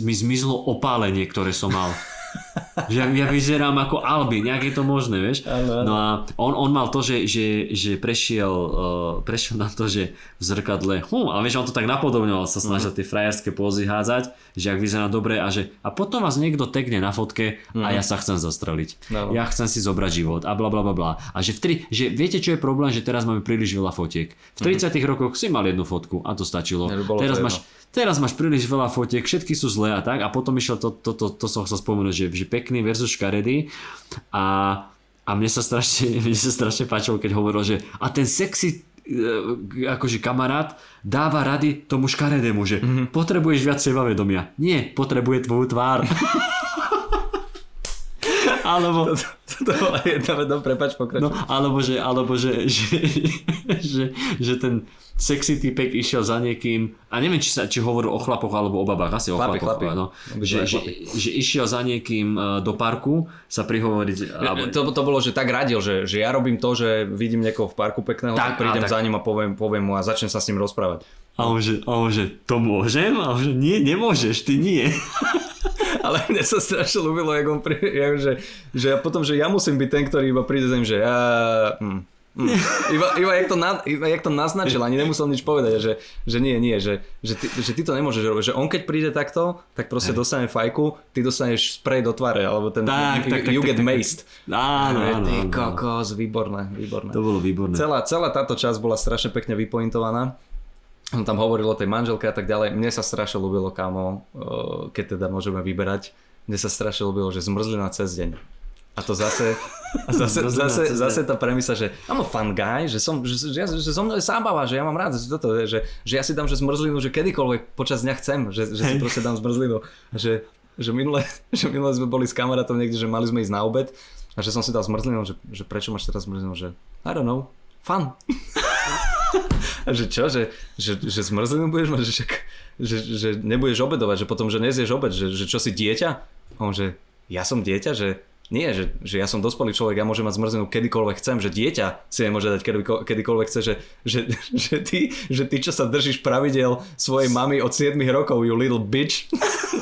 mi zmizlo opálenie, ktoré som mal. že ja, vyzerám ako Albi, nejak je to možné, vieš. No a on, on mal to, že, že, že prešiel, uh, prešiel na to, že v zrkadle, hm, ale vieš, on to tak napodobňoval, sa snažil mm. tie frajerské pózy hádzať, že ak vyzerá dobre a že a potom vás niekto tekne na fotke mm. a mhm. ja sa chcem zastreliť. No. Ja chcem si zobrať život a bla bla bla bla. A že, v tri, že viete, čo je problém, že teraz máme príliš veľa fotiek. V 30 mm. rokoch si mal jednu fotku a to stačilo. teraz máš, teraz máš príliš veľa fotiek, všetky sú zlé a tak a potom išiel to, to, to, to som chcel spomenúť, že, že pekný versus škaredý a, a mne sa strašne, mne sa strašne páčilo, keď hovoril, že a ten sexy e, akože kamarát dáva rady tomu škaredému, že mm-hmm. potrebuješ viac sebavedomia. Nie, potrebuje tvoju tvár. alebo... To, to, to bola jedna veda, prepač, pokračuj. No, alebo že, alebo že, že, že, že ten sexy typek išiel za niekým, a neviem, či, sa, či hovoril o chlapoch alebo o babách, asi o chlapi, chlapoch, chlapi. No, že, že, že išiel za niekým e, do parku sa prihovoriť. Alebo... To, to bolo, že tak radil, že, že ja robím to, že vidím niekoho v parku pekného, tak, tak prídem tak. za ním a poviem, poviem mu a začnem sa s ním rozprávať. A on že, a on že to môžem? A on že nie, nemôžeš, ty nie. ale mne sa strašne ľúbilo, jak on pri, jak, že, že ja potom, že ja musím byť ten, ktorý iba príde za že ja... Hm. Mm. Iba, iba, jak to na, iba jak to naznačil, ani nemusel nič povedať, že, že nie, nie, že, že, ty, že ty to nemôžeš robiť, že on keď príde takto, tak proste hey. dostane fajku, ty dostaneš spray do tvare, alebo ten tak, you, tak, tak, you tak, get tak, maced. Áno, áno, Ty kokos, výborné, výborné. To bolo výborné. Celá, celá táto časť bola strašne pekne vypointovaná. On tam hovoril o tej manželke a tak ďalej. Mne sa strašne ľúbilo, kámo, keď teda môžeme vyberať. Mne sa strašne ľúbilo, že zmrzlina cez deň a to zase, a zase, zase, zase tá premisa, že I'm a fun guy, že, som, že, že, že, som mnou je zábava, že ja mám rád že, toto, že, že ja si dám že zmrzlinu, že kedykoľvek počas dňa chcem, že, že si proste dám zmrzlinu. Že, že, minule, že minule sme boli s kamarátom niekde, že mali sme ísť na obed a že som si dal zmrzlinu, že, že prečo máš teraz zmrzlinu, že I don't know, fun. a že čo, že, že, že zmrzlinu budeš mať, že, že, že nebudeš obedovať, že potom, že nezieš obed, že, že čo si dieťa? A on, že ja som dieťa, že nie, že, že ja som dospelý človek, ja môžem mať zmrzenú kedykoľvek chcem, že dieťa si nemôže dať kedy, kedykoľvek chce, že, že, že, ty, že ty, čo sa držíš pravidel svojej mamy od 7 rokov, you little bitch.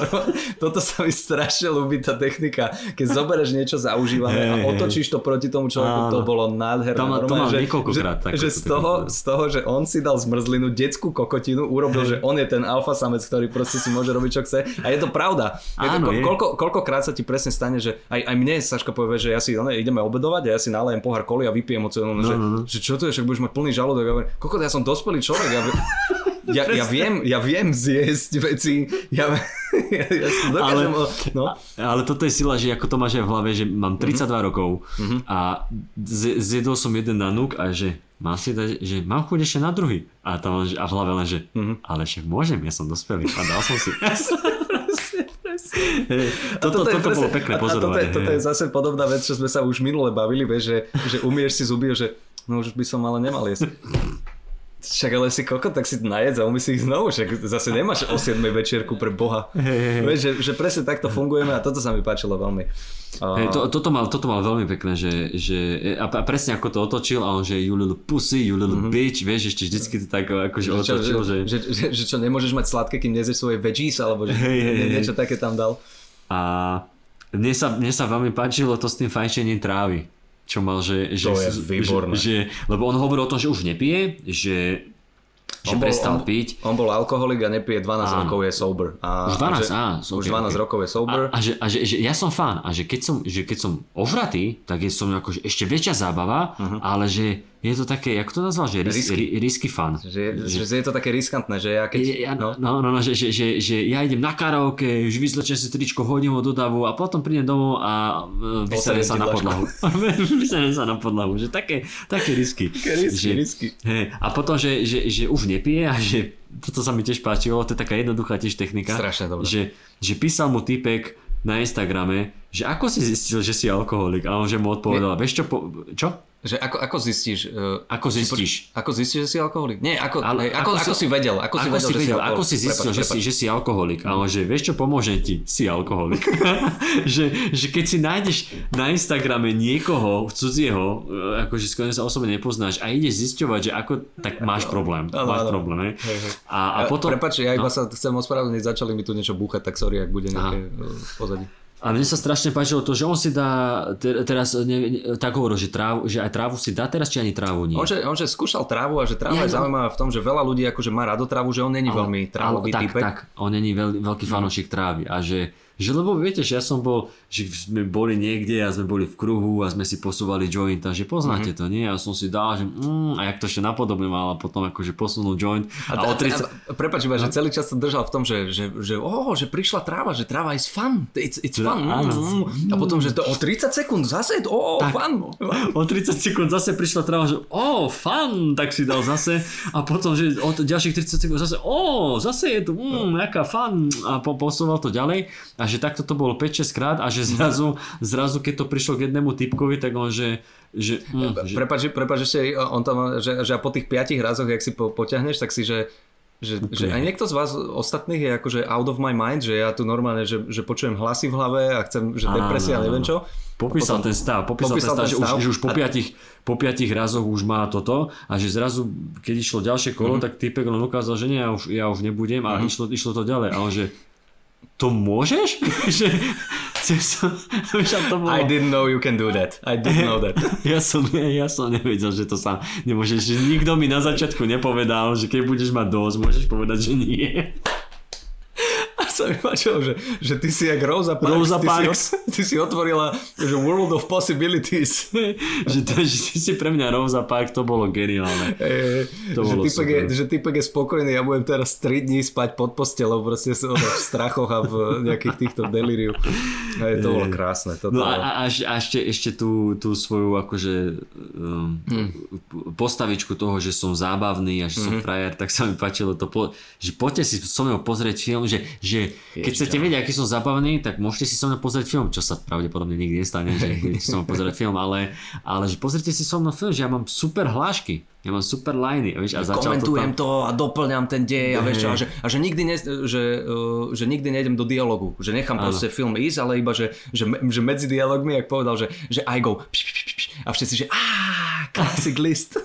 Toto sa mi strašne ľúbi tá technika. Keď zoberieš niečo zaužívané hey, a otočíš to proti tomu človeku, áno. to bolo nádherné. To, má, to mal že, niekoľkokrát. Že, že z, toho, z toho, že on si dal zmrzlinu, detskú kokotinu, urobil, hey. že on je ten alfa samec, ktorý proste si môže robiť, čo chce. A je to pravda. Áno, je to, koľko, koľkokrát sa ti presne stane, že aj, aj mne mne Saška povie, že ja si ne, ideme obedovať a ja si nalejem pohár koli a vypijem od no, že, no, no. že, čo to je, však budeš mať plný žalúdok. Ja koľko ja som dospelý človek, ja, ja, ja, viem, ja viem zjesť veci, ja, ja, ja si dokážem, ale, no. ale toto je sila, že ako to máš aj v hlave, že mám 32 mm-hmm. rokov mm-hmm. a zjedol som jeden nanúk a že mám si dať, že mám chuť ešte na druhý. A, tam, a v hlave len, že mm-hmm. ale však môžem, ja som dospelý a dal som si. toto, toto, toto bolo pekné pozorovanie. A toto, je, toto je zase podobná vec, čo sme sa už minule bavili, vieš, že, že umieš si zuby, že no už by som ale nemal jesť. Však ale si koko, tak si najedz a umí si ich znovu, však zase nemáš o 7 večierku pre Boha. Hey, hey, hey. Vieš, že, že presne takto fungujeme a toto sa mi páčilo veľmi. Hey, to, toto, mal, toto mal veľmi pekné, že, že a, a presne ako to otočil a on, že you little pussy, you little mm-hmm. bitch, vieš, ešte vždycky to tak akože že, otočil, že... Že, že, že, že čo, nemôžeš mať sladké, kým nezeš svoje veggies, alebo že hey, hey, niečo také tam dal. A mne sa, mne sa veľmi páčilo to s tým fajčením trávy čo mal, že... že to je výborné. Že, lebo on hovoril o tom, že už nepije, že že On bol- prestal on- piť. On bol alkoholik a nepije 12 Áno. rokov je sober. A, Už 12, a že, á, Už ok, 12 ok. rokov je sober. A, a, že, a že, že, ja som fan a že keď som, že keď som ovratý, tak je som akože ešte väčšia zábava, ale že je to také, jak to nazval, že ris, Risky. ri, risky fan. Že, že, že je to také riskantné, že ja keď... Ja, no, no, no, no že, že, že, že ja idem na karaoke, už vyzlečem si tričko, hodím ho do davu a potom prídem domov a vyserem Oseriem sa na podlahu. vyserem sa na podlahu, že také, také risky. Také risky, že, risky. Hej, a potom, že, že, že už nepije a že toto sa mi tiež páčilo, to je taká jednoduchá tiež technika. Strašne dobré. Že, že písal mu typek na Instagrame, že ako si zistil, že si alkoholik a on že mu odpovedal, vieš čo, po, čo? Že ako, ako zistíš... Uh, Ako zistíš? Ako zistíš, že si alkoholik? Nie, ako, Ale hej, ako, ako, si vedel? Ako, si vedel, že si alkoholik? ako si zistil, Prepač, že, si, že si alkoholik? A on, že vieš čo, pomôžem ti, si alkoholik. že, že keď si nájdeš na Instagrame niekoho cudzieho, e, akože s ktorým sa osobne nepoznáš a ideš zisťovať, že ako, tak máš problém. Áno, máš áno. problém, hej? Hej, hej. A, a potom... Prepač, ja iba no. sa chcem ospravedlniť, začali mi tu niečo búchať, tak sorry, ak bude nejaké uh, v pozadí. A mne sa strašne páčilo to, že on si dá, te, teraz ne, ne, tak hovoril, že, trávu, že aj trávu si dá teraz, či ani trávu nie. On že, on že skúšal trávu a že tráva Ja, je no. zaujímavá v tom, že veľa ľudí akože má rado trávu, že on není veľmi trávový tak, typek. tak, on není veľ, veľký fanúšik trávy a že, že lebo viete, že ja som bol, že sme boli niekde a sme boli v kruhu a sme si posúvali joint a že poznáte Mhm. to, nie? A som si dal, že mm, a jak to ešte napodobňoval a potom akože posunul joint a, A, a, 30... a, prepač iba, že celý čas sa držal v tom, že, že, že, oh, že prišla tráva, že tráva is fun, it's, it's fun. áno. Mm, A potom, že to o 30 sekúnd zase, oh, Tak. fun. O 30 sekúnd zase prišla tráva, že o, fan, tak si dal zase a potom, že od ďalších 30 sekúnd zase o, zase je tu, mm, jaká fan a po, posúval to ďalej a že takto to bolo 5-6 krát a že zrazu, zrazu keď to prišlo k jednému typkovi, tak on, že, že, mm, že Prepač, prepač ešte, on tam, že, že po tých 5 razoch, jak si po, potiahneš, tak si, že že, že aj niekto z vás ostatných je akože out of my mind, že ja tu normálne, že, že počujem hlasy v hlave a chcem, že depresia, áno, neviem čo. Popísal potom- ten stav, popísal, popísal ten stav, ten že, už, stav. že už po A- piatich, po piatich razoch už má toto a že zrazu, keď išlo ďalšie kolo, tak typek len ukázal, že nie, ja už, ja už nebudem a išlo, išlo to ďalej. A on že, to môžeš? že, vieš, to bolo... I didn't know you can do that. I didn't know that. Ja som, ja som nevedel, že to sa nemôžeš, že nikto mi na začiatku nepovedal, že keď budeš mať dosť, môžeš povedať, že nie. Sa mi páčilo, že, že ty si jak Rosa Parks. Rosa ty Parks. Si, ty si otvorila že world of possibilities. že, to, že ty si pre mňa Rosa Park, to bolo geniálne. E, To že, bolo typek je, že typek je spokojný, ja budem teraz 3 dní spať pod postelou, proste som v strachoch a v nejakých týchto deliriu. E, to bolo krásne. To, No a, a, a, a ešte, ešte tú, tú svoju akože um, Hm. postavičku toho, že som zábavný a že Mhm. som frajer, tak sa mi páčilo to, po, že poďte si so mnou pozrieť film, že, že keď chcete vedieť, aký som zábavný, tak môžete si so mnou pozrieť film, čo sa pravdepodobne nikdy nestane, že budete so mnou pozrieť film, ale, ale že pozrite si so mnou film, že ja mám super hlášky, ja mám super liney, a, vieš, a začal to komentujem tam... to, a doplňam ten dej a, vieš, a, že, a že, nikdy ne, že, uh, že nikdy nejdem do dialogu, že nechám Áno. proste film ísť, ale iba, že, že, že medzi dialogmi, jak povedal, že, že I go pš, pš, pš, a všetci, že áááá, classic list.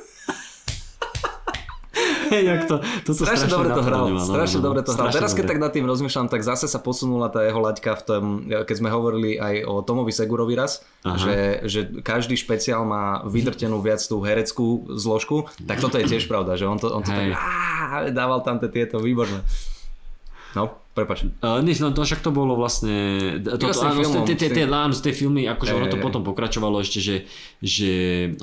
Jak to, to Strašne dobre to hral, no, strašne no, dobre to hral. Strašne Teraz keď dobre. tak nad tým rozmýšľam, tak zase sa posunula tá jeho laťka v tom, keď sme hovorili aj o Tomovi Segurovi raz, že, že každý špeciál má vydrtenú viac tú hereckú zložku, tak toto je tiež pravda, že on to, on to tak á, dával tam tie tieto výborné. No, prepač. Uh, nič, no to však to bolo vlastne... To, tým áno, filmom, tie, tie, tie, áno, tej filmy, akože ono to potom pokračovalo ešte, že, že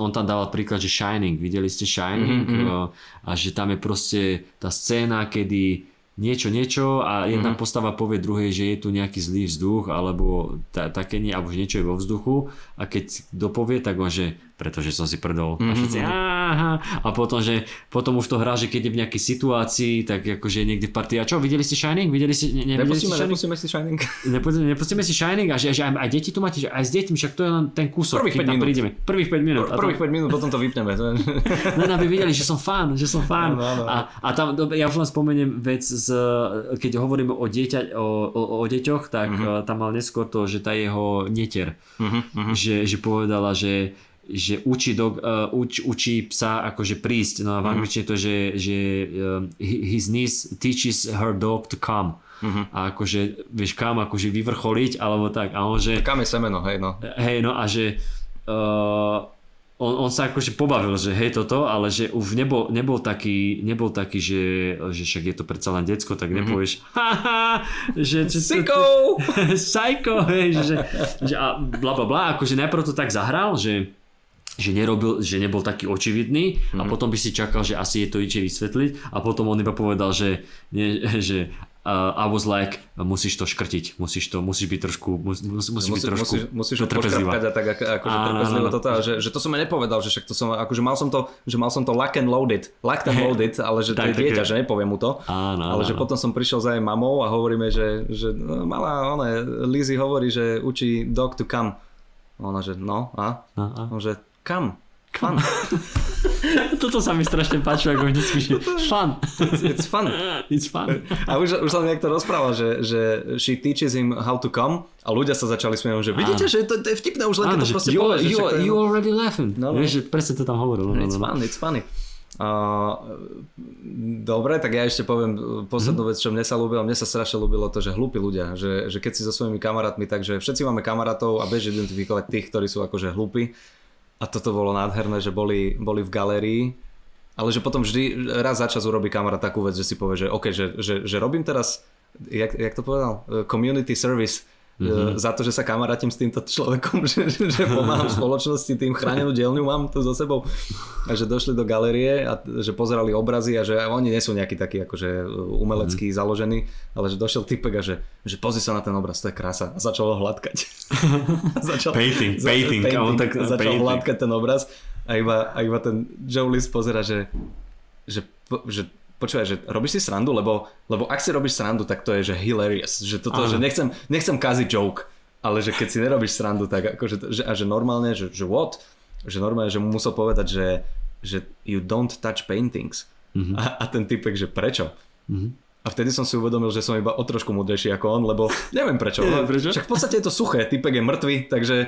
on tam dával príklad, že Shining, videli ste Shining Mhm, uh, a že tam je proste tá scéna, kedy niečo, niečo a jedna Mhm. postava povie druhej, že je tu nejaký zlý vzduch alebo ta, také nie, alebo že niečo je vo vzduchu a keď dopovie, tak on, že pretože som si prdol a Mhm, všetci aha, a potom, že potom už to hrá, že keď je v nejakej situácii, tak akože niekde v partii, a čo, videli ste Shining? Videli ste, ne, Nepustíme, Shining? nepustíme si Shining. Nepustíme, nepustíme si Shining a že, že aj, aj deti tu máte, že aj s deťmi, však to je len ten kúsok, Prvých keď 5 tam minút. prídeme. Prvých 5 minút. To- Prvých 5 minút, potom to vypneme. len aby videli, že som fan, že som fan. Áno, áno, áno. A, a tam, ja už len spomeniem vec, z, keď hovoríme o, dieťa, o, o, o deťoch, tak Mhm. uh-huh. tam mal neskôr to, že tá jeho netier, uh-huh, Že, že povedala, že že učí, dog, uh, uč, učí psa akože prísť. No a v angličtine to, že, že um, his niece teaches her dog to come. A akože, vieš, kam akože vyvrcholiť, alebo tak. A on, že, Kam je semeno, hej no. Hej, no a že uh, on, on sa akože pobavil, že hej toto, ale že už nebol, nebol, taký, nebol taký, že, že však je to predsa len decko, tak nepovieš haha, že... Psycho! Psycho, hej, že, že a bla bla bla, akože najprv to tak zahral, že že, nerobil, že nebol taký očividný mm-hmm. a Mhm. potom by si čakal, že asi je to ide vysvetliť a potom on iba povedal, že, nie, že uh, I was like, musíš to škrtiť, musíš to, musíš byť trošku, mus, mus, musíš byť trošku musíš, musíš trpezlivá. a tak ako, akože trpezlivo toto, a že, že to som aj nepovedal, že však to som, akože mal som to, že mal som to lock and loaded, locked and loaded, ale že to je dieťa, že nepoviem mu to. Áno, ale áno, že potom som prišiel za jej mamou a hovoríme, že, že no, malá, ona, Lizzy hovorí, že učí dog to come. A Ona, že no, a? A, a. On, že come. Fun. Toto sa mi strašne páči, ako vždycky, že fun. It's fun. It's fun. A už, už som niekto rozprával, že, že she teaches him how to come a ľudia sa začali smiať, že vidíte, že to, to je vtipné už len keď Áno, to že proste you, povieš. že you, to je- you already laughing. No, no. Vieš, že presne to tam hovoril. No, no, It's no. fun, it's funny. Uh, dobre, tak ja ešte poviem uh, poslednú Mhm. vec, čo mne sa ľúbilo. Mne sa strašne ľúbilo to, že hlúpi ľudia, že, že keď si so svojimi kamarátmi, takže všetci máme kamarátov a bež identifikovať tých, ktorí sú akože hlúpi. A toto bolo nádherné, že boli, boli v galérii, ale že potom vždy raz za čas urobí kamarát takú vec, že si povie, že OK, že, že, že robím teraz, jak, jak to povedal, Uh, community service, mm-hmm. za to, že sa kamarátim s týmto človekom, že, že, pomáham spoločnosti, tým chránenú dielňu mám tu so sebou. A že došli do galérie a že pozerali obrazy a že oni nie sú nejakí takí akože umelecký mm-hmm. založení, ale že došiel typek a že, že pozri sa na ten obraz, to je krása. A začal ho hladkať. začal, Painting, painting, a on tak- začal painting. hladkať ten obraz a iba, a iba ten Joe List pozera, že, že, že počúvaj, že robíš si srandu, lebo, lebo ak si robíš srandu, tak to je, že hilarious, že toto, Áno. že nechcem, nechcem kaziť joke, ale že keď si nerobíš srandu, tak akože, že, a že normálne, že, že what? Že normálne, že mu musel povedať, že, že you don't touch paintings. Mhm. A, a ten typek, že prečo? A vtedy som si uvedomil, že som iba o trošku múdrejší ako on, lebo neviem prečo. Lebo prečo. Však v podstate je to suché, typek je mŕtvý, takže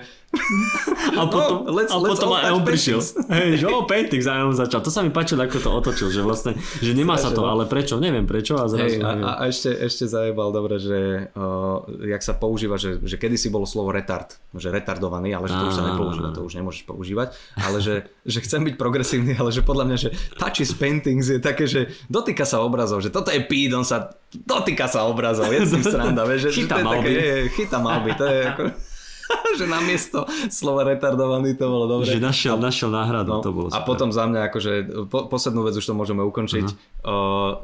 A potom, No, let's- a let's potom aj on prišiel. Hej, že o paintings a on začal. To sa mi páčilo, ako to otočil, že vlastne, že nemá sa to, no. ale prečo, neviem prečo a zrazu Hej, a, neviem. a ešte, ešte zajebal dobre, že uh, jak sa používa, že, že kedysi bolo slovo retard, že retardovaný, ale že to už sa nepoužíva, to už nemôžeš používať, ale že, že chcem byť progresívny, ale že podľa mňa, že touches paintings je také, že dotýka sa obrazov, že toto je píd, on sa dotýka sa obrazov, je s tým sranda, vieš, že, že Chytá to je také, je, chytá malby, to je ako, že namiesto slova retardovaný to bolo dobre. Že našiel, našiel náhradu, No, to bolo a super. potom za mňa akože, po, poslednú vec už to môžeme ukončiť, uh,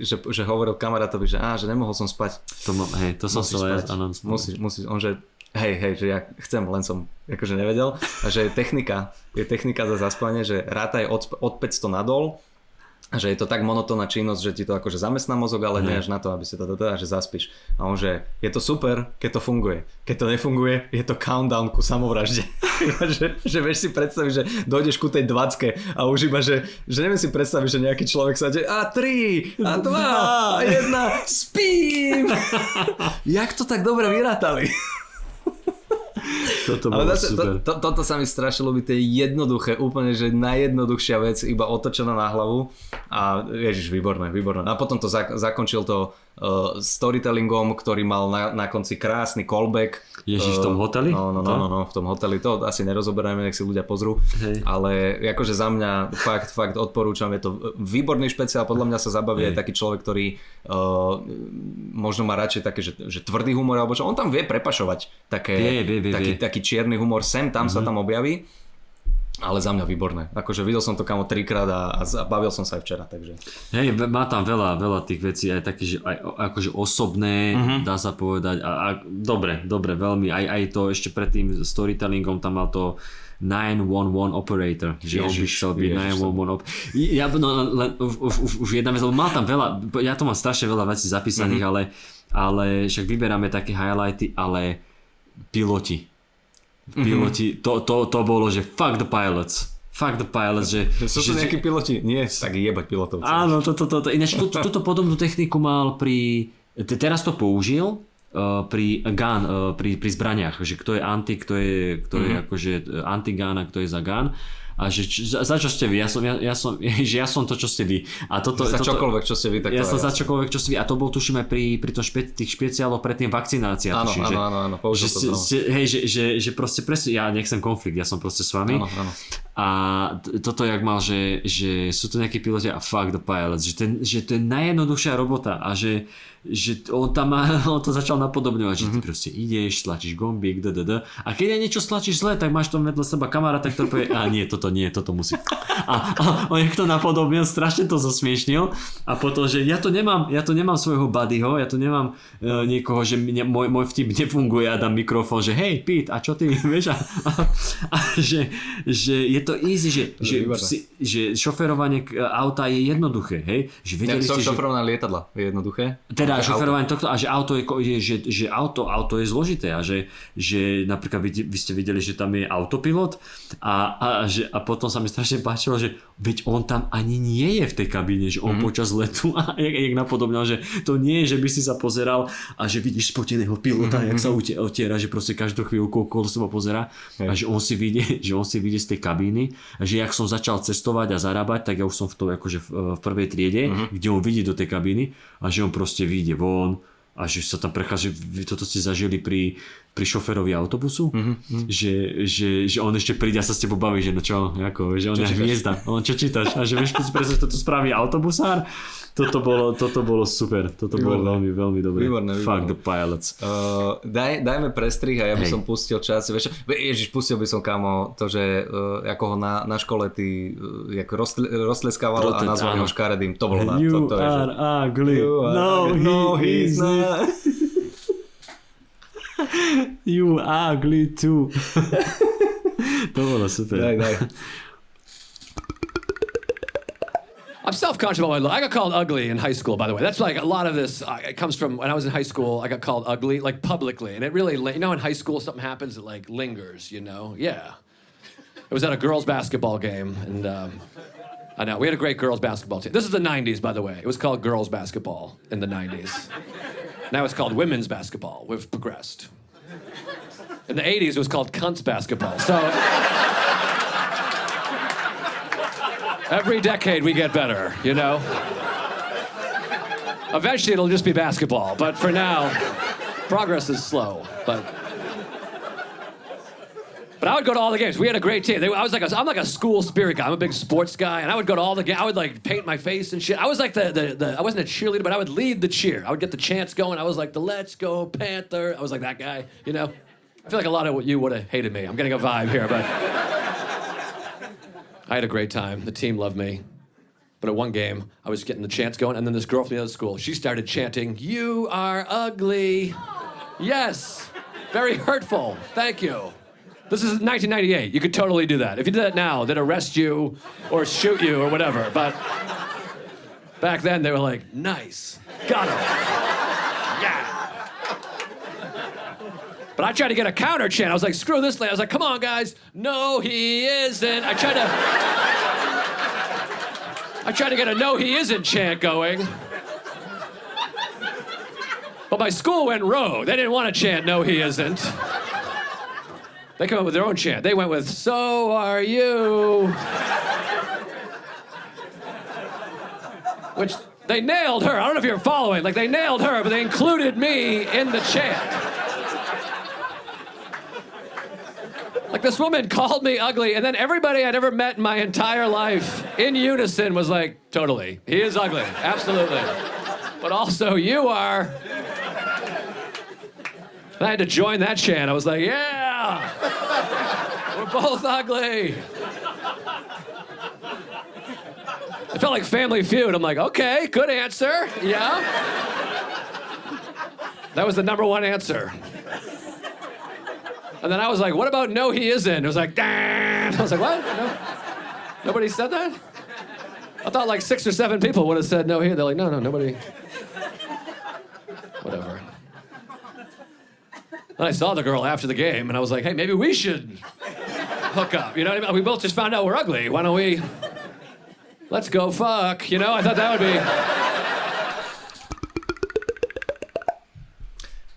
že, že hovoril kamarátovi, že á, že nemohol som spať. To, ma- hej, to som Musíš spať. Musíš, musíš, on že hej, hej, že ja chcem, len som akože nevedel. A že je technika, je technika za zaspanie, že rátaj od, od 500 nadol, a že je to tak monotónna činnosť, že ti to akože zamestná mozog, ale nie až na to, aby si to teda, že zaspíš. A on že je to super, keď to funguje. Keď to nefunguje, je to countdown ku samovražde. že, že vieš si predstaviť, že dojdeš ku tej 20 a už iba, že, že neviem si predstaviť, že nejaký človek sa deje a 3, a 2, a 1, spím! Jak to tak dobre vyrátali? Toto Ale bolo zase, super. to, to, toto sa mi strašne ľúbi, to je jednoduché, úplne, že najjednoduchšia vec, iba otočená na hlavu a ježiš, výborné, výborné. A potom to zak- zakončil to storytellingom, ktorý mal na, na konci krásny callback. Ježiš, v tom Uh, hoteli? No, no, no, no, no, v tom hoteli, to asi nerozoberáme, nech si ľudia pozrú, Hej. ale akože za mňa fakt, fakt odporúčam, je to výborný špeciál, podľa mňa sa zabaví aj taký človek, ktorý uh, možno má radšej také, že, že tvrdý humor, alebo čo, on tam vie prepašovať také, Vie, vie, vie, taký, vie. taký čierny humor, sem tam Mhm. sa tam objaví, ale za mňa výborné. Akože videl som to kamo trikrát a, a bavil som sa aj včera, takže. Hej, má tam veľa, veľa tých vecí, aj také, že aj akože osobné, Mhm. dá sa povedať. A, a dobre, dobre, veľmi. Aj, aj to ešte pred tým storytellingom tam mal to 911 operator, že on by Ježiš, chcel byť ježiš, 911 op- Ja, no, len, už, už, už, jedna vec, lebo mal tam veľa, ja to mám strašne veľa vecí zapísaných, Mhm. ale, ale však vyberáme také highlighty, ale piloti. Mhm. Piloti, to, to, to bolo, že fuck the pilots. Fuck the pilots, že... Sú to nejakí piloti? Nie, tak jebať pilotov. Áno, toto, toto. Ináč tú, túto podobnú techniku mal pri... te- Teraz to použil uh, pri gun, uh, pri, pri zbraniach, že kto je anti, kto je, kto je akože anti-gun a kto je za gun. A že č- za, za čo ste vy, ja som, ja, ja som, že ja som to, čo ste vy. A toto, Za toto, čokoľvek, čo ste vy, tak ja som za čokoľvek, čo si vy. A to bol tuším aj pri, pri tom špe, tých špeciáloch predtým vakcinácia. Áno, tuším, áno, že, áno, áno, že, ste, ste, hej, že, že, že proste presne, ja nechcem konflikt, ja som proste s vami. Áno, áno. A toto jak mal, že, že sú to nejakí piloti a fuck the pilots, že, ten, že to je najjednoduchšia robota a že, že on tam má, on to začal napodobňovať, že ty Mhm. proste ideš, stlačíš gombík, d, d, d. a keď aj niečo stlačíš zle, tak máš tam vedľa seba kamaráta, ktorý povie, a nie, toto nie, toto musí. A, a on jak to napodobnil, strašne to zosmiešnil a potom, že ja to nemám, ja to nemám svojho buddyho, ja tu nemám uh, niekoho, že mne, môj, môj vtip nefunguje a dám mikrofón, že hej, Pete, a čo ty, vieš, a, a, a že, že je to easy, že, že, výborné. si, že šoferovanie k- auta je jednoduché, hej, že vedeli som ste, že... lietadla, je jednoduché. Teda Auto. šoferovanie tohto a že auto je, že, že auto, auto je zložité a že, že napríklad vy, vy ste videli, že tam je autopilot a, a, že, a potom sa mi strašne páčilo, že veď on tam ani nie je v tej kabíne, že on mm-hmm. počas letu a jak, jak napodobňal, že to nie je, že by si sa pozeral a že vidíš spoteného pilota, mm-hmm. jak sa utie- otiera, že proste každú chvíľku okolo seba pozera Hej. a že on si vidie, že on si vidie z tej kabíny a že jak som začal cestovať a zarábať, tak ja už som v to akože v, v prvej triede, mm-hmm. kde on vidí do tej kabíny a že on proste vyjde von a že sa tam prechádza, že vy toto ste zažili pri, pri šoferovi autobusu, mm-hmm. že, že, že on ešte príde a sa s tebou baví, že no čo, ako, že on je čítaš? hviezda, on čo čítaš a že vieš že toto spraví autobusár, toto bolo, toto bolo super, toto bolo Výborné. veľmi, veľmi dobré. Výborné, Fuck výborné. the pilots. Uh, daj, dajme prestrih a ja by Hej. som pustil čas. Vieš, čo? ježiš, pustil by som kamo to, že uh, ako ho na, na škole ty uh, ako roztle, roztleskával a nazval ho škaredým. To bolo na to, to je, že... ugly. You are no, ugly. he no, he's not. You ugly too. to bolo super. Daj, daj. I'm self-conscious about my look. I got called ugly in high school, by the way. That's like a lot of this. Uh, it comes from when I was in high school. I got called ugly, like publicly, and it really, you know, in high school something happens that like lingers. You know, yeah. It was at a girls' basketball game, and um, I know we had a great girls' basketball team. This is the '90s, by the way. It was called girls' basketball in the '90s. Now it's called women's basketball. We've progressed. In the '80s, it was called cunts basketball. So. Every decade we get better, you know? Eventually it'll just be basketball, but for now, progress is slow. But but I would go to all the games. We had a great team. They, I was like a, I'm like a school spirit guy. I'm a big sports guy, and I would go to all the games. I would like paint my face and shit. I was like the, the, the I wasn't a cheerleader, but I would lead the cheer. I would get the chants going. I was like the Let's Go Panther. I was like that guy, you know. I feel like a lot of you would have hated me. I'm getting a vibe here, but I had a great time. The team loved me. But at one game, I was getting the chants going, and then this girl from the other school, she started chanting, You are ugly. Yes. Very hurtful. Thank you. This is 1998. You could totally do that. If you did that now, they'd arrest you or shoot you or whatever. But back then, they were like, Nice. Got him. Yeah. But I tried to get a counter chant. I was like, screw this lady. I was like, come on, guys. No, he isn't. I tried to. I tried to get a no, he isn't chant going. But my school went rogue. They didn't want to chant no, he isn't. They come up with their own chant. They went with, so are you. Which they nailed her. I don't know if you're following. Like, they nailed her, but they included me in the chant. Like this woman called me ugly, and then everybody I'd ever met in my entire life in unison was like, totally. He is ugly. Absolutely. But also, you are. I had to join that chant. I was like, yeah! We're both ugly. It felt like Family Feud. I'm like, okay, good answer. Yeah. That was the number one answer. And then I was like, what about no, he isn't? It was like, Dan. I was like, what? No? Nobody said that? I thought like six or seven people would have said no here. They're like, no, no, nobody. Whatever. Then I saw the girl after the game and I was like, hey, maybe we should hook up. You know what I mean? We both just found out we're ugly. Why don't we? Let's go fuck. You know, I thought that would be.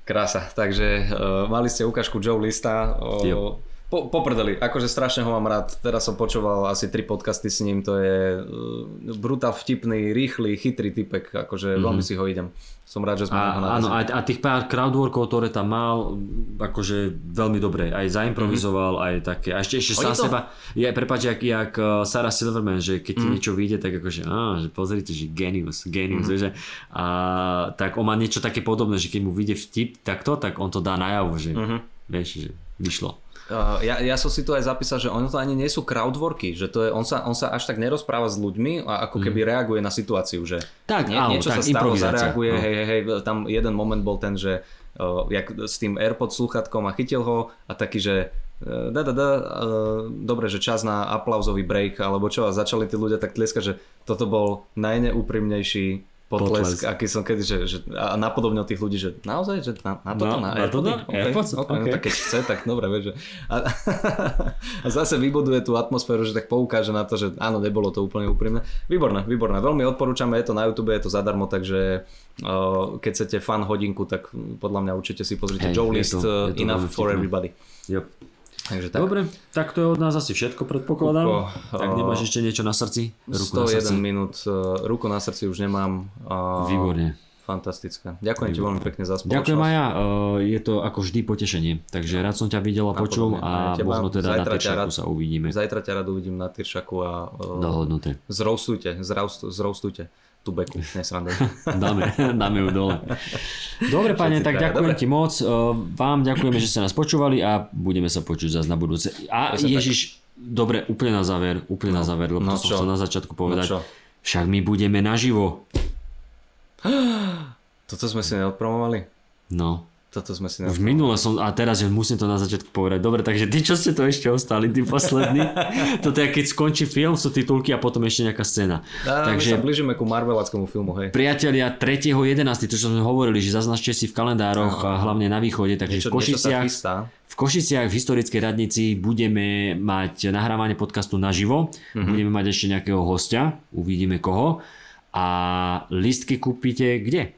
Krása. Takže uh, mali ste ukážku Joe Lista. Uh, Jo. Po, poprdeli, akože strašne ho mám rád. Teraz som počúval asi tri podcasty s ním, to je uh, brutál vtipný, rýchly, chytrý typek, akože mm-hmm. veľmi si ho idem. Som rád, že sme ho A, áno, a, a tých pár crowdworkov, ktoré tam mal, akože veľmi dobre. Aj zaimprovizoval, mm-hmm. aj také. A ešte, ešte sám to- seba, je, prepáč, jak, jak uh, Sarah Silverman, že keď ti Mhm. niečo vyjde, tak akože, á, že pozrite, že genius, genius, Mhm. mm-hmm. že, a tak on má niečo také podobné, že keď mu vyjde vtip takto, tak on to dá najavo, že Mhm. vieš, že vyšlo. Uh, ja, ja som si tu aj zapísal, že ono to ani nie sú crowdworky, že to je, on, sa, on sa až tak nerozpráva s ľuďmi a ako keby reaguje na situáciu, že Tak, nie, áno, niečo tak, sa stalo, zareaguje, no. hej, hej, hej, tam jeden moment bol ten, že uh, jak s tým Airpod slúchatkom a chytil ho a taký, že uh, da, da, da, uh, dobre, že čas na aplauzový break, alebo čo, a začali tí ľudia tak tlieskať, že toto bol najneúprimnejší potlesk, Potlesk. aký som kedy, že, že a napodobnil tých ľudí, že naozaj, že na, na toto, No, na, na toto? Okay, Airpods? okay, no Okay. tak keď chce, tak dobre, vieš, že a, a zase vybuduje tú atmosféru, že tak poukáže na to, že áno, nebolo to úplne úprimné. Výborné, výborné. Veľmi odporúčame, je to na YouTube, je to zadarmo, takže uh, keď chcete fan hodinku, tak podľa mňa určite si pozrite Hej, Joe List to- Enough for vtipné. Everybody. Yep. Takže tak. Dobre, tak to je od nás asi všetko, predpokladám. Kuko, tak uh, nemáš ešte niečo na srdci? Ruku na 101 srdci? minút, uh, ruku na srdci už nemám. Výborne. Fantastické. Ďakujem ti veľmi pekne za spoločnosť. Ďakujem Maja, uh, je to ako vždy potešenie. Takže rád som ťa videl a počul a Aj teba. možno teda na Tyršaku rád- sa uvidíme. Zajtra ťa rád uvidím na Tyršaku a Dohodnuté. zroustujte, zroustu, zroustujte tú beku. Dáme, dáme ju dole. Dobre, pane, tak ďakujem Dobre. ti moc. Uh, Vám ďakujeme, že ste nás počúvali a budeme sa počuť zase na budúce. A Presne tak. Ježiš, dobre, úplne na záver, úplne na záver, lebo no to som čo? chcel na začiatku No povedať. čo? Však my budeme naživo. Toto sme si neodpromovali? No. Toto sme si Už minule som, a teraz, že musím to na začiatku povedať. Dobre, takže tí, čo ste to ešte ostali, tí poslední, toto je, keď skončí film, sú titulky a potom ešte nejaká scéna. Á, My sa takže blížime ku Marveláckému filmu, hej. priatelia 3.11., to čo sme hovorili, že zaznačte si v kalendároch a hlavne na východe, takže Niečo, v sa Košiciach, v Košiciach v historickej radnici budeme mať nahrávanie podcastu naživo, Mhm. budeme mať ešte nejakého hostia, uvidíme koho a listky kúpite kde?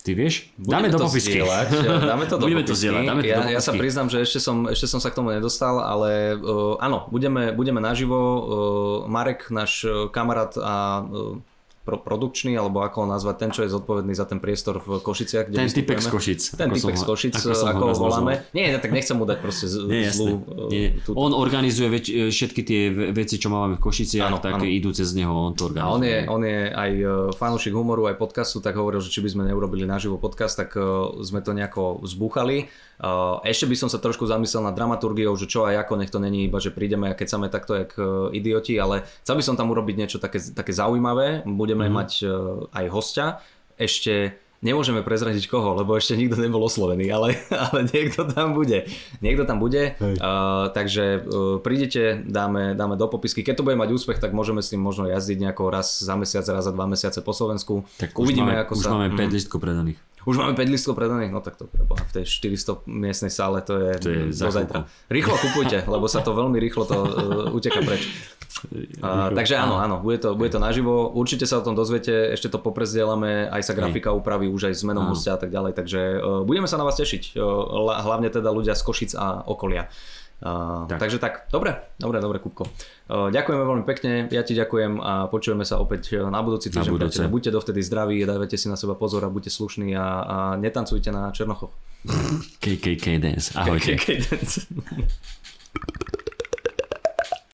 Ty vieš? Dáme Budeme do to popisky. zdieľať, Dáme to do Budeme to popisky. zdieľať, dáme to ja, do ja sa priznám, že ešte som, ešte som sa k tomu nedostal, ale uh, áno, budeme, budeme naživo. Uh, Marek, náš kamarát a uh, pro, produkčný, alebo ako ho nazvať, ten, čo je zodpovedný za ten priestor v Košiciach. Kde Ten typek z Košic, Ten typek z Košic, ako som ako ho voláme. Nie, tak nechcem mu dať proste z, Nie, zlú... uh, Nie. tú- On organizuje väč- všetky tie ve- veci, čo máme v Košiciach, Áno, tak áno. idú cez neho, on to A on organizuje. je, on je aj e, fanúšik humoru, aj podcastu, tak hovoril, že či by sme neurobili naživo podcast, tak e, sme to nejako zbúchali. E, Ešte by som sa trošku zamyslel nad dramaturgiou, že čo aj ako, nech to není iba, že prídeme a keď sa takto jak e, idioti, ale chcel by som tam urobiť niečo také, také zaujímavé. Budeme Mhm. mm-hmm. mať e, aj hostia. Ešte Nemôžeme prezradiť koho, lebo ešte nikto nebol oslovený, ale, ale niekto tam bude. Niekto tam bude, uh, takže uh, prídete, dáme, dáme do popisky. Keď to bude mať úspech, tak môžeme s tým možno jazdiť nejako raz za mesiac, raz za dva mesiace po Slovensku. Tak Uvidíme, už máme, ako už sa... máme Mm. 5 listkov predaných. Už máme 5 listkov predaných, no tak to preboha, v tej 400 miestnej sále to je, To je mm, do za zajtra. Rýchlo kupujte, lebo sa to veľmi rýchlo to uh, uteka preč. Uh, takže áno, áno, bude to, bude to naživo. Určite sa o tom dozviete, ešte to poprezdielame, aj sa grafika upraví už aj s menom hostia a tak ďalej, takže uh, budeme sa na vás tešiť, uh, hla- hlavne teda ľudia z Košic a okolia. Uh, Tak. takže tak, dobre, dobre, dobre, Kupko. Uh, ďakujeme veľmi pekne, ja ti ďakujem a počujeme sa opäť na budúci Na týždeň. budúce. Buďte dovtedy zdraví, dávajte si na seba pozor a buďte slušní a, a netancujte na Černochoch. KKK Dance. Ahojte. KKK dance.